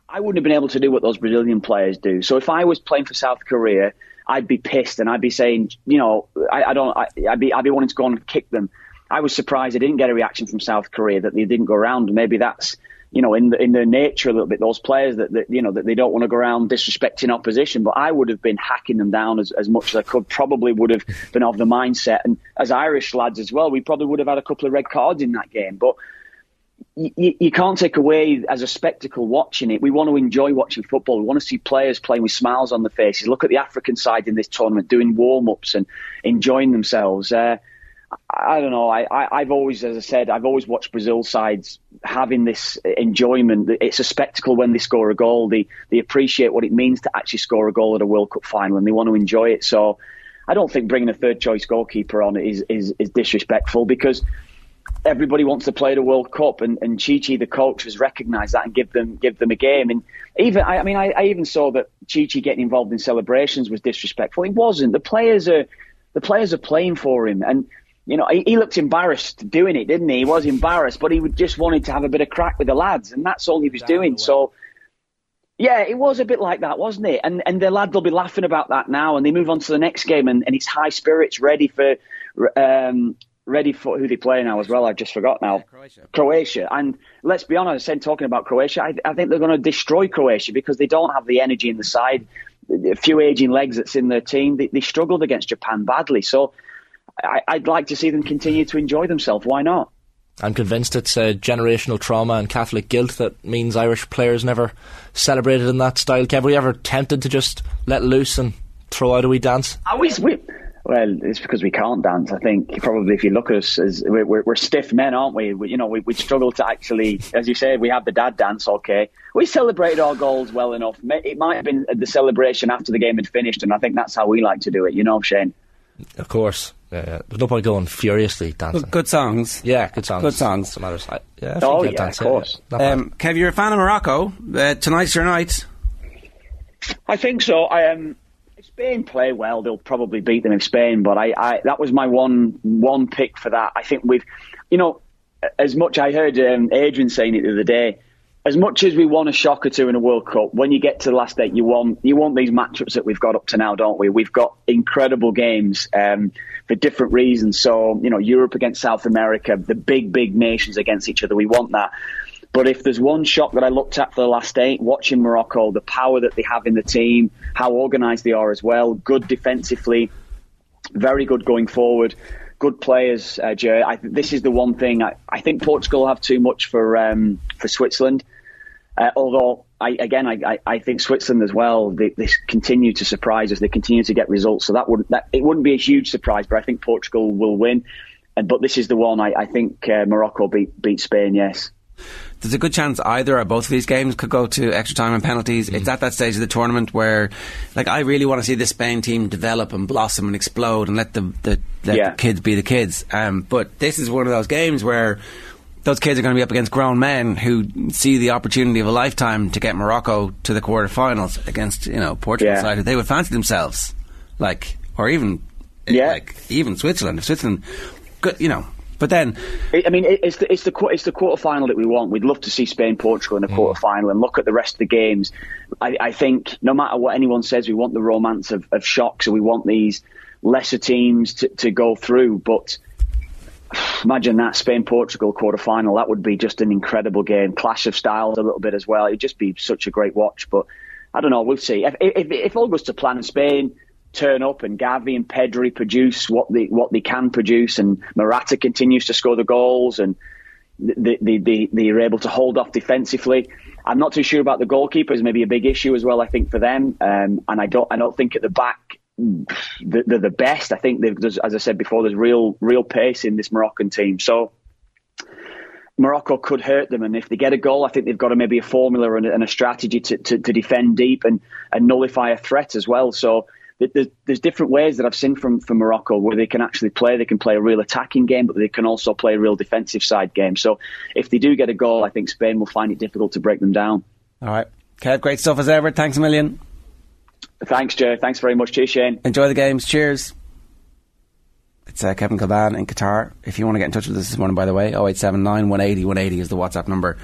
Speaker 13: I wouldn't have been able to do what those Brazilian players do. So if I was playing for South Korea, I'd be pissed and I'd be saying, you know, I, I don't. I, I'd be I'd be wanting to go and kick them. I was surprised I didn't get a reaction from South Korea that they didn't go around. Maybe that's you know, in the, in their nature a little bit, those players that, that you know that they don't want to go around disrespecting opposition. But I would have been hacking them down as, as much as I could. Probably would have been of the mindset, and as Irish lads as well, we probably would have had a couple of red cards in that game. But you, you can't take away as a spectacle watching it. We want to enjoy watching football. We want to see players playing with smiles on their faces. Look at the African side in this tournament doing warm ups and enjoying themselves. Uh, I don't know. I, I, have always, as I said, I've always watched Brazil sides having this enjoyment. It's a spectacle when they score a goal. They they appreciate what it means to actually score a goal at a World Cup final, and they want to enjoy it. So, I don't think bringing a third choice goalkeeper on is is, is disrespectful because everybody wants to play the World Cup, and, and Tite, the coach, has recognised that and give them give them a game. And even I, I mean, I, I even saw that Tite getting involved in celebrations was disrespectful. He wasn't. The players are the players are playing for him, and you know, he, he, looked embarrassed doing it, didn't he? He was embarrassed, but he just wanted to have a bit of crack with the lads, and that's all he was doing. So, yeah, it was a bit like that, wasn't it? And and the lad will be laughing about that now, and they move on to the next game, and, and it's high spirits, ready for, um, ready for who they play now as well. I've just forgot now. Croatia. Croatia, and let's be honest, I saying talking about Croatia, I, I think they're going to destroy Croatia because they don't have the energy in the side. A few aging legs that's in their team, they, they struggled against Japan badly. So I, would like to see them continue to enjoy themselves. Why not?
Speaker 6: I'm convinced it's a generational trauma and Catholic guilt that means Irish players never celebrated in that style. Kev, were you ever tempted to just let loose and throw out a wee dance?
Speaker 13: Always. We, well, it's because we can't dance. I think probably if you look at us as we're, we're, we're stiff men, aren't we? we you know, we, we struggle to actually, as you said, we have the dad dance. Okay, we celebrated our goals well enough. It might have been the celebration after the game had finished, and I think that's how we like to do it. You know, Shane.
Speaker 6: Of course. Yeah, there's no point going furiously dancing.
Speaker 4: Good, good songs.
Speaker 6: Yeah, good songs.
Speaker 4: Good songs.
Speaker 6: Some other side. Yeah,
Speaker 13: oh, yeah, dance, of course.
Speaker 4: Yeah, um, Kev, you're a fan of Morocco. Uh, tonight's your night.
Speaker 13: I think so. I um, if Spain play well, they'll probably beat them in Spain. But I, I that was my one one pick for that. I think we've, you know, as much I heard um, Adrian saying it the other day as much as we want a shock or two in a World Cup, when you get to the last eight, you want you want these matchups that we've got up to now, don't we? We've got incredible games um, for different reasons. So you know, Europe against South America, the big big nations against each other. We want that. But if there's one shock that I looked at for the last eight, watching Morocco, the power that they have in the team, how organised they are as well, good defensively, very good going forward good players, uh. I, this is the one thing I, I think Portugal have too much for um, for Switzerland. Uh, although I, again, I, I, think Switzerland as well. They, they, continue to surprise us. They continue to get results. So that would that it wouldn't be a huge surprise, but I think Portugal will win. And but this is the one I, I think uh, Morocco beat beat Spain. Yes.
Speaker 4: There's a good chance either or both of these games could go to extra time and penalties. Mm. It's at that stage of the tournament where, like, I really want to see the Spain team develop and blossom and explode and let the the, let yeah. the kids be the kids. Um, but this is one of those games where those kids are going to be up against grown men who see the opportunity of a lifetime to get Morocco to the quarterfinals against you know Portugal yeah. side they would fancy themselves, like or even yeah. like even Switzerland. If Switzerland, good, you know. But then,
Speaker 13: I mean, it's the it's the it's the quarter final that we want. We'd love to see Spain Portugal in the mm. quarter final and look at the rest of the games. I, I, think no matter what anyone says, we want the romance of, of shocks, so we want these lesser teams to, to go through. But imagine that Spain Portugal quarter final. That would be just an incredible game. Clash of styles a little bit as well. It'd just be such a great watch. But I don't know. We'll see. If, if, if all goes to plan Spain turn up and Gavi and Pedri produce what they what they can produce, and Morata continues to score the goals, and they, they, they, they're able to hold off defensively. I'm not too sure about the goalkeepers. Maybe a big issue as well. I think for them, um, and I don't I don't think at the back they're the best. I think as I said before, there's real real pace in this Moroccan team. So Morocco could hurt them, and if they get a goal, I think they've got a, maybe a formula and a, and a strategy to, to, to, defend deep and, and nullify a threat as well. So there's, there's different ways that I've seen from, from Morocco where they can actually play. They can play a real attacking game, but they can also play a real defensive side game. So if they do get a goal, I think Spain will find it difficult to break them down.
Speaker 4: All right. Kev, great stuff as ever. Thanks a million.
Speaker 13: Thanks, Joe. Thanks very much. Cheers, Shane.
Speaker 4: Enjoy the games. Cheers. It's uh, Kevin Kilbane in Qatar. If you want to get in touch with us this morning, by the way, 0879 180 180 is the WhatsApp number.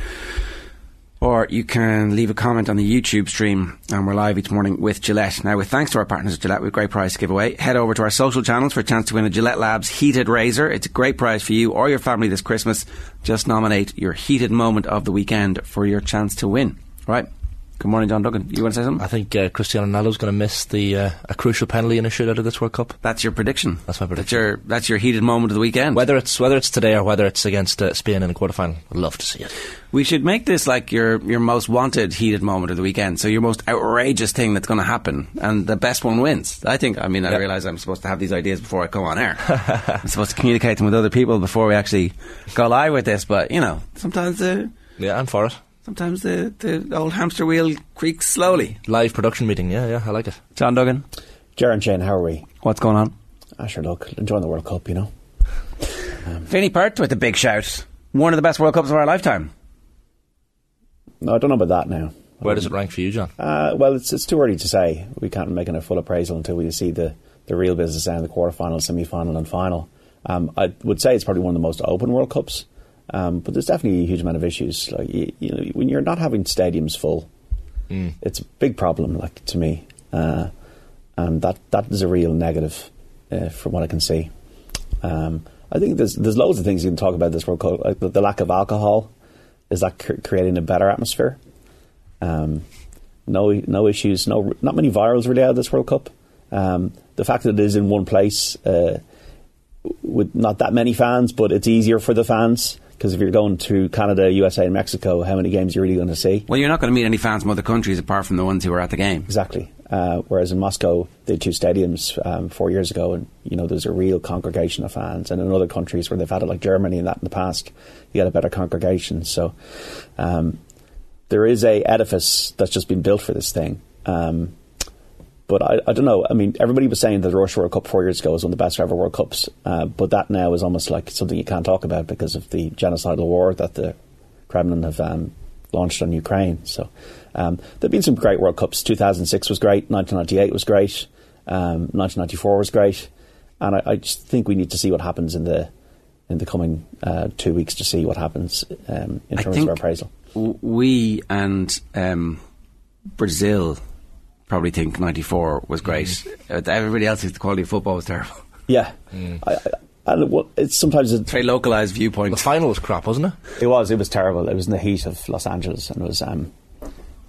Speaker 4: Or you can leave a comment on the YouTube stream, and we're live each morning with Gillette. Now, with thanks to our partners at Gillette, with great prize to give away, head over to our social channels for a chance to win a Gillette Labs heated razor. It's a great prize for you or your family this Christmas. Just nominate your heated moment of the weekend for your chance to win. Right. Good morning, John Duggan. You want to say something?
Speaker 6: I think uh, Cristiano Ronaldo's going to miss the uh, a crucial penalty in a shootout of this World Cup.
Speaker 4: That's your prediction.
Speaker 6: That's my
Speaker 4: That's
Speaker 6: prediction.
Speaker 4: your that's your heated moment of the weekend.
Speaker 6: Whether it's whether it's today or whether it's against uh, Spain in the quarterfinal, I'd love to see it.
Speaker 4: We should make this like your your most wanted heated moment of the weekend. So your most outrageous thing that's going to happen, and the best one wins. I think. I mean, I
Speaker 6: Yeah.
Speaker 4: realise I'm supposed to have these ideas before I go on air. I'm supposed to communicate them with other people before we actually go live with this. But you know, sometimes the
Speaker 6: Yeah, I'm for it.
Speaker 4: Sometimes the the old hamster wheel creaks slowly.
Speaker 6: Live production meeting. Yeah, yeah, I like it.
Speaker 4: John Duggan,
Speaker 14: Jaron Shane, how are we?
Speaker 4: what's going on?
Speaker 14: Ah, sure, look, enjoying the World Cup, you know.
Speaker 4: Vinny Pert with a big shout. One of the best World Cups of our lifetime.
Speaker 14: No, I don't know about that now.
Speaker 6: Where does it rank for you, John?
Speaker 14: Uh, well, it's, it's too early to say. We can't make a full appraisal until we see the, the real business down in the quarterfinal, semi final, and final. Um, I would say it's probably one of the most open World Cups, um, but there's definitely a huge amount of issues. Like you, you know, when you're not having stadiums full, it's a big problem. Like to me, uh, and that that is a real negative uh, from what I can see. Um, I think there's there's loads of things you can talk about this World Cup. Like the, the lack of alcohol is that cr- creating a better atmosphere. Um, no, no issues. No, not many virals really out of this World Cup. Um, the fact that it is in one place uh, with not that many fans, but it's easier for the fans because if you're going to Canada, USA, and Mexico, how many games are you really going to see?
Speaker 4: Well, you're not going to meet any fans from other countries apart from the ones who were at the game.
Speaker 14: Exactly. Uh, whereas in Moscow, they had two stadiums um, four years ago, and you know there's a real congregation of fans. And in other countries where they've had it, like Germany and that in the past, you get a better congregation. So um, there is a edifice that's just been built for this thing. Um, but I, I don't know. I mean, everybody was saying that the Russia World Cup four years ago was one of the best ever World Cups, uh, but that now is almost like something you can't talk about because of the genocidal war that the Kremlin have um, launched on Ukraine. So um, there've been some great World Cups. 2006 was great. 1998 was great. Um, 1994 was great. And I, I just think we need to see what happens in the in the coming uh, two weeks to see what happens um, in terms of our appraisal.
Speaker 4: w- we and um, Brazil probably think 94 was great. Uh, everybody else thinks the quality of football was terrible.
Speaker 14: Yeah, I, I, and what, it's sometimes a
Speaker 4: very localized viewpoint.
Speaker 6: The final was crap, wasn't it?
Speaker 14: It was. It was terrible. It was in the heat of Los Angeles, and it was um,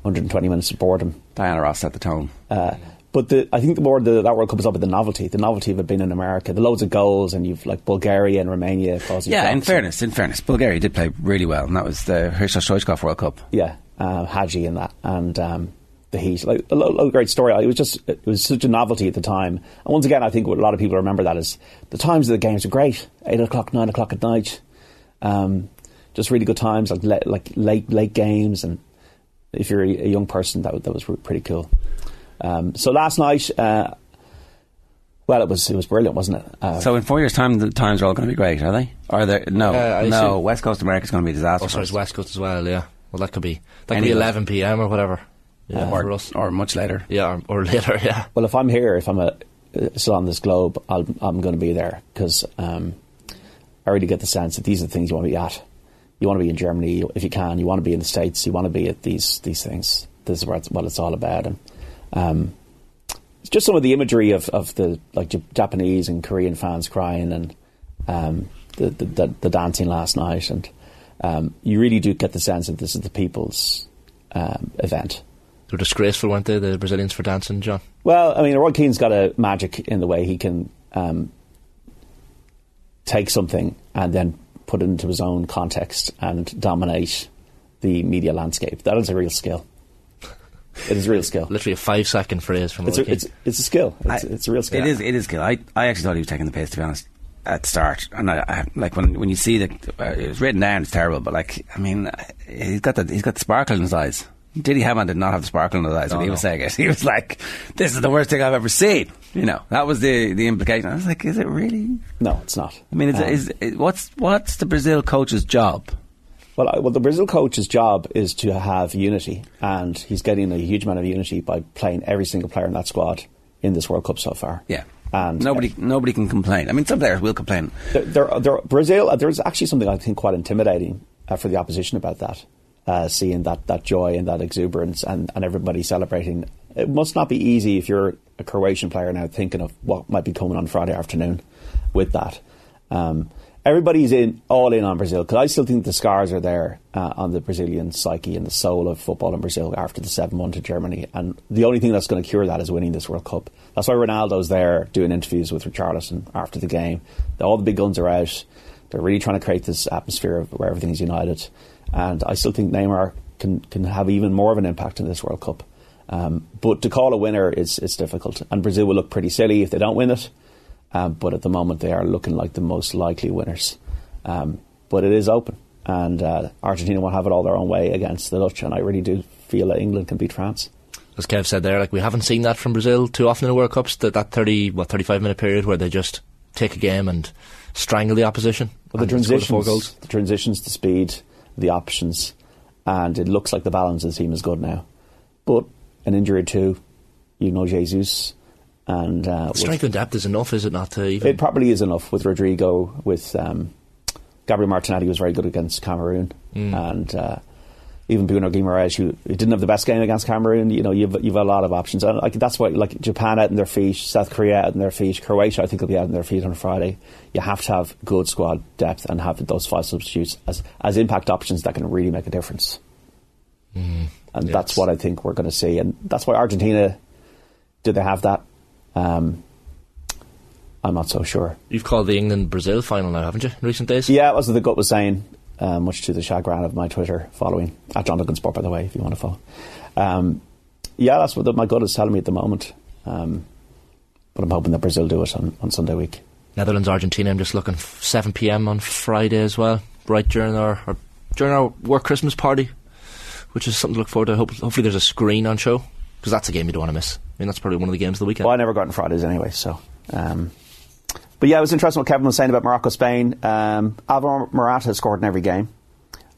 Speaker 14: 120 minutes of boredom.
Speaker 4: Diana Ross set the tone.
Speaker 14: Uh, but the, I think the more the, that World Cup is up with the novelty, the novelty of it being in America, the loads of goals, and you've like Bulgaria and Romania causing.
Speaker 4: Yeah, in fairness, in fairness, Bulgaria did play really well, and that was the Hristo Stoichkov World Cup.
Speaker 14: yeah, uh, Hagi in that, and um, the heat, like a lot, lot great story. It was just it was such a novelty at the time. And once again, I think what a lot of people remember that is the times of the games were great, eight o'clock, nine o'clock at night, um, just really good times, like le- like late late games, and if you're a, a young person, that was- that was re- pretty cool. Um, so last night. Uh, well, it was it was brilliant, wasn't it? Uh,
Speaker 4: So in four years' time, the times are all going to be great, are they? Are they? No,
Speaker 6: Uh,
Speaker 4: no. West Coast America is going to be a disaster.
Speaker 6: Oh, sorry, it's. West Coast as well. Yeah. Well, that could be that could
Speaker 4: Any
Speaker 6: be 11 p.m. or whatever. Yeah,
Speaker 4: or,
Speaker 6: for us.
Speaker 4: or much later.
Speaker 6: Yeah, or, or later. Yeah.
Speaker 14: Well, if I'm here, if I'm a, uh, still on this globe, I'll, I'm going to be there because um, I really get the sense that these are the things you want to be at. You want to be in Germany if you can. You want to be in the States. You want to be at these these things. This is what it's, what it's all about. And um, it's just some of the imagery of, of the like Japanese and Korean fans crying and um, the, the, the the dancing last night, and um, you really do get the sense that this is the people's um, event.
Speaker 6: They were disgraceful, weren't they, the Brazilians for dancing, John?
Speaker 14: Well, I mean, Roy Keane's got a magic in the way he can um, take something and then put it into his own context and dominate the media landscape. That is a real skill. It is a real skill.
Speaker 6: Literally a five second phrase from
Speaker 14: It's
Speaker 6: Roy
Speaker 14: a, it's, it's a skill. It's,
Speaker 4: I-
Speaker 14: it's a real skill.
Speaker 4: It is. It is skill. I, I actually thought he was taking the piss to be honest at start, and I, I like when when you see that uh, it was written down, it's terrible. But like, I mean, uh, he's got the he's got the sparkle in his eyes. Didi Hamann did not have the sparkle in his eyes when he was saying it. He was like, "This is the worst thing I've ever seen." You know, that was the the implication. I was like, "Is it really?"
Speaker 14: No, it's not.
Speaker 4: I mean,
Speaker 14: Um,
Speaker 4: is, is what's what's the Brazil coach's job?
Speaker 14: Well, I- well, the Brazil coach's job is to have unity, and he's getting a huge amount of unity by playing every single player in that squad in this World Cup so far.
Speaker 4: Yeah,
Speaker 14: and
Speaker 4: nobody nobody can complain. I mean, some players will complain.
Speaker 14: there, there, there, Brazil, uh, there's actually something I think quite intimidating uh, for the opposition about that. Uh, seeing that, that joy and that exuberance and, and everybody celebrating. It must not be easy if you're a Croatian player now thinking of what might be coming on Friday afternoon with that. Um, everybody's in all in on Brazil because I still think the scars are there uh, on the Brazilian psyche and the soul of football in Brazil after the seven one to Germany, and the only thing that's going to cure that is winning this World Cup. That's why Ronaldo's there doing interviews with Richarlison after the game. All the big guns are out. They're really trying to create this atmosphere of where everything's united, and I still think Neymar can can have even more of an impact in this World Cup. Um, but to call a winner is is difficult, and Brazil will look pretty silly if they don't win it. Um, but at the moment, they are looking like the most likely winners. Um, but it is open, and uh, Argentina will have it all their own way against the Dutch, and I really do feel that England can beat France.
Speaker 6: As Kev said there, like we haven't seen that from Brazil too often in the World Cups. That that thirty what thirty five minute period where they just take a game and strangle the opposition.
Speaker 14: Well, the transitions, the transitions, the speed, the options, and it looks like the balance of the team is good now. But an injury or two, you know, Jesus and uh,
Speaker 6: strength and depth is enough, is it not? To even
Speaker 14: it probably is enough with Rodrigo. With um, Gabriel Martinelli was very good against Cameroon,
Speaker 6: Mm.
Speaker 14: and uh, even Bruno Guimaraes, who, didn't have the best game against Cameroon. You know, you've you've a lot of options, and like that's why like Japan out in their feet, South Korea out in their feet, Croatia I think will be out in their feet on Friday. You have to have good squad depth and have those five substitutes as as impact options that can really make a difference.
Speaker 6: Mm.
Speaker 14: And that's what I think we're going to see, and that's why Argentina. Do they have that? Um, I'm not so sure.
Speaker 6: You've called the England Brazil final now, haven't you, in recent days?
Speaker 14: Yeah, it was what the gut was saying, uh, much to the chagrin of my Twitter following. At John Duggan Sport, by the way, if you want to follow. Um, yeah, that's what the, my gut is telling me at the moment. Um, but I'm hoping that Brazil do it on, on Sunday week.
Speaker 6: Netherlands Argentina. I'm just looking 7 p.m. on Friday as well, right during our, our during our work Christmas party, which is something to look forward to. Hope, hopefully, there's a screen on show because that's a game you don't want to miss. I mean, that's probably one of the games of the weekend.
Speaker 14: Well, I never got on Fridays anyway, so. Um, but yeah, it was interesting what Kevin was saying about Morocco Spain. Um, Alvaro Morata has scored in every game.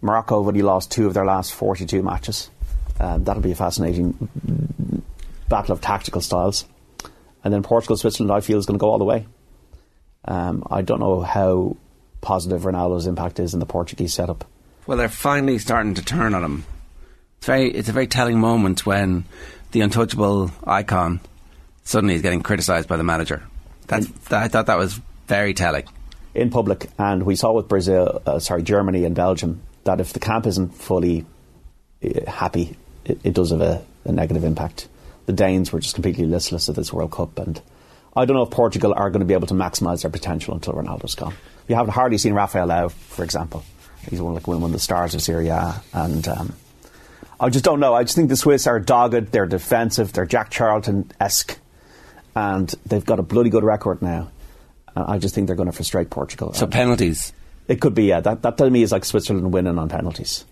Speaker 14: Morocco have only lost two of their last 42 matches. Um, that'll be a fascinating battle of tactical styles. And then Portugal Switzerland, I feel, is going to go all the way. Um, I don't know how positive Ronaldo's impact is in the Portuguese setup.
Speaker 4: Well, they're finally starting to turn on him. It's very, it's a very telling moment when the untouchable icon suddenly is getting criticised by the manager. That's, that, I thought that was very telling.
Speaker 14: in public, and we saw with Brazil, uh, sorry, Germany and Belgium, that if the camp isn't fully uh, happy, it, it does have a, a negative impact. The Danes were just completely listless at this World Cup, and I don't know if Portugal are going to be able to maximise their potential until Ronaldo's gone. You haven't hardly seen Rafael Leão, for example. He's one like one of the stars of Serie A, and um, I just don't know. I just think the Swiss are dogged. They're defensive. They're Jack Charlton esque, and they've got a bloody good record now. Uh, I just think they're going to frustrate Portugal.
Speaker 4: So penalties.
Speaker 14: It could be. Yeah, that that to me is like Switzerland winning on penalties.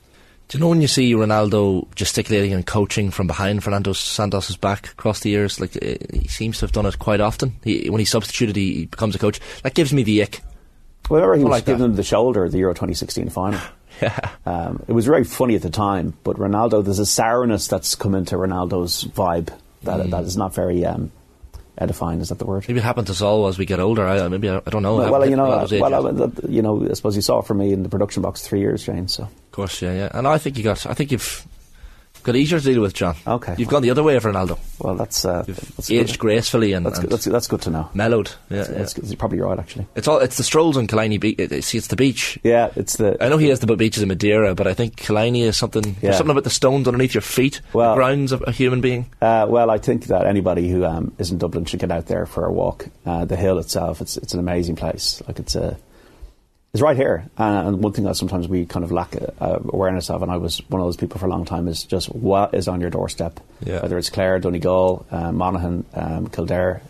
Speaker 6: Do you know when you see Ronaldo gesticulating and coaching from behind Fernando Santos's back across the years? Like uh, he seems to have done it quite often. He, when he's substituted, he, he becomes a coach. That gives me the ick.
Speaker 14: Whenever he
Speaker 6: I
Speaker 14: was
Speaker 6: like
Speaker 14: giving
Speaker 6: that.
Speaker 14: them the shoulder, at the Euro 2016 final.
Speaker 6: Yeah.
Speaker 14: Um, it was very funny at the time, but Ronaldo, there's a sourness that's come into Ronaldo's vibe that
Speaker 6: Mm.
Speaker 14: that is not very um, edifying. Is that the word?
Speaker 6: Maybe it happens to us all as we get older. I, maybe I, I don't know.
Speaker 14: Well, well, you know, well. I, that- you know, I suppose you saw it for me in the production box three years, Jane. So
Speaker 6: Of course, yeah, yeah. And I think you got. I think you've got easier to deal with, John.
Speaker 14: Okay.
Speaker 6: You've gone the other way of Ronaldo.
Speaker 14: Well, that's uh, that's
Speaker 6: aged
Speaker 14: good.
Speaker 6: gracefully and,
Speaker 14: That's
Speaker 6: and
Speaker 14: good, that's, that's good to know.
Speaker 6: mellowed. Yeah,
Speaker 14: That's,
Speaker 6: yeah.
Speaker 14: that's, that's probably right, actually.
Speaker 6: It's all. It's the strolls on Killiney Beach. It, see, it's the beach.
Speaker 14: Yeah, it's the.
Speaker 6: I know he has the beaches in Madeira, but I think Killiney is something.
Speaker 14: Yeah.
Speaker 6: There's something about the stones underneath your feet.
Speaker 14: Well-
Speaker 6: the grounds of a human being.
Speaker 14: Uh, well, I think that anybody who um, is in Dublin should get out there for a walk. Uh, the hill itself, it's it's an amazing place. Like it's a, it's right here. Uh, and one thing that sometimes we kind of lack uh, awareness of, and I was one of those people for a long time, is just what is on your doorstep.
Speaker 6: Yeah.
Speaker 14: Whether it's Clare, Donegal, uh, Monaghan, um, Kildare,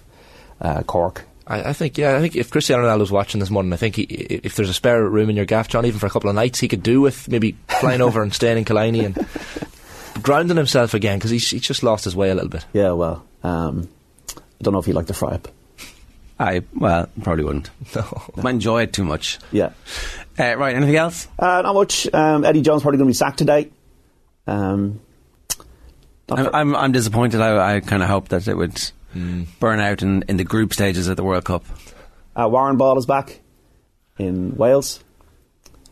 Speaker 14: uh, Cork.
Speaker 6: I, I think, yeah, I think if Cristiano Ronaldo's watching this morning, I think he, if there's a spare room in your gaff, John, even for a couple of nights, he could do with maybe flying over and staying in Killiney and grounding himself again because he's, he's just lost his way a little bit.
Speaker 14: Yeah, well, um, I don't know if you like the fry up.
Speaker 4: I well probably wouldn't.
Speaker 6: No.
Speaker 4: I enjoy it too much.
Speaker 14: Yeah.
Speaker 4: Uh, right. Anything else?
Speaker 14: Uh, not much. Um, Eddie Jones probably going to be sacked today. Um,
Speaker 4: I'm
Speaker 14: for-
Speaker 4: I'm, I'm disappointed. I, I kind of hoped that it would burn out in, in the group stages of the World Cup.
Speaker 14: Uh, Warren Ball is back in Wales,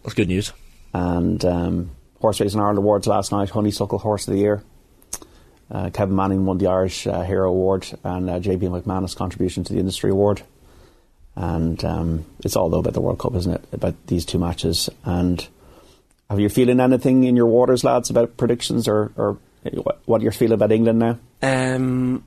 Speaker 6: That's good news.
Speaker 14: and um, Horse Racing Ireland Awards last night. Honeysuckle Horse of the Year. Uh, Kevin Manning won the Irish uh, Hero Award and uh, JP McManus contribution to the Industry Award. And um, it's all though about the World Cup, isn't it? About these two matches. And have you feeling anything in your waters, lads, about predictions or, or what you're feeling about England now?
Speaker 4: Um,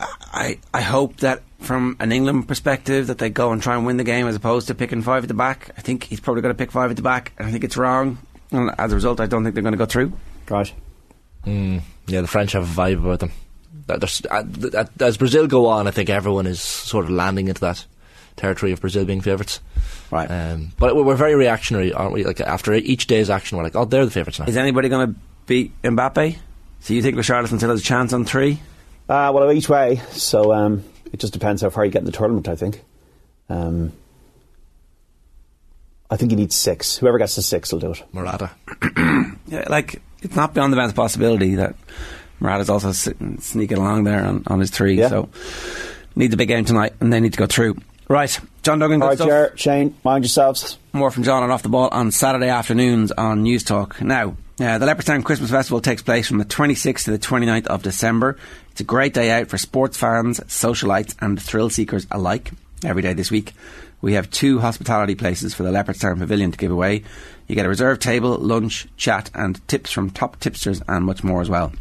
Speaker 4: I I hope that from an England perspective that they go and try and win the game as opposed to picking five at the back. I think he's probably going to pick five at the back, and I think it's wrong. And as a result, I don't think they're going to go through.
Speaker 14: Right.
Speaker 6: Mm, yeah, the French have a vibe about them. Uh, as Brazil go on, I think everyone is sort of landing into that territory of Brazil being favourites.
Speaker 4: Right.
Speaker 6: Um, but we're very reactionary, aren't we? Like after each day's action, we're like, oh, they're the favourites now.
Speaker 4: Is anybody going to beat Mbappe? So you think Richarlison still has a chance on three?
Speaker 14: Uh, well, each way. So um, it just depends how far you get in the tournament, I think. Um, I think you need six. Whoever gets to six will do it.
Speaker 6: Morata.
Speaker 4: yeah, like, it's not beyond the bounds of possibility that Morata's also sitting, sneaking along there on, on his three. Yeah. So, need the big game tonight, and they need to go through. Right, John Duggan.
Speaker 14: All right, Ger, Shane, mind yourselves.
Speaker 4: More from John and off the ball on Saturday afternoons on Newstalk. Now, uh, the Leopardstown Christmas Festival takes place from the 26th to the 29th of December. It's a great day out for sports fans, socialites, and thrill seekers alike. Every day this week, we have two hospitality places for the Leopardstown Pavilion to give away. You get a reserved table, lunch, chat, and tips from top tipsters, and much more as well.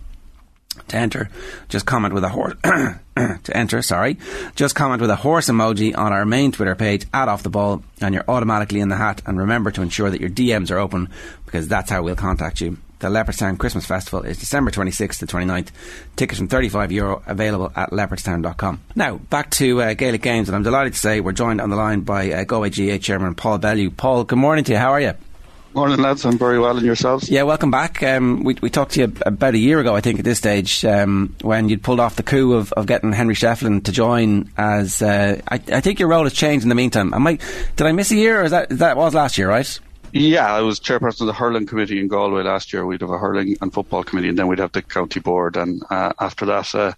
Speaker 4: To enter, just comment with a horse. to enter, sorry, just comment with a horse emoji on our main Twitter page at Off the Ball, and you're automatically in the hat. And remember to ensure that your DMs are open because that's how we'll contact you. The Leopardstown Christmas Festival is December 26th to 29th. Tickets from 35 euro available at leopardstown.com. Now, back to uh, Gaelic Games, and I'm delighted to say we're joined on the line by uh, Galway GAA Chairman Paul Bellew. Paul, good morning to you. How are you?
Speaker 15: Morning, lads. I'm very well, and yourselves?
Speaker 4: Yeah, welcome back. Um, we, we talked to you about a year ago, I think, at this stage, um, when you'd pulled off the coup of, of getting Henry Shefflin to join as. Uh, I, I, think your role has changed in the meantime. Am I, did I miss a year, or is that, that was last year, right?
Speaker 15: Yeah, I was chairperson of the hurling committee in Galway last year. We'd have a hurling and football committee, and then we'd have the county board. And uh, after that, uh,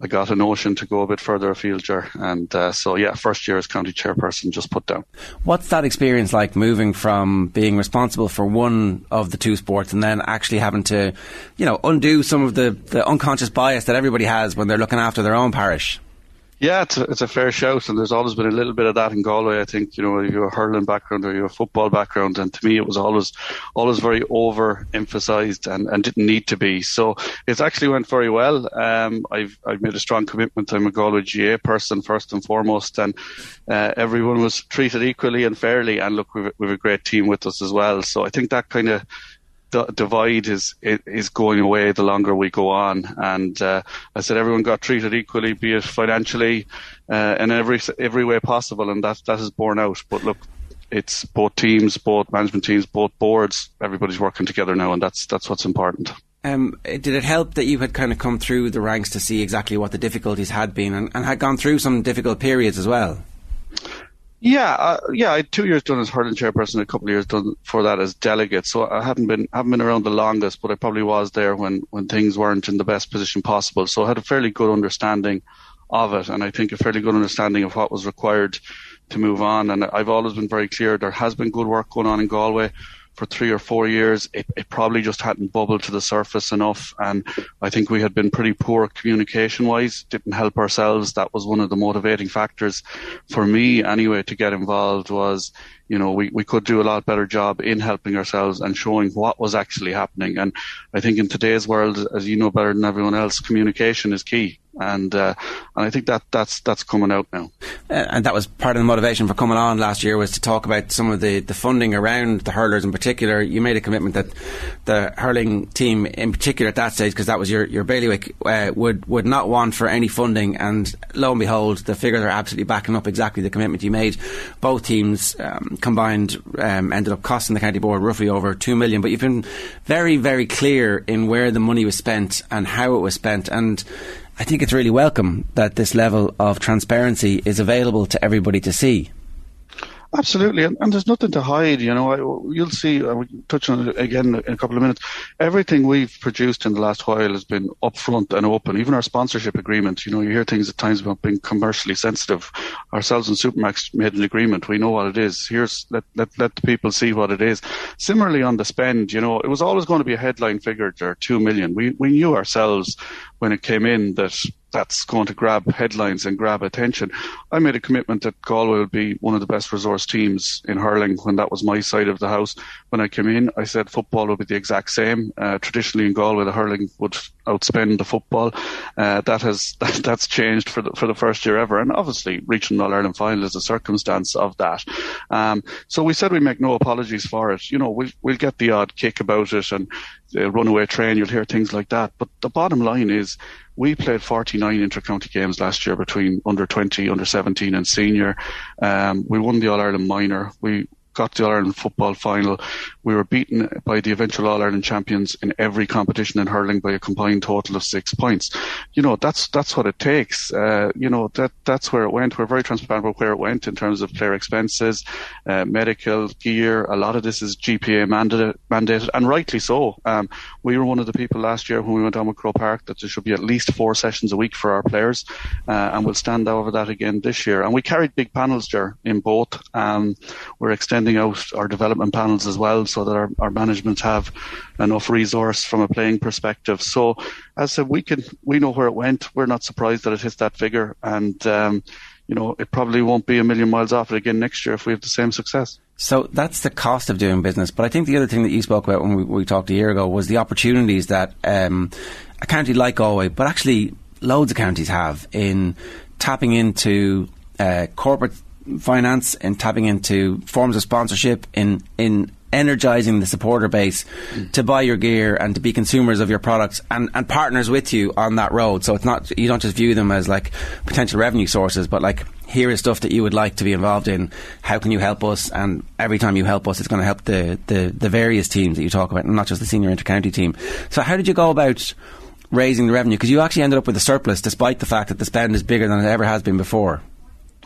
Speaker 15: I got a notion to go a bit further afield, Ger. And uh, so, yeah, first year as county chairperson, just put down.
Speaker 4: What's that experience like moving from being responsible for one of the two sports and then actually having to, you know, undo some of the, the unconscious bias that everybody has when they're looking after their own parish?
Speaker 15: Yeah, it's a, it's a fair shout, and there's always been a little bit of that in Galway. I think you know you have a hurling background or you have a football background, and to me it was always always very over emphasised and, and didn't need to be. So it's actually went very well. Um, I've I've made a strong commitment. I'm a Galway GAA person first and foremost, and uh, everyone was treated equally and fairly. And look, we've, we've a great team with us as well. So I think that kind of the divide is is going away the longer we go on. And uh, I said everyone got treated equally, be it financially, uh, in every every way possible, and that that is borne out. But look, it's both teams, both management teams, both boards. Everybody's working together now, and that's that's what's important.
Speaker 4: Um, did it help that you had kind of come through the ranks to see exactly what the difficulties had been, and, and had gone through some difficult periods as well?
Speaker 15: Yeah, uh, yeah. I two years done as hurling chairperson, a couple of years done for that as delegate. So I haven't been haven't been around the longest, but I probably was there when when things weren't in the best position possible. So I had a fairly good understanding of it, and I think a fairly good understanding of what was required to move on. And I've always been very clear there has been good work going on in Galway for three or four years. It, it, probably just hadn't bubbled to the surface enough. And I think we had been pretty poor communication wise, didn't help ourselves. That was one of the motivating factors for me anyway to get involved was, you know, we, we could do a lot better job in helping ourselves and showing what was actually happening. And I think in today's world, as you know better than everyone else, communication is key and uh, and I think that that's that's coming out now.
Speaker 4: Uh, and that was part of the motivation for coming on last year was to talk about some of the, the funding around the hurlers in particular. You made a commitment that the hurling team in particular at that stage, because that was your your bailiwick, uh, would would not want for any funding. And lo and behold, the figures are absolutely backing up exactly the commitment you made. Both teams um, combined um, ended up costing the county board roughly over two million. But you've been very very clear in where the money was spent and how it was spent and I think it's really welcome that this level of transparency is available to everybody to see.
Speaker 15: Absolutely, and, and, there's nothing to hide. You know, I, you'll see. I will touch on it again in a couple of minutes. Everything we've produced in the last while has been upfront and open. Even our sponsorship agreement. You know, you hear things at times about being commercially sensitive. Ourselves and Supermac's made an agreement. We know what it is. Here's let let let the people see what it is. Similarly, on the spend, you know, it was always going to be a headline figure, or two million. We we knew ourselves when it came in that that's going to grab headlines and grab attention. I made a commitment that Galway would be one of the best resource teams in hurling when that was my side of the house. When I came in, I said football would be the exact same. Uh, traditionally in Galway, the hurling would outspend the football. Uh, that has that, that's changed for the for the first year ever, and obviously reaching the All Ireland final is a circumstance of that. Um, so we said we make no apologies for it. You know, we'll we'll get the odd kick about it and the runaway train. You'll hear things like that, but the bottom line is we played 49 inter-county games last year between under 20, under 17 and senior. Um, we won the All-Ireland minor. We got the All Ireland football final. We were beaten by the eventual All Ireland champions in every competition in hurling by a combined total of six points. You know, that's that's what it takes. Uh, you know, that that's where it went. We're very transparent about where it went in terms of player expenses, uh, medical gear. A lot of this is GPA mandated, mandated and rightly so. Um, we were one of the people last year when we went on with Croke Park that there should be at least four sessions a week for our players, uh, and we'll stand over that again this year. And we carried big panels there in both. Um, we're extending sending out our development panels as well so that our, our management have enough resource from a playing perspective. So as I said, we can, we know where it went. We're not surprised that it hit that figure and, um, you know, it probably won't be a million miles off it again next year if we have the same success.
Speaker 4: So that's the cost of doing business. But I think the other thing that you spoke about when we, we talked a year ago was the opportunities that um, a county like Galway, but actually loads of counties have in tapping into uh, corporate finance and tapping into forms of sponsorship in in energizing the supporter base mm. to buy your gear and to be consumers of your products and, and partners with you on that road. So it's not you don't just view them as like potential revenue sources, but like here is stuff that you would like to be involved in. How can you help us? And every time you help us, it's going to help the, the, the various teams that you talk about, and not just the senior intercounty team. So how did you go about raising the revenue? Because you actually ended up with a surplus, despite the fact that the spend is bigger than it ever has been before.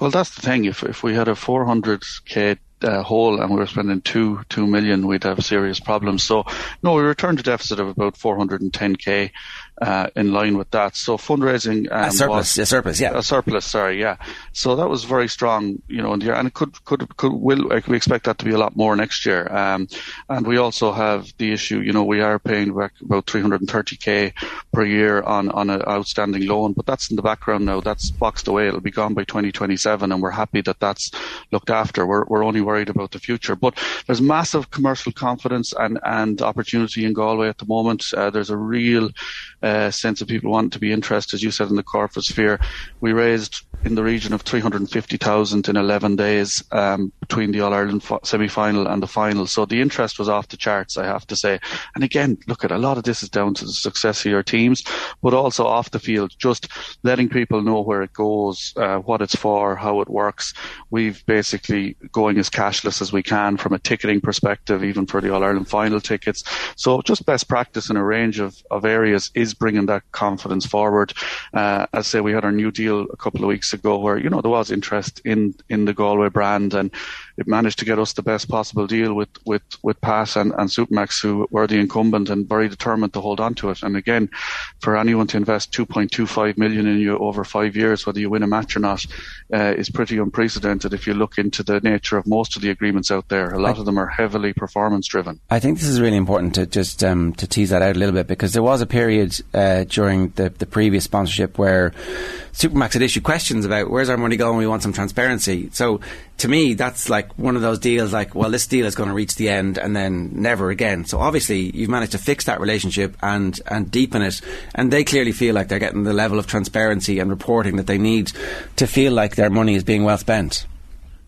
Speaker 15: Well, that's the thing. If if we had a 400k uh, hole and we were spending two two million, we'd have serious problems. So no, we returned a deficit of about 410k uh, in line with that. So fundraising um,
Speaker 4: a surplus,
Speaker 15: was,
Speaker 4: a surplus, yeah,
Speaker 15: a surplus. Sorry, yeah. So that was very strong, you know, in the year, and it could could could will we expect that to be a lot more next year. Um, and we also have the issue, you know, we are paying back about 330k per year on on an outstanding loan, but that's in the background now. That's boxed away. It'll be gone by 2027, and we're happy that that's looked after. We're we're only worried about the future, but there's massive commercial confidence and and opportunity in Galway at the moment. Uh, there's a real uh, sense of people wanting to be interested, as you said, in the corporate sphere. We raised in the region of 350,000 in 11 days um, between the All Ireland fo- semi final and the final. So the interest was off the charts, I have to say. And again, look at a lot of this is down to the success of your teams, but also off the field, just letting people know where it goes, uh, what it's for, how it works. We've basically going as cashless as we can from a ticketing perspective, even for the All Ireland final tickets. So just best practice in a range of, of areas is bringing that confidence forward. Uh, as I say, we had our new deal a couple of weeks ago where, you know, there was interest in, in the Galway brand and it managed to get us the best possible deal with, with, with Pat and, and Supermac's who were the incumbent and very determined to hold on to it. And again, for anyone to invest 2.25 million in you over five years, whether you win a match or not, uh, is pretty unprecedented if you look into the nature of most of the agreements out there. A lot I, of them are heavily performance driven.
Speaker 4: I think this is really important to just um, to tease that out a little bit because there was a period uh, during the, the previous sponsorship where Supermac's had issued questions about where's our money going. We want some transparency. So to me, that's like one of those deals. Like, well, this deal is going to reach the end and then never again. So obviously, you've managed to fix that relationship and and deepen it. And they clearly feel like they're getting the level of transparency and reporting that they need to feel like their money is being well spent.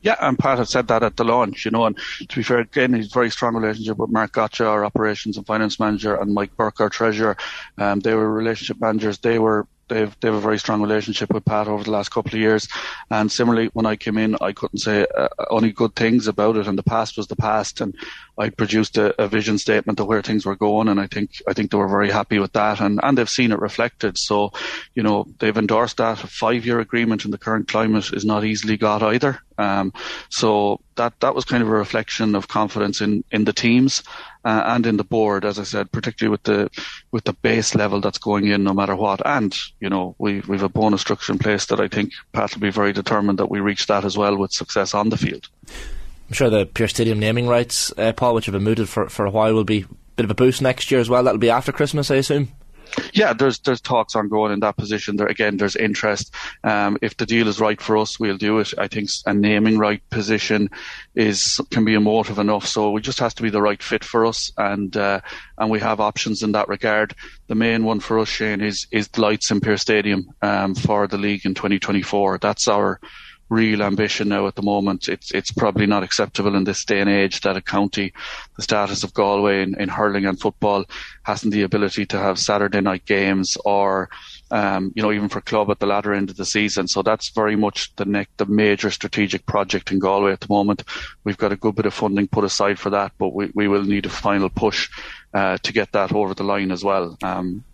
Speaker 15: Yeah, and Pat had said that at the launch, you know, and to be fair, again, he's very strong relationship with Mark Gotcha, our operations and finance manager, and Mike Burke, our treasurer. Um, they were relationship managers. They were they've they have a very strong relationship with Pat over the last couple of years. And similarly, when I came in, I couldn't say uh, only good things about it. And the past was the past, and I produced a, a, vision statement of where things were going. And I think I think they were very happy with that, and and they've seen it reflected. So, you know, they've endorsed that. A five year agreement in the current climate is not easily got either. Um, so that that was kind of a reflection of confidence in in the teams uh, and in the board, as I said, particularly with the with the base level that's going in, no matter what. And you know, we we've a bonus structure in place that I think Pat will be very determined that we reach that as well with success on the field.
Speaker 6: I'm sure the Pearse Stadium naming rights, uh, Paul, which have been mooted for for a while, will be a bit of a boost next year as well. That'll be after Christmas, I assume.
Speaker 15: Yeah, there's there's talks ongoing in that position. There again, there's interest. Um, if the deal is right for us, we'll do it. I think a naming right position is can be emotive enough. So it just has to be the right fit for us, and uh, and we have options in that regard. The main one for us, Shane, is is lights in Pearse Stadium um, for the league in 2024. That's our real ambition now at the moment. It's it's probably not acceptable in this day and age that a county, the status of Galway in, in hurling and football, hasn't the ability to have Saturday night games or um, you know, even for club at the latter end of the season. So that's very much the next, the major strategic project in Galway at the moment. We've got a good bit of funding put aside for that, but we, we will need a final push uh, to get that over the line as well. Um,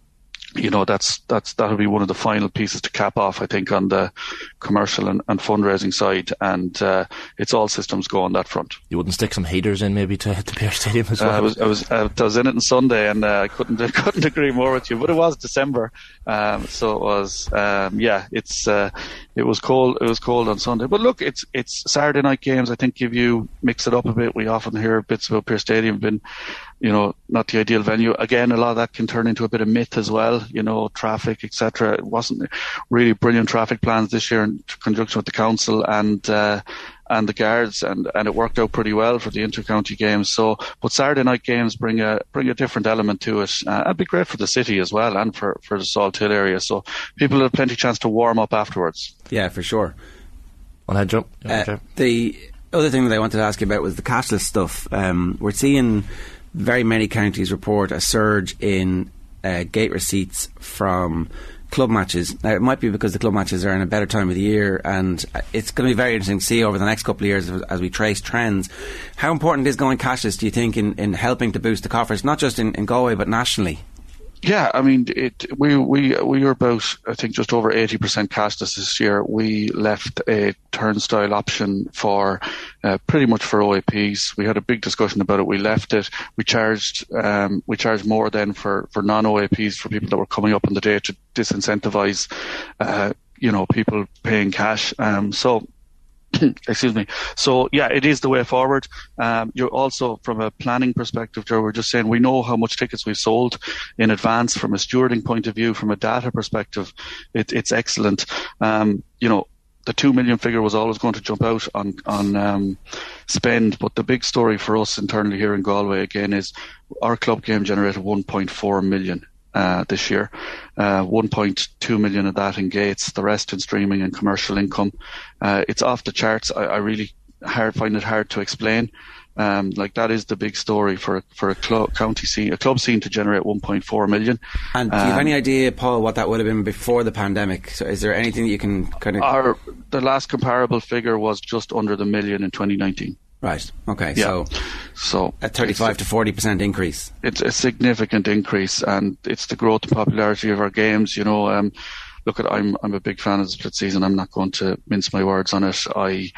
Speaker 15: you know that's that's that'll be one of the final pieces to cap off I think on the commercial and, and fundraising side. And uh, it's all systems go on that front.
Speaker 6: You wouldn't stick some heaters in maybe to hit the Pearse Stadium as well?
Speaker 15: Uh, I was I was, uh, I was in it on Sunday and uh, I couldn't I couldn't agree more with you but it was December. Um, so it was um, yeah it's uh, it was cold it was cold on Sunday. But look it's it's Saturday night games. I think give you mix it up a bit we often hear bits about Pearse Stadium. Been you know, not the ideal venue. Again, a lot of that can turn into a bit of myth as well, you know, traffic, etc. It wasn't really brilliant traffic plans this year in conjunction with the council and, uh, and the guards and, and it worked out pretty well for the inter-county games. So, but Saturday night games bring a, bring a different element to it. Uh, it'd be great for the city as well and for, for the Salthill area. So people have plenty of chance to warm up afterwards.
Speaker 4: Yeah, for sure.
Speaker 6: On head jump.
Speaker 4: Uh, the other thing that I wanted to ask you about was the cashless stuff. Um, we're seeing, very many counties report a surge in uh, gate receipts from club matches. Now, it might be because the club matches are in a better time of the year, and uh, it's going to be very interesting to see over the next couple of years as, we trace trends. How important is going cashless, do you think, in, in helping to boost the coffers, not just in, in Galway, but nationally?
Speaker 15: Yeah, I mean, it, we we we were about I think just over eighty percent cashless this year. We left a turnstile option for uh, pretty much for OAPs. We had a big discussion about it. We left it. We charged um, we charged more then for for non OAPs for people that were coming up on the day to disincentivize, uh, you know, people paying cash. Um, so excuse me. So yeah, it is the way forward. Um, you're also from a planning perspective, Joe. We're just saying we know how much tickets we've sold in advance from a stewarding point of view, from a data perspective. It, it's excellent. Um, you know, the two million figure was always going to jump out on on um, spend, but the big story for us internally here in Galway again is our club game generated 1.4 million uh, this year. Uh, 1.2 million of that in gates, the rest in streaming and commercial income. Uh, it's off the charts. I, I, really hard find it hard to explain. Um, like that is the big story for for a club, county scene, a club scene to generate 1.4 million.
Speaker 4: And do you have um, any idea, Paul, what that would have been before the pandemic? So is there anything that you can kind of?
Speaker 15: Our the last comparable figure was just under the million in 2019.
Speaker 4: Right. Okay.
Speaker 15: Yeah.
Speaker 4: So,
Speaker 15: so
Speaker 4: a 35 to 40 percent increase.
Speaker 15: It's a significant increase, and it's the growth and popularity of our games. You know, um, look at I'm I'm a big fan of the split season. I'm not going to mince my words on it. I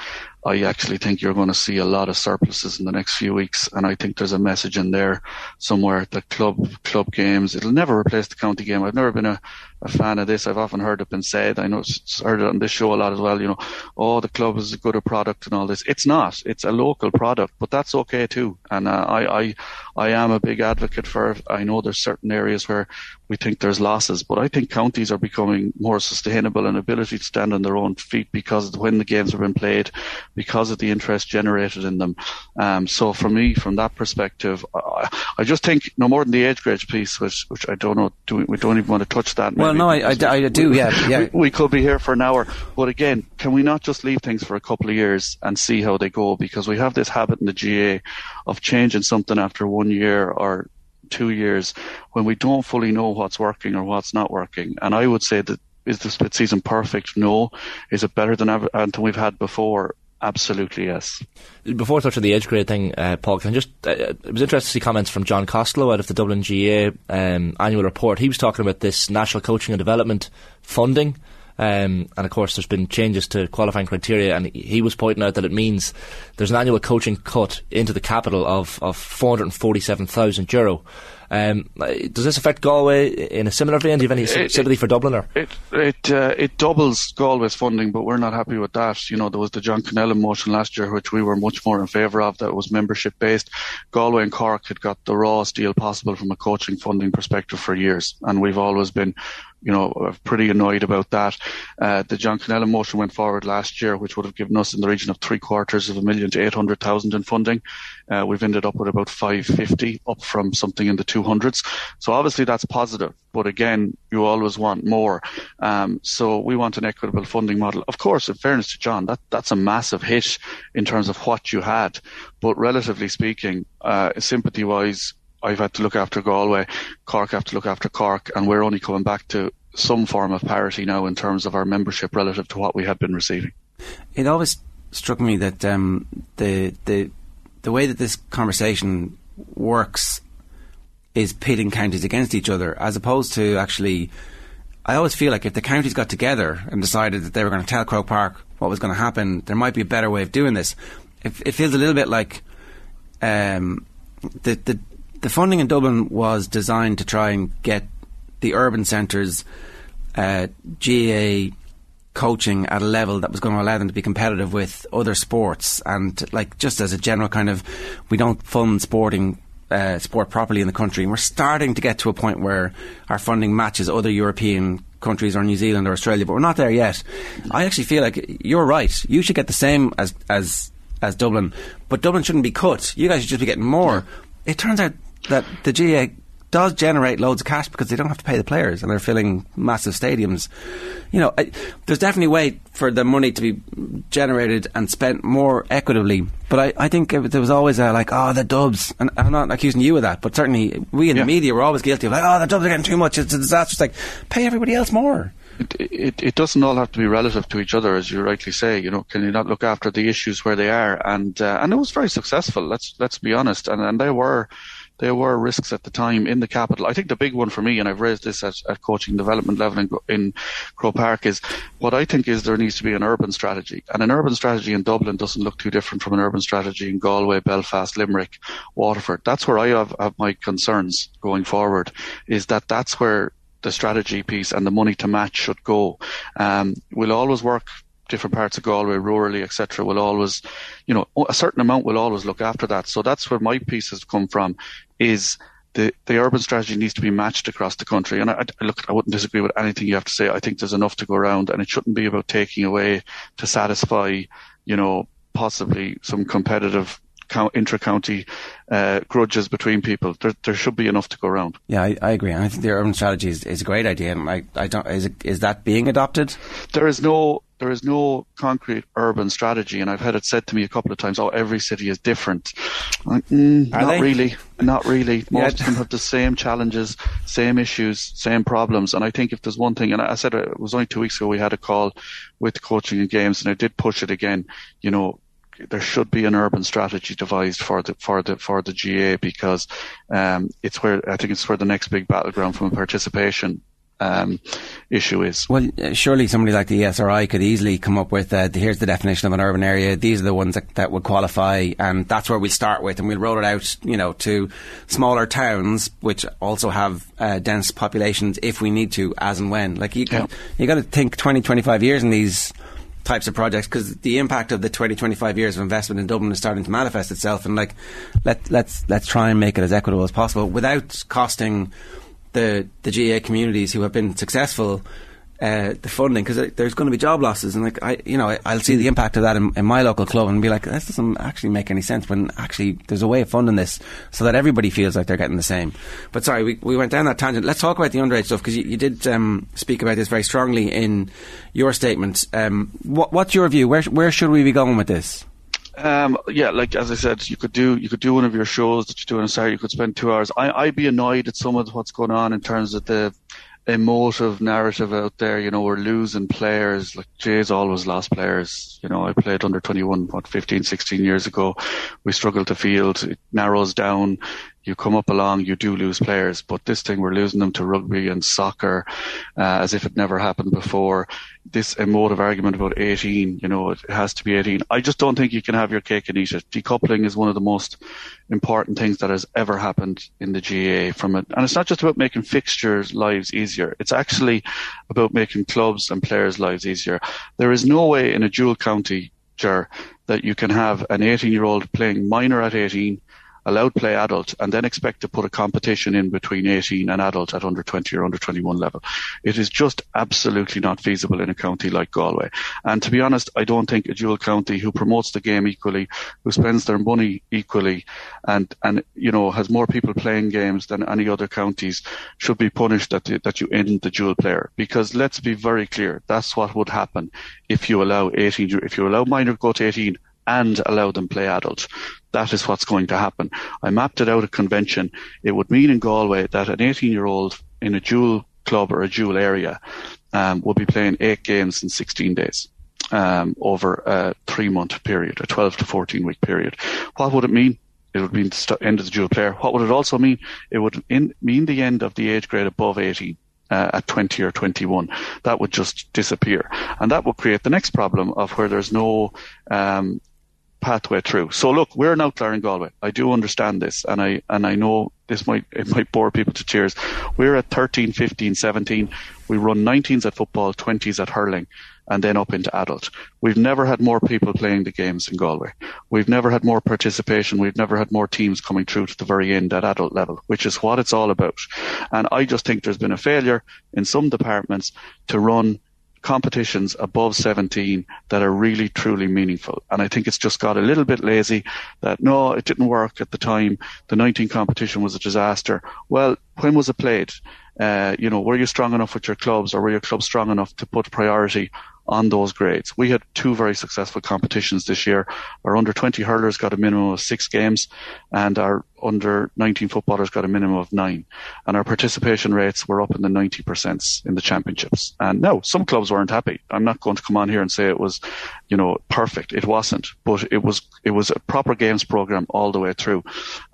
Speaker 15: I actually think you're going to see a lot of surpluses in the next few weeks, and I think there's a message in there somewhere that club club games it'll never replace the county game. I've never been a, a fan of this. I've often heard it been said. I know it's heard it on this show a lot as well. You know, oh the club is a good a product and all this. It's not. It's a local product, but that's okay too. And uh, I I I am a big advocate for it. I know there's certain areas where we think there's losses, but I think counties are becoming more sustainable and ability to stand on their own feet because when the games have been played because of the interest generated in them. Um, so for me, from that perspective, I, I, just think no more than the age grade piece, which which I don't know, do we, we don't even want to touch that.
Speaker 4: Well, no, I, I, I do,
Speaker 15: we,
Speaker 4: yeah, yeah.
Speaker 15: We, we, could be here for an hour, but again, can we not just leave things for a couple of years and see how they go? Because we have this habit in the GAA of changing something after one year or two years when we don't fully know what's working or what's not working. And I would say that is the split season perfect? No. Is it better than ever, than we've had before? Absolutely, yes.
Speaker 6: Before I touch on the age grade thing, uh, Paul, can I just, uh, it was interesting to see comments from John Costello out of the Dublin GAA um, annual report. He was talking about this national coaching and development funding Um, and of course, there's been changes to qualifying criteria, and he was pointing out that it means there's an annual coaching cut into the capital of, of 447,000 euro. Um, does this affect Galway in a similar vein? Do you have any
Speaker 15: It-
Speaker 6: sympathy for Dublin? Or?
Speaker 15: It it uh, it doubles Galway's funding, but we're not happy with that. You know, there was the John Connellan motion last year, which we were much more in favour of. That was membership based. Galway and Cork had got the rawest deal possible from a coaching funding perspective for years, and we've always been. You know, pretty annoyed about that. Uh, the John Connellan motion went forward last year, which would have given us in the region of three quarters of a million to 800,000 in funding. Uh, we've ended up with about 550, up from something in the 200s. So obviously that's positive, but again, you always want more. Um, so we want an equitable funding model. Of course, in fairness to John, that, that's a massive hit in terms of what you had. But relatively speaking, uh, sympathy wise, I've had to look after Galway, Cork have to look after Cork, and we're only coming back to some form of parity now in terms of our membership relative to what we had been receiving.
Speaker 4: It always struck me that um, the the the way that this conversation works is pitting counties against each other, as opposed to actually. I always feel like if the counties got together and decided that they were going to tell Croke Park what was going to happen, there might be a better way of doing this. It, it feels a little bit like um, the the the funding in Dublin was designed to try and get the urban centres uh, GAA coaching at a level that was going to allow them to be competitive with other sports and like just as a general kind of we don't fund sporting uh, sport properly in the country. And we're starting to get to a point where our funding matches other European countries or New Zealand or Australia but we're not there yet. I actually feel like you're right. You should get the same as as as Dublin. But Dublin shouldn't be cut. You guys should just be getting more. It turns out that the GAA does generate loads of cash because they don't have to pay the players and they're filling massive stadiums. You know, I, there's definitely a way for the money to be generated and spent more equitably. But I, I think it, there was always a like, oh, the dubs. And I'm not accusing you of that, but certainly we in the media were always guilty of like, oh, the dubs are getting too much. It's a disaster. It's like, pay everybody else more.
Speaker 15: It, it, it doesn't all have to be relative to each other, as you rightly say. You know, can you not look after the issues where they are? And uh, and it was very successful. Let's let's be honest. And and they were there were risks at the time in the capital. I think the big one for me, and I've raised this at, at coaching development level in, in Croke Park, is what I think is there needs to be an urban strategy. And an urban strategy in Dublin doesn't look too different from an urban strategy in Galway, Belfast, Limerick, Waterford. That's where I have, have my concerns going forward, is that that's where the strategy piece and the money to match should go. Um, we'll always work different parts of Galway, rurally, etc., will always, you know, a certain amount will always look after that. So that's where my piece has come from, is the, the urban strategy needs to be matched across the country. And I, I, look, I wouldn't disagree with anything you have to say. I think there's enough to go around, and it shouldn't be about taking away to satisfy, you know, possibly some competitive intra-county uh, grudges between people. There, there should be enough to go around.
Speaker 4: Yeah, I, I agree. And I think the urban strategy is, is a great idea. And I, I don't is, it, is that being adopted?
Speaker 15: There is no there is no concrete urban strategy, and I've had it said to me a couple of times. Oh, every city is different. Like, mm, not
Speaker 4: they?
Speaker 15: really, not really. Most
Speaker 4: Yeah.
Speaker 15: of them have the same challenges, same issues, same problems. And I think if there's one thing, and I said it was only two weeks ago, we had a call with coaching and games, and I did push it again. You know, there should be an urban strategy devised for the for the for the GAA because um, it's where I think it's where the next big battleground from participation um, issue is.
Speaker 4: Well, surely somebody like the ESRI could easily come up with uh, here's the definition of an urban area. These are the ones that, that would qualify, and that's where we'll start with, and we'll roll it out, you know, to smaller towns which also have uh, dense populations if we need to, as and when. Like you, you got to think 20, 25 years in these types of projects because the impact of the 20 25 years of investment in Dublin is starting to manifest itself and like let let's let's try and make it as equitable as possible without costing the the GAA communities who have been successful uh, the funding because there's going to be job losses and like I you know I, I'll see the impact of that in, in my local club and be like this doesn't actually make any sense when actually there's a way of funding this so that everybody feels like they're getting the same. But sorry we, we went down that tangent. Let's talk about the underage stuff because you, you did um, speak about this very strongly in your statement. Um, what, what's your view? Where, where should we be going with this
Speaker 15: Um, yeah, like as I said, you could do you could do one of your shows that you do on a Saturday. You could spend two hours. I, I'd be annoyed at some of what's going on in terms of the emotive narrative out there. You know, we're losing players. Like Jay's always lost players. You know, I played under 21, what, 15, 16 years ago. We struggle to field. It narrows down. You come up along, you do lose players, but this thing we're losing them to rugby and soccer uh, as if it never happened before. This emotive argument about 18, you know, it has to be 18. I just don't think you can have your cake and eat it. Decoupling is one of the most important things that has ever happened in the GAA from it. And it's not just about making fixtures' lives easier. It's actually about making clubs and players' lives easier. There is no way in a dual county, that you can have an 18 year old playing minor at 18 allowed play adult and then expect to put a competition in between 18 and adult at under 20 or under 21 level. It is just absolutely not feasible in a county like Galway. And to be honest, I don't think a dual county who promotes the game equally, who spends their money equally and, and, you know, has more people playing games than any other counties should be punished that, the, that you end the dual player. Because let's be very clear, that's what would happen if you allow 18, if you allow minor go to 18 and allow them play adults. That is what's going to happen. I mapped it out at convention. It would mean in Galway that an 18 year old in a dual club or a dual area um, will be playing eight games in 16 days. Um, over a three month period, a 12 to 14 week period. What would it mean? It would mean the end of the dual player. What would it also mean? It would in, mean the end of the age grade above 18. Uh, at 20 or 21, that would just disappear. And that would create the next problem of where there's no um, pathway through. So look, we're an outlier in Galway. I do understand this and I, and I know this might, it might bore people to tears. We're at 13, 15, 17. We run 19s at football, 20s at hurling and then up into adult. We've never had more people playing the games in Galway. We've never had more participation. We've never had more teams coming through to the very end at adult level, which is what it's all about. And I just think there's been a failure in some departments to run competitions above 17 that are really truly meaningful. And I think it's just got a little bit lazy that no, it didn't work at the time. The 19 competition was a disaster. Well, when was it played? Uh, you know, were you strong enough with your clubs or were your clubs strong enough to put priority on those grades. We had two very successful competitions this year. Our under 20 hurlers got a minimum of six games and our under 19 footballers got a minimum of nine. And our participation rates were up in the 90% in the championships. And no, some clubs weren't happy. I'm not going to come on here and say it was, you know, perfect. It wasn't, but it was, it was a proper games program all the way through.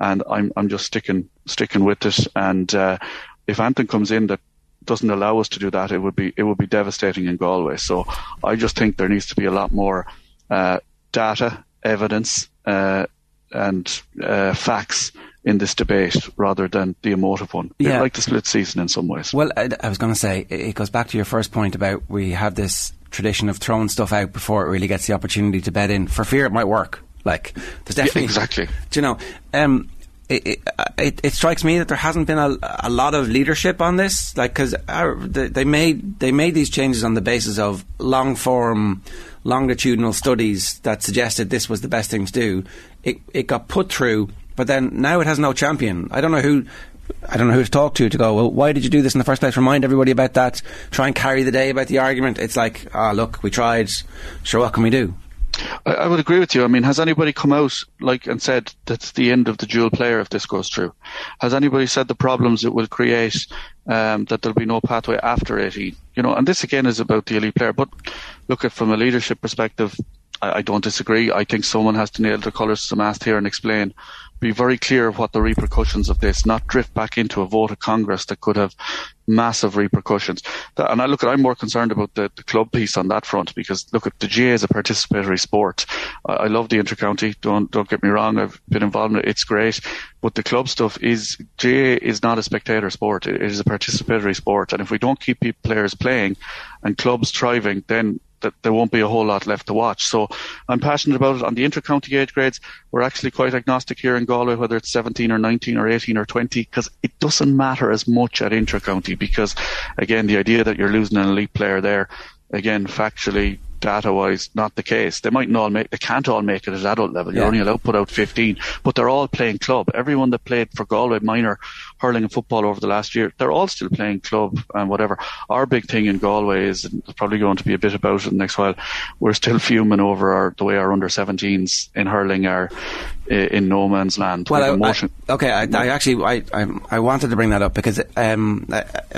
Speaker 15: And I'm, I'm just sticking, sticking with it. And, uh, if Antrim comes in that doesn't allow us to do that, it would be it would be devastating in Galway. So I just think there needs to be a lot more uh, data, evidence, uh, and uh, facts in this debate rather than the emotive one. Yeah. like the split season in some ways.
Speaker 4: Well, I, I was going to say it goes back to your first point about we have this tradition of throwing stuff out before it really gets the opportunity to bed in for fear it might work. Like there's definitely
Speaker 15: yeah, exactly.
Speaker 4: Do you know? Um, it, it, it, strikes me that there hasn't been a, a lot of leadership on this, like because they made they made these changes on the basis of long form, longitudinal studies that suggested this was the best thing to do. It it got put through, but then now it has no champion. I don't know who. I don't know who to talk to to go. Well, why did you do this in the first place? Remind everybody about that. Try and carry the day about the argument. It's like, ah, oh, look, we tried. Sure, what can we do?
Speaker 15: I, I, would agree with you. I mean, has anybody come out like and said that's the end of the dual player if this goes through? Has anybody said the problems it will create um, that there'll be no pathway after 18? You know, and this again is about the elite player. But look at from a leadership perspective, I, I don't disagree. I think someone has to nail the colours to the mast here and explain be very clear what the repercussions of this, not drift back into a vote of Congress that could have massive repercussions. And I look at, I'm more concerned about the, the club piece on that front because look at the GAA is a participatory sport. I, I love the intercounty. Don't, don't get me wrong. I've been involved in it. It's great. But the club stuff is, GAA is not a spectator sport. It is a participatory sport. And if we don't keep players playing and clubs thriving, then that there won't be a whole lot left to watch. So I'm passionate about it. On the inter-county age grades, we're actually quite agnostic here in Galway, whether it's 17 or 19 or 18 or 20, because it doesn't matter as much at inter-county because, again, the idea that you're losing an elite player there, again, factually, data wise not the case. They might not all make, they can't all make it at adult level. You're yeah. only allowed to put out 15, but they're all playing club. Everyone that played for Galway minor hurling and football over the last year, they're all still playing club and whatever. Our big thing in Galway is probably going to be a bit about it in the next while. We're still fuming over our, the way our under 17s in hurling are in no man's land.
Speaker 4: Well, I, I, okay, I, I, actually I, I wanted to bring that up because um,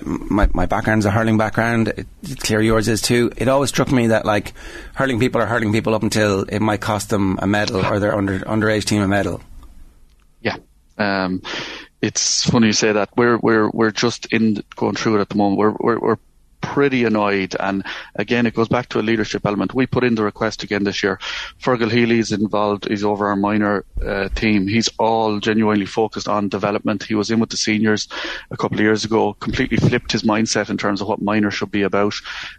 Speaker 4: my my background's a hurling background. It's clear yours is too. It always struck me that like hurling people are hurling people up until it might cost them a medal or their under underage team a medal.
Speaker 15: Yeah. Um, it's funny you say that. We're we're we're just in going through it at the moment. We're we're, we're pretty annoyed. And again, it goes back to a leadership element. We put in the request again this year. Fergal Healy is involved. He's over our minor uh, team. He's all genuinely focused on development. He was in with the seniors a couple of years ago, completely flipped his mindset in terms of what minor should be about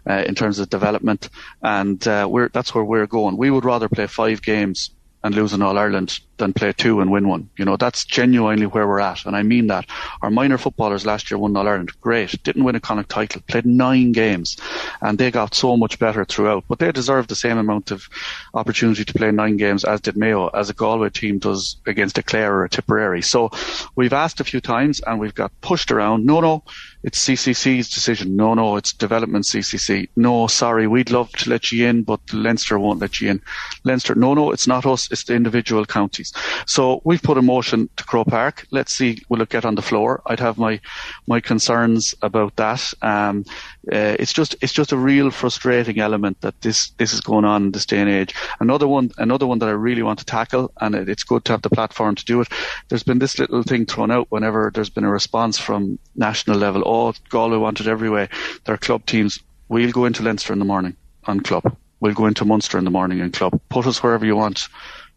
Speaker 15: uh, in terms of development. And uh, we're, that's where we're going. We would rather play five games and lose an All Ireland than play two and win one. You know, that's genuinely where we're at. And I mean that. Our minor footballers last year won All Ireland. Great. Didn't win a Connacht title. Played nine games. And they got so much better throughout. But they deserve the same amount of opportunity to play nine games as did Mayo, as a Galway team does against a Clare or a Tipperary. So we've asked a few times and we've got pushed around. No, no, it's CCC's decision. No, no, it's development CCC. No, sorry, we'd love to let you in, but Leinster won't let you in. Leinster, no, no, it's not us. It's the individual counties. So we've put a motion to Croke Park. Let's see, will it get on the floor? I'd have my my concerns about that. Um, uh, it's just it's just a real frustrating element that this this is going on in this day and age. Another one another one that I really want to tackle, and it, it's good to have the platform to do it. There's been this little thing thrown out whenever there's been a response from national level. Oh, Galway want it every way. Their club teams. We'll go into Leinster in the morning on club. We'll go into Munster in the morning in club. Put us wherever you want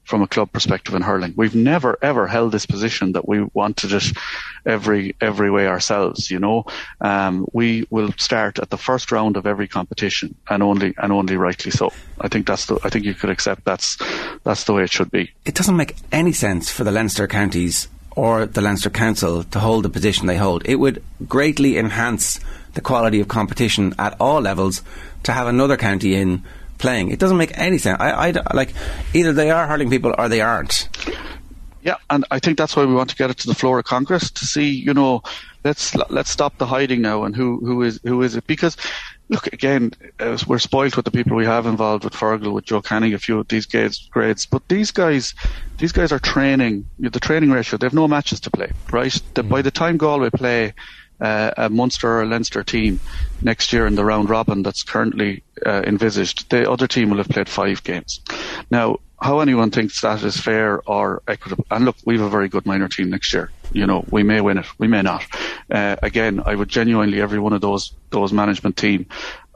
Speaker 15: from a club perspective in hurling. We've never ever held this position that we wanted it every every way ourselves. You know, um, we will start at the first round of every competition, and only and only rightly so. I think that's the. I think you could accept that's that's the way it should be.
Speaker 4: It doesn't make any sense for the Leinster counties or the Leinster Council to hold the position they hold. It would greatly enhance the quality of competition at all levels to have another county in playing. It doesn't make any sense. I, I like either they are hurling people or they aren't.
Speaker 15: Yeah, and I think that's why we want to get it to the floor of Congress to see, you know, let's let's stop the hiding now and who who is who is it because look again uh, we're spoiled with the people we have involved with Fergal with Joe Canning a few of these grades, grades but these guys these guys are training the training ratio they have no matches to play right the, by the time Galway play uh, a Munster or a Leinster team next year in the round robin that's currently uh, envisaged, the other team will have played five games. Now, how anyone thinks that is fair or equitable, and look, we have a very good minor team next year. You know, we may win it, we may not. Uh, again, I would genuinely every one of those those management team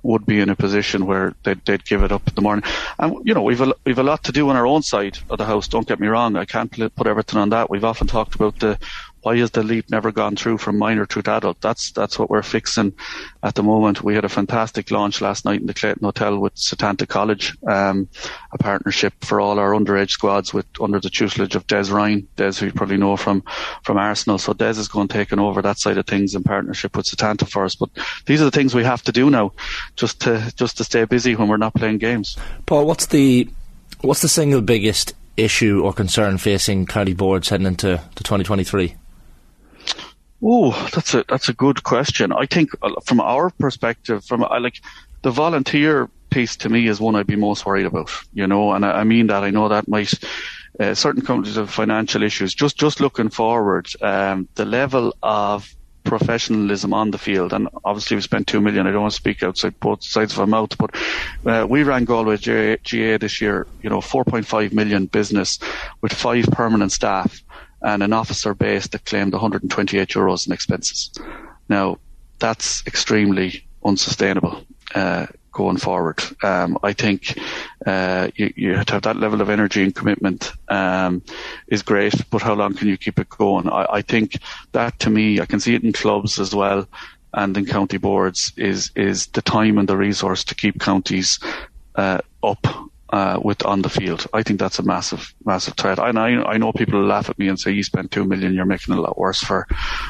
Speaker 15: would be in a position where they'd, they'd give it up in the morning. And you know, we've a, we've a lot to do on our own side of the house. Don't get me wrong. I can't put everything on that. We've often talked about the why has the leap never gone through from minor to adult? That's that's what we're fixing at the moment. We had a fantastic launch last night in the Clayton Hotel with Setanta College, um, a partnership for all our underage squads with under the tutelage of Des Ryan, Des who you probably know from from Arsenal. So Des is going to taking over that side of things in partnership with Setanta for us. But these are the things we have to do now, just to just to stay busy when we're not playing games.
Speaker 6: Paul, what's the what's the single biggest issue or concern facing county boards heading into 2023?
Speaker 15: Oh, that's a that's a good question. I think uh, from our perspective, from I like the volunteer piece to me is one I'd be most worried about. You know, and I, I mean that I know that might uh, certain companies have financial issues. Just just looking forward, um, the level of professionalism on the field, and obviously we spent two million. I don't want to speak outside both sides of our mouth, but uh, we ran Galway GAA, GAA this year. You know, 4.5 million business with five permanent staff and an officer base that claimed 128 euros in expenses. Now, that's extremely unsustainable uh, going forward. Um, I think uh, you, you, have to have that level of energy and commitment um, is great, but how long can you keep it going? I, I think that to me, I can see it in clubs as well and in county boards is is the time and the resource to keep counties uh, up uh, with on the field. I think that's a massive, massive threat. And I, I know people laugh at me and say, "You spent two million, you're making it a lot worse for,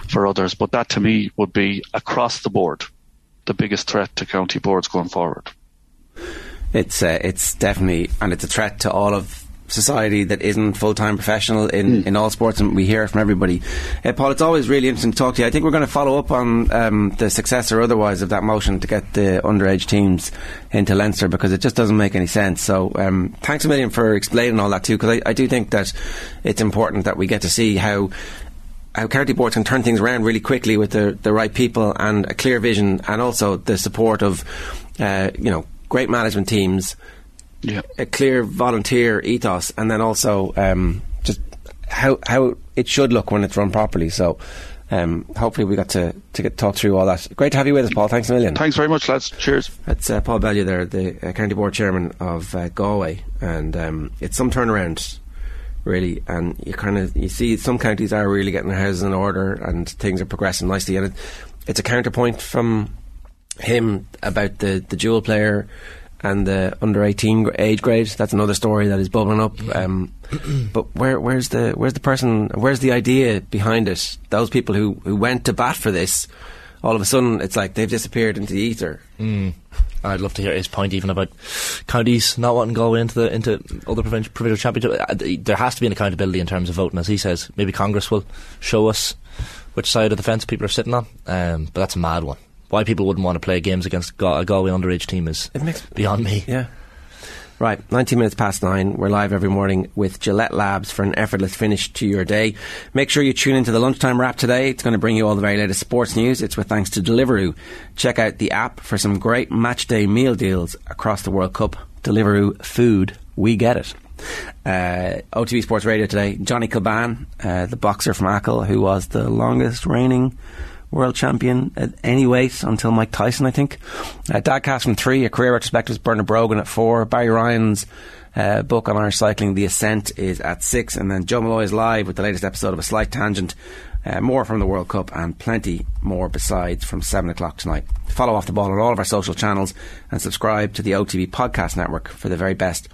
Speaker 15: for others." But that to me would be across the board the biggest threat to county boards going forward.
Speaker 4: It's uh, it's definitely, and it's a threat to all of society that isn't full time professional in, mm. in all sports, and we hear it from everybody. Uh, Paul, it's always really interesting to talk to you. I think we're going to follow up on um, the success or otherwise of that motion to get the underage teams into Leinster because it just doesn't make any sense. So, um, thanks a million for explaining all that too, because I, I do think that it's important that we get to see how how county boards can turn things around really quickly with the the right people and a clear vision, and also the support of uh, you know great management teams
Speaker 15: yeah.
Speaker 4: a clear volunteer ethos, and then also um, just how how it should look when it's run properly. So. Um, hopefully we got to, to get talk through all that. Great to have you with us, Paul. Thanks a million.
Speaker 15: Thanks very much, lads. Cheers.
Speaker 4: That's uh, Paul Bellew there, the uh, county board chairman of uh, Galway, and um, it's some turnaround, really. And you kind of you see some counties are really getting their houses in order, and things are progressing nicely. And it, it's a counterpoint from him about the the dual player and the under 18 age grade. That's another story that is bubbling up. Um, but where, where's the where's the person? Where's the idea behind it? Those people who, who went to bat for this, all of a sudden it's like they've disappeared into the ether.
Speaker 6: Mm. I'd love to hear his point even about counties not wanting to go into the into other provincial, provincial championship. Uh, There has to be an accountability in terms of voting, as he says. Maybe Congress will show us which side of the fence people are sitting on. Um, but that's a mad one. Why people wouldn't want to play games against Gal- a Galway underage team is beyond me.
Speaker 4: Yeah. Right, 19 minutes past nine. We're live every morning with Gillette Labs for an effortless finish to your day. Make sure you tune into the lunchtime wrap today. It's going to bring you all the very latest sports news. It's with thanks to Deliveroo. Check out the app for some great match day meal deals across the World Cup. Deliveroo food, we get it. Uh, OTB Sports Radio today. Johnny Kilbane, uh, the boxer from Achill, who was the longest reigning world champion at any weight until Mike Tyson, I think. Uh, Dadcast from three, a career retrospective Bernard Brogan at four. Barry Ryan's uh, book on Irish cycling, The Ascent, is at six. And then Joe Molloy is live with the latest episode of A Slight Tangent. Uh, more from the World Cup and plenty more besides from 7 o'clock tonight. Follow off the ball on all of our social channels and subscribe to the OTB Podcast Network for the very best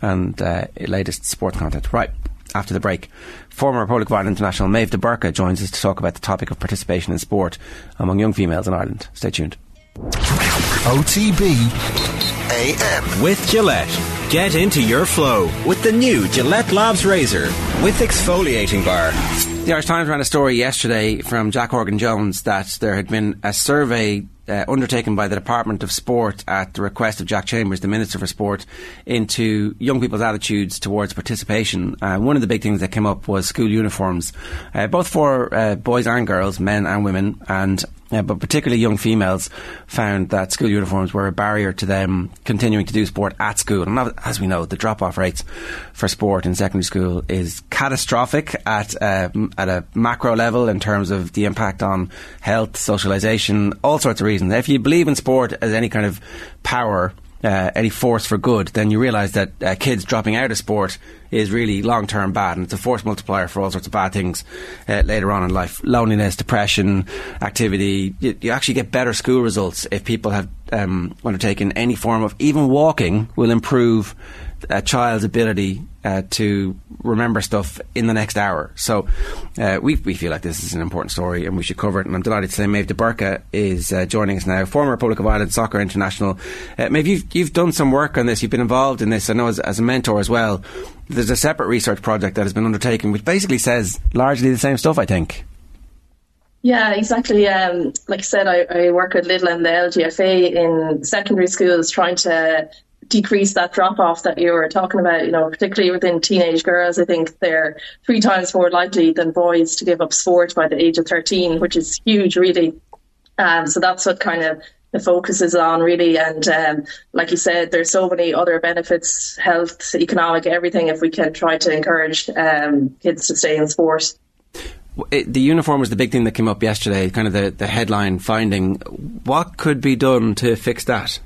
Speaker 4: and uh, latest sports content. Right, after the break, former Republic of Ireland international Méabh De Búrca joins us to talk about the topic of participation in sport among young females in Ireland. Stay tuned.
Speaker 3: OTB AM.
Speaker 1: With Gillette. Get into your flow with the new Gillette Labs Razor with exfoliating bar.
Speaker 4: The Irish Times ran a story yesterday from Jack Horgan Jones that there had been a survey uh, undertaken by the Department of Sport at the request of Jack Chambers, the Minister for Sport, into young people's attitudes towards participation. Uh, one of the big things that came up was school uniforms, uh, both for uh, boys and girls, men and women, and uh, but particularly young females found that school uniforms were a barrier to them continuing to do sport at school. And as we know, the drop-off rates for sport in secondary school is catastrophic at uh, at a macro level in terms of the impact on health, socialisation, all sorts of reasons. If you believe in sport as any kind of power, uh, any force for good, then you realise that uh, kids dropping out of sport is really long term bad, and it's a force multiplier for all sorts of bad things uh, later on in life. Loneliness, depression, activity. You, you actually get better school results if people have um, undertaken any form of even walking will improve a child's ability uh, to remember stuff in the next hour. So uh, we, we feel like this is an important story and we should cover it. And I'm delighted to say Méabh De Búrca is uh, joining us now, former Republic of Ireland soccer international. Uh, Méabh, you've, you've done some work on this. You've been involved in this. I know as, as a mentor as well. There's a separate research project that has been undertaken, which basically says largely the same stuff. I think.
Speaker 16: Yeah, exactly. Um, like I said, I, I work with Lidl and the LGFA in secondary schools trying to decrease that drop off that you were talking about, you know, particularly within teenage girls. I think they're three times more likely than boys to give up sport by the age of 13, which is huge, really. Um, so that's what kind of the focus is on, really. And um, like you said, there's so many other benefits, health, economic, everything, if we can try to encourage um, kids to stay in sport.
Speaker 4: It, the uniform was the big thing that came up yesterday, kind of the, the headline finding. What could be done to fix that?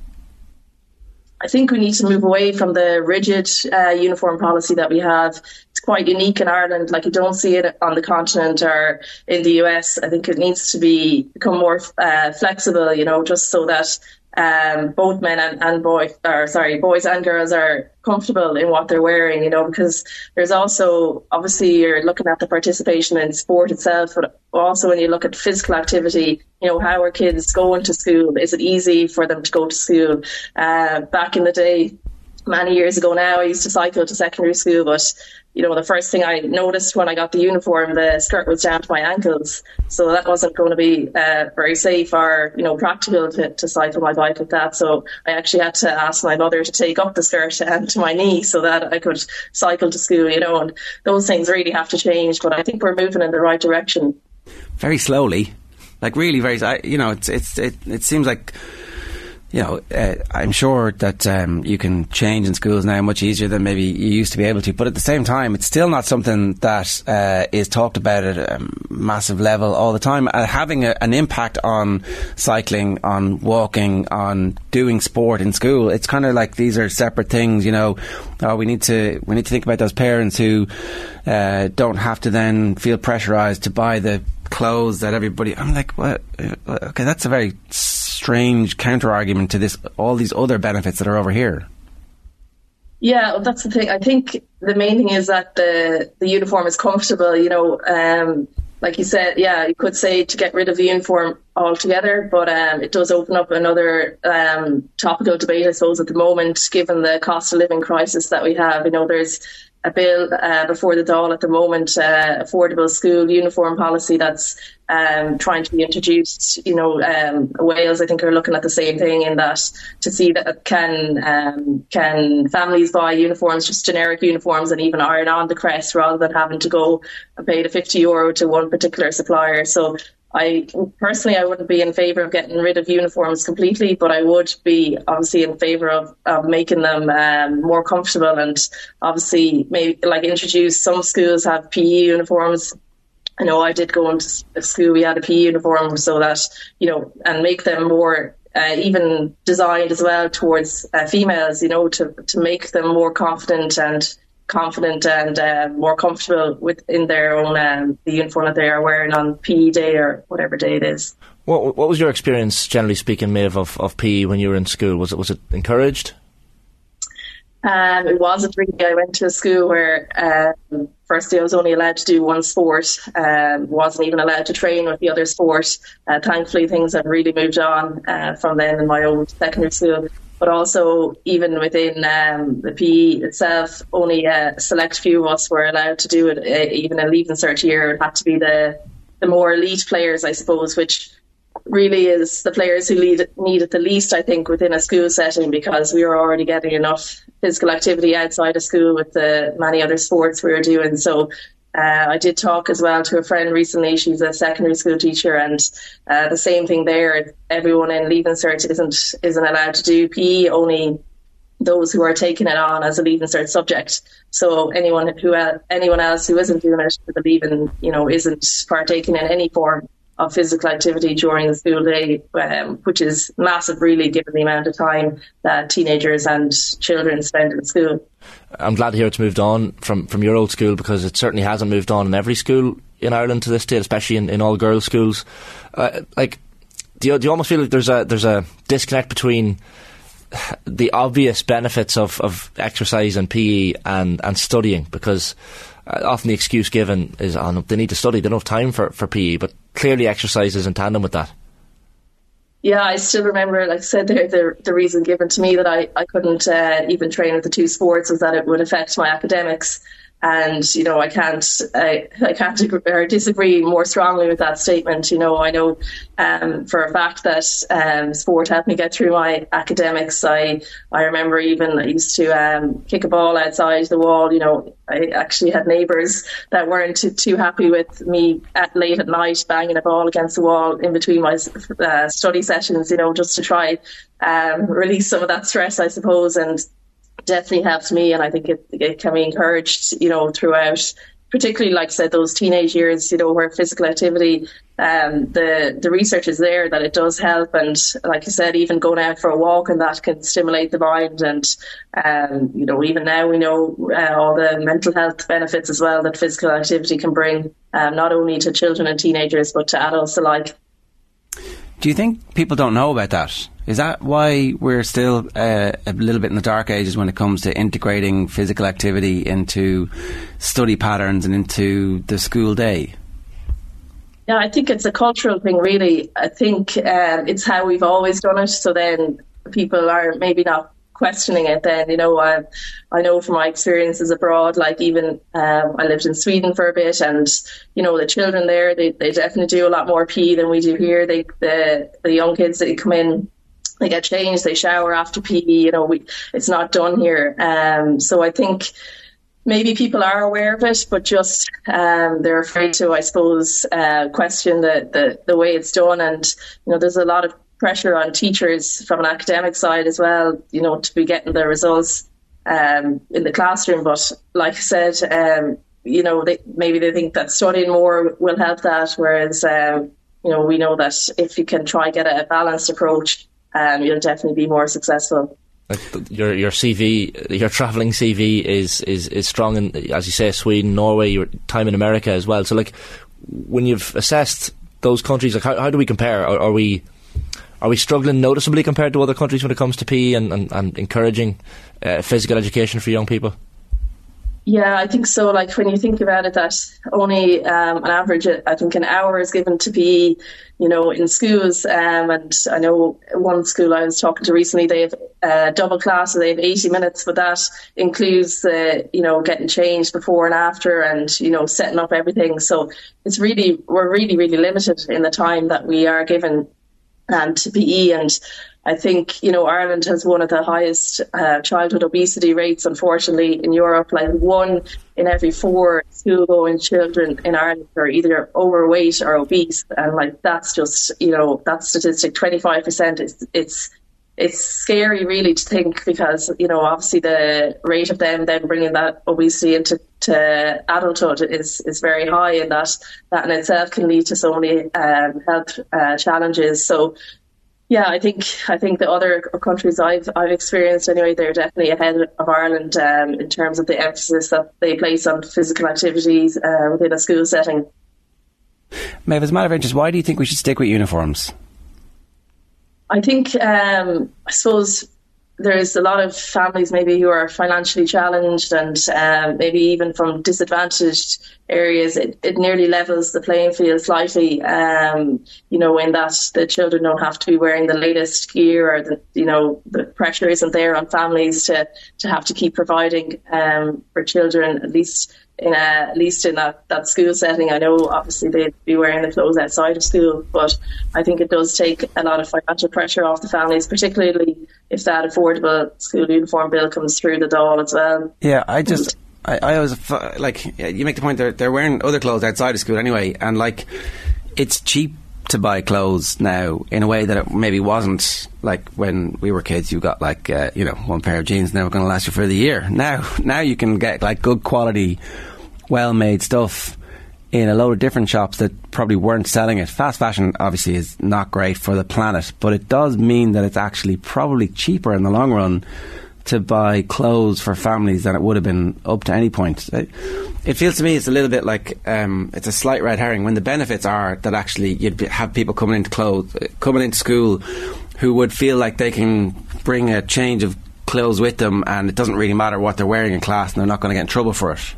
Speaker 16: I think we need to move away from the rigid uh, uniform policy that we have. It's quite unique in Ireland. Like you don't see it on the continent or in the US. I think it needs to be become more uh, flexible. You know, just so that um, both men and, and boys, or sorry, boys and girls are comfortable in what they're wearing. You know, because there's also obviously you're looking at the participation in sport itself, but also when you look at physical activity, you know, how are kids going to school? Is it easy for them to go to school? Uh, back in the day, many years ago now, I used to cycle to secondary school, but you know, the first thing I noticed when I got the uniform, the skirt was down to my ankles. So that wasn't going to be uh, very safe or, you know, practical to, to cycle my bike with that. So I actually had to ask my mother to take up the skirt and to my knee so that I could cycle to school, you know, and those things really have to change. But I think we're moving in the right direction.
Speaker 4: Very slowly, like really very. You know, it's it's it, it seems like you know, uh, I'm sure that um, you can change in schools now much easier than maybe you used to be able to. But at the same time, it's still not something that uh, is talked about at a massive level all the time. Uh, having a, an impact on cycling, on walking, on doing sport in school, it's kind of like these are separate things. You know, oh, we need to we need to think about those parents who uh, don't have to then feel pressurised to buy the clothes that everybody. I'm like, what? Okay, that's a very strange counter argument to this. All these other benefits that are over here.
Speaker 16: Yeah, that's the thing. I think the main thing is that the the uniform is comfortable. You know, um, like you said, yeah, you could say to get rid of the uniform altogether, but um, it does open up another um, topical debate, I suppose, at the moment, given the cost of living crisis that we have. You know, there's a bill uh, before the Dáil at the moment, uh, affordable school uniform policy that's um, trying to be introduced. You know, um, Wales, I think, are looking at the same thing in that to see that can um, can families buy uniforms, just generic uniforms, and even iron on the crest rather than having to go and pay the 50 euro to one particular supplier. So I personally I wouldn't be in favour of getting rid of uniforms completely, but I would be obviously in favour of, of making them um, more comfortable and obviously maybe like introduce some schools have PE uniforms. I know I did go into a school, we had a PE uniform so that, you know, and make them more uh, even designed as well towards uh, females, you know, to, to make them more confident and confident and uh, more comfortable within their own um, the uniform that they are wearing on PE day or whatever day it is.
Speaker 6: What, what was your experience, generally speaking, Méabh, of, of PE when you were in school? Was it was it encouraged?
Speaker 16: Um, it wasn't really. I went to a school where um, firstly I was only allowed to do one sport. Um, wasn't even allowed to train with the other sport. Uh, thankfully, things have really moved on uh, from then in my old secondary school but also even within um, the PE itself, only a select few of us were allowed to do it. Uh, even a leaving cert year, it had to be the the more elite players, I suppose, which really is the players who lead, need it the least, I think, within a school setting because we were already getting enough physical activity outside of school with the many other sports we were doing. So uh, I did talk as well to a friend recently. She's a secondary school teacher, and uh, the same thing there. Everyone in Leaving Cert isn't isn't allowed to do PE. Only those who are taking it on as a Leaving Cert subject. So anyone who uh, anyone else who isn't doing it for the Leaving, you know, isn't partaking in any form of physical activity during the school day, um, which is massive, really, given the amount of time that teenagers and children spend in school.
Speaker 6: I'm glad to hear it's moved on from, from your old school because it certainly hasn't moved on in every school in Ireland to this day, especially in, in all girls' schools. Uh, like, do you, do you almost feel like there's a there's a disconnect between the obvious benefits of, of exercise and PE and, and studying because uh, often the excuse given is, oh, no, they need to study, they don't have time for, for PE, but clearly exercise is in tandem with that.
Speaker 16: Yeah, I still remember, like I said, the, the, the reason given to me that I, I couldn't uh, even train with the two sports was that it would affect my academics and you know I can't I, I can't agree, disagree more strongly with that statement. You know I know um, for a fact that um, sport helped me get through my academics. I I remember even I used to um, kick a ball outside the wall. You know I actually had neighbours that weren't too, too happy with me at late at night banging a ball against the wall in between my uh, study sessions. You know just to try um, release some of that stress, I suppose, and definitely helped me, and I think it, it can be encouraged, you know, throughout. Particularly, like I said, those teenage years, you know, where physical activity, um, the the research is there that it does help, and like I said, even going out for a walk and that can stimulate the mind, and um, you know, even now we know uh, all the mental health benefits as well that physical activity can bring, um, not only to children and teenagers but to adults alike.
Speaker 4: Do you think people don't know about that? Is that why we're still uh, a little bit in the dark ages when it comes to integrating physical activity into study patterns and into the school day?
Speaker 16: Yeah, I think it's a cultural thing, really. I think um, it's how we've always done it. So then people are maybe not questioning it then you know I, I know from my experiences abroad like even um, I lived in Sweden for a bit and you know the children there they, they definitely do a lot more PE than we do here they the the young kids that come in they get changed they shower after PE you know we it's not done here um, so I think maybe people are aware of it, but just um, they're afraid to, I suppose, uh, question the, the, the way it's done. And you know, there's a lot of pressure on teachers from an academic side as well, you know, to be getting the results um, in the classroom. But like I said, um, you know, they, maybe they think that studying more will help that, whereas, um, you know, we know that if you can try get a, balanced approach, um, you'll definitely be more successful.
Speaker 6: Your your CV, your travelling CV is, is, is strong in, as you say, Sweden, Norway, your time in America as well. So, like, when you've assessed those countries, like, how, how do we compare? Are, are we are we struggling noticeably compared to other countries when it comes to PE and, and, and encouraging uh, physical education for young people?
Speaker 16: Yeah, I think so. Like when you think about it, that only um, an average, I think, an hour is given to PE, you know, in schools. Um, and I know one school I was talking to recently, they have uh, double class, so they have 80 minutes, but that includes the, you know, getting changed before and after and, you know, setting up everything. So it's really, we're really, really limited in the time that we are given um, to PE. And I think, you know, Ireland has one of the highest uh, childhood obesity rates, unfortunately, in Europe. Like one in every four school going children in Ireland are either overweight or obese. And like that's just, you know, that statistic, 25%, is, it's, it's scary really to think because, you know, obviously the rate of them then bringing that obesity into to adulthood is, is very high and that, that in itself can lead to so many um, health uh, challenges. So yeah, I think I think the other countries I've I've experienced anyway, they're definitely ahead of Ireland um, in terms of the emphasis that they place on physical activities uh, within a school setting.
Speaker 4: Méabh, as a matter of interest, why do you think we should stick with uniforms?
Speaker 16: I think um, I suppose there's a lot of families maybe who are financially challenged and um, maybe even from disadvantaged areas, it, it nearly levels the playing field slightly. Um, you know, in that the children don't have to be wearing the latest gear, or the you know the pressure isn't there on families to to have to keep providing um, for children at least in a, at least in that, that school setting. I know obviously they'd be wearing the clothes outside of school, but I think it does take a lot of financial pressure off the families, particularly if that affordable school uniform bill comes through the door as well.
Speaker 4: Yeah, I just. I, I always like you make the point they're they're wearing other clothes outside of school anyway, and like it's cheap to buy clothes now in a way that it maybe wasn't like when we were kids. You got like uh, you know one pair of jeans never going to last you for the year. Now now you can get like good quality well made stuff in a load of different shops that probably weren't selling it. Fast fashion obviously is not great for the planet, but it does mean that it's actually probably cheaper in the long run to buy clothes for families than it would have been up to any point. It feels to me it's a little bit like um, it's a slight red herring when the benefits are that actually you'd have people coming into clothes, coming into school who would feel like they can bring a change of clothes with them and it doesn't really matter what they're wearing in class and they're not going to get in trouble for it.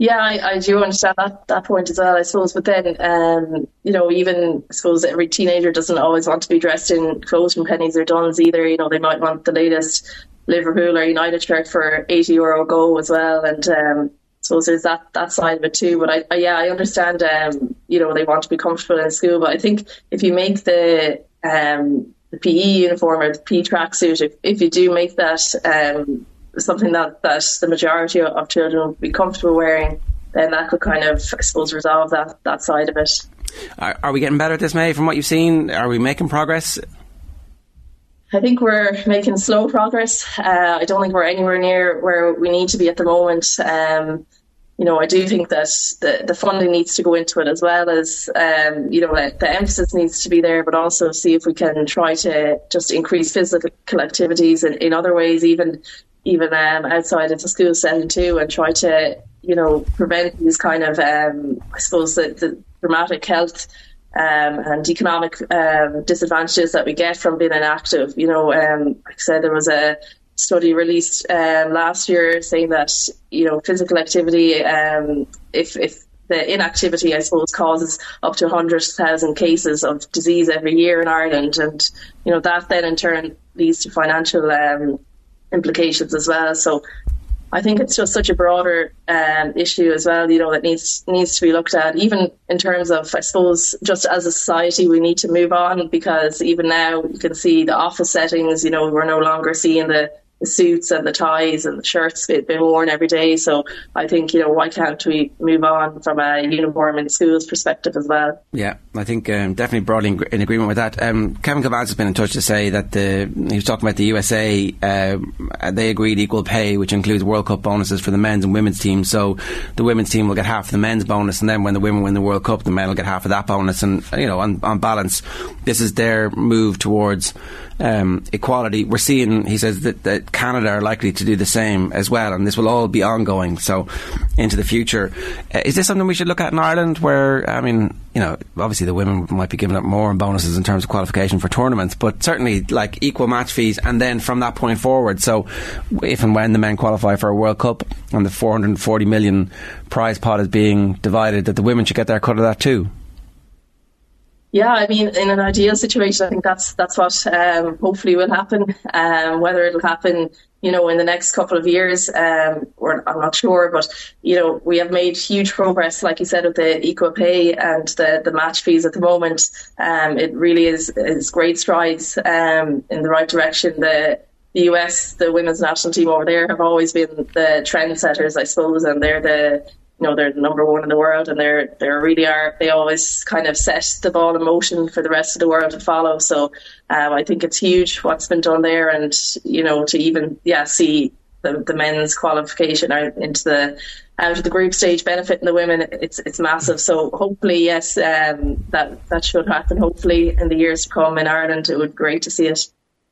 Speaker 16: Yeah, I, I, do understand that, that point as well, I suppose. But then, um, you know, even I suppose every teenager doesn't always want to be dressed in clothes from Penneys or Dunnes either. You know, they might want the latest Liverpool or United shirt for 80 euro go as well. And um, suppose there's that, that side of it too. But I, I yeah, I understand, um, you know, they want to be comfortable in school. But I think if you make the, um, the PE uniform or the PE tracksuit, if, if you do make that, um, something that, that the majority of children would be comfortable wearing, then that could kind of, I suppose, resolve that, that side of it.
Speaker 4: Are, are we getting better at this, Méabh, from what you've seen? Are we making progress?
Speaker 16: I think we're making slow progress. Uh, I don't think we're anywhere near where we need to be at the moment. Um, you know, I do think that the, the funding needs to go into it as well as, um, you know, the emphasis needs to be there, but also see if we can try to just increase physical activities in, in other ways, even even um, outside of the school setting too, and try to you know prevent these kind of um, I suppose the, the dramatic health um, and economic um, disadvantages that we get from being inactive. You know, um, like I said, there was a study released um, last year saying that you know physical activity, if if the inactivity, I suppose, causes up to 100,000 cases of disease every year in Ireland. And, you know, that then in turn leads to financial um, implications as well. So I think it's just such a broader um, issue as well, you know, that needs needs to be looked at. Even in terms of, I suppose, just as a society, we need to move on because even now you can see the office settings. You know, we're no longer seeing the the suits and the ties and the shirts being worn every day. So I think, you know, why can't we move on from a uniform in schools perspective as well?
Speaker 4: Yeah, I think um, definitely broadly in, in, agreement with that. Um, Kevin Cavanagh has been in touch to say that the, he was talking about the USA, uh, they agreed equal pay, which includes World Cup bonuses for the men's and women's teams. So the women's team will get half of the men's bonus, and then when the women win the World Cup, the men will get half of that bonus. And, you know, on, on balance, this is their move towards um, equality. We're seeing, he says, that, that, Canada are likely to do the same as well, and this will all be ongoing. So, into the future, uh, is this something we should look at in Ireland? Where I mean, you know, obviously the women might be giving up more in bonuses in terms of qualification for tournaments, but certainly like equal match fees, and then from that point forward. So, if and when the men qualify for a World Cup and the 440 million prize pot is being divided, that the women should get their cut of that too.
Speaker 16: Yeah, I mean, in an ideal situation, I think that's that's what um, hopefully will happen. Um, whether it'll happen, you know, in the next couple of years, um, or I'm not sure. But you know, we have made huge progress, like you said, with the equal pay and the, the match fees at the moment. Um, it really is is great strides um, in the right direction. The the US, the women's national team over there, have always been the trendsetters, I suppose, and they're the you know they're the number one in the world and they're they really are they always kind of set the ball in motion for the rest of the world to follow. So um, I think it's huge what's been done there and you know to even yeah see the, the men's qualification out into the out of the group stage benefiting the women it's it's massive. So hopefully yes um, that that should happen hopefully in the years to come in Ireland. It would be great to see it.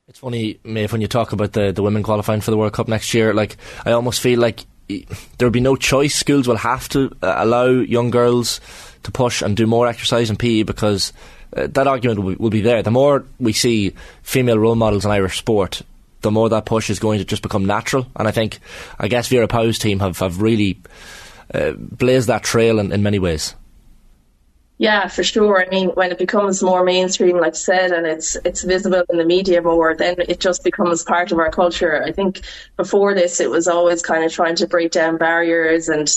Speaker 6: It's funny, Méabh, when you talk about the, the women qualifying for the World Cup next year. Like, I almost feel like there'll be no choice. Schools will have to uh, allow young girls to push and do more exercise and PE because uh, that argument will, will, be there. The more we see female role models in Irish sport, the more that push is going to just become natural. And I think, I guess Vera Pauw's team have, have really uh, blazed that trail in, in many ways.
Speaker 16: Yeah, for sure. I mean, when it becomes more mainstream, like I said, and it's it's visible in the media more, then it just becomes part of our culture. I think before this, it was always kind of trying to break down barriers and.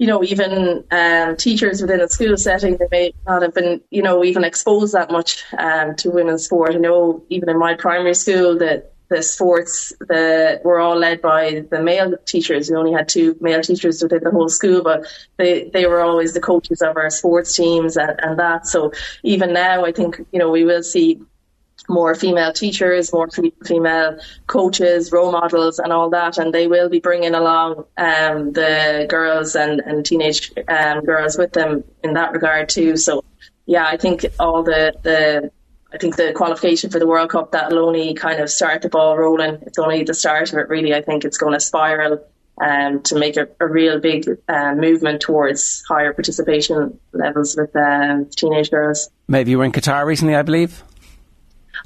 Speaker 16: You know, even um, teachers within a school setting, they may not have been, you know, even exposed that much um, to women's sport. I know, even in my primary school, that the sports the were all led by the male teachers. We only had two male teachers within the whole school, but they they were always the coaches of our sports teams and, and that. So even now, I think you know we will see more female teachers, more female coaches, role models, and all that. And they will be bringing along um, the girls and, and teenage um, girls with them in that regard too. So, yeah, I think all the, the I think the qualification for the World Cup that'll only kind of start the ball rolling. It's only the start of it, really. I think it's going to spiral um, to make a, a real big uh, movement towards higher participation levels with um, teenage girls.
Speaker 4: Méabh you were in Qatar recently, I believe.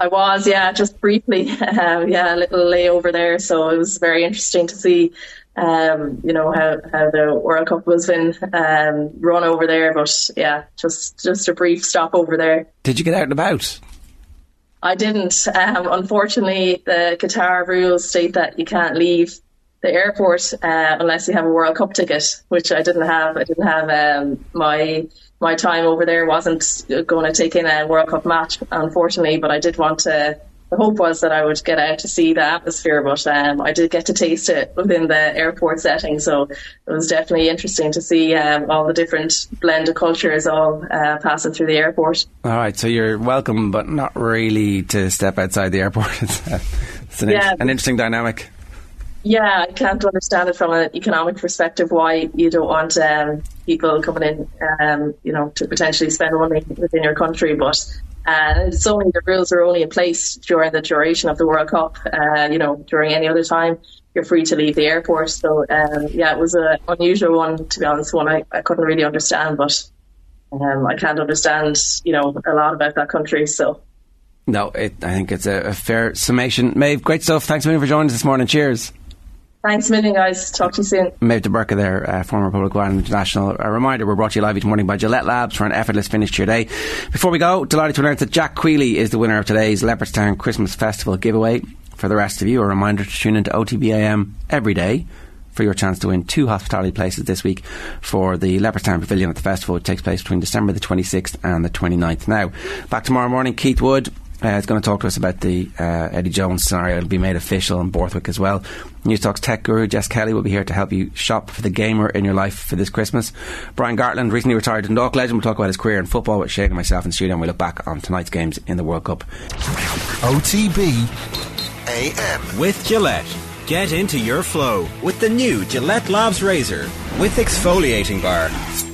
Speaker 16: I was, yeah, just briefly, um, yeah, a little layover there. So it was very interesting to see, um, you know, how, how the World Cup was been um, run over there. But yeah, just just a brief stop over there.
Speaker 4: Did you get out and about?
Speaker 16: I didn't. Um, unfortunately, the Qatar rules state that you can't leave the airport uh, unless you have a World Cup ticket, which I didn't have. I didn't have um, my my time over there wasn't going to take in a World Cup match, unfortunately. But I did want to the hope was that I would get out to see the atmosphere, but um, I did get to taste it within the airport setting. So it was definitely interesting to see um, all the different blend of cultures all uh, passing through the airport.
Speaker 4: All right, so you're welcome, but not really to step outside the airport. it's, uh, it's an, yeah. an interesting dynamic.
Speaker 16: Yeah, I can't understand it from an economic perspective why you don't want um, people coming in, um, you know, to potentially spend money within your country. But and it's only the rules are only in place during the duration of the World Cup. Uh, you know, during any other time, you're free to leave the airport. So um, yeah, it was an unusual one to be honest. One I, I couldn't really understand, but um, I can't understand you know a lot about that country. So.
Speaker 4: No, it, I think it's a, a fair summation. Méabh, great stuff. Thanks for joining us this morning. Cheers.
Speaker 16: Thanks a million, guys. Talk to you soon.
Speaker 4: Méabh De Búrca there, uh, former Public Ireland International. A reminder, we're brought to you live each morning by Gillette Labs for an effortless finish to your day. Before we go, delighted to announce that Jack Queally is the winner of today's Leopardstown Christmas Festival giveaway. For the rest of you, a reminder to tune into OTB AM every day for your chance to win two hospitality places this week for the Leopardstown Pavilion at the festival, which takes place between December the 26th and the 29th. Now, back tomorrow morning, Keith Wood uh, is going to talk to us about the uh, Eddie Jones scenario. It'll be made official in Borthwick as well. Newstalk's tech guru Jess Kelly will be here to help you shop for the gamer in your life for this Christmas. Brian Gartland, recently retired Dundalk legend, will talk about his career in football with Shane and myself in the studio, and we look back on tonight's games in the World Cup.
Speaker 3: OTB AM.
Speaker 1: With Gillette. Get into your flow with the new Gillette Labs Razor with exfoliating bar.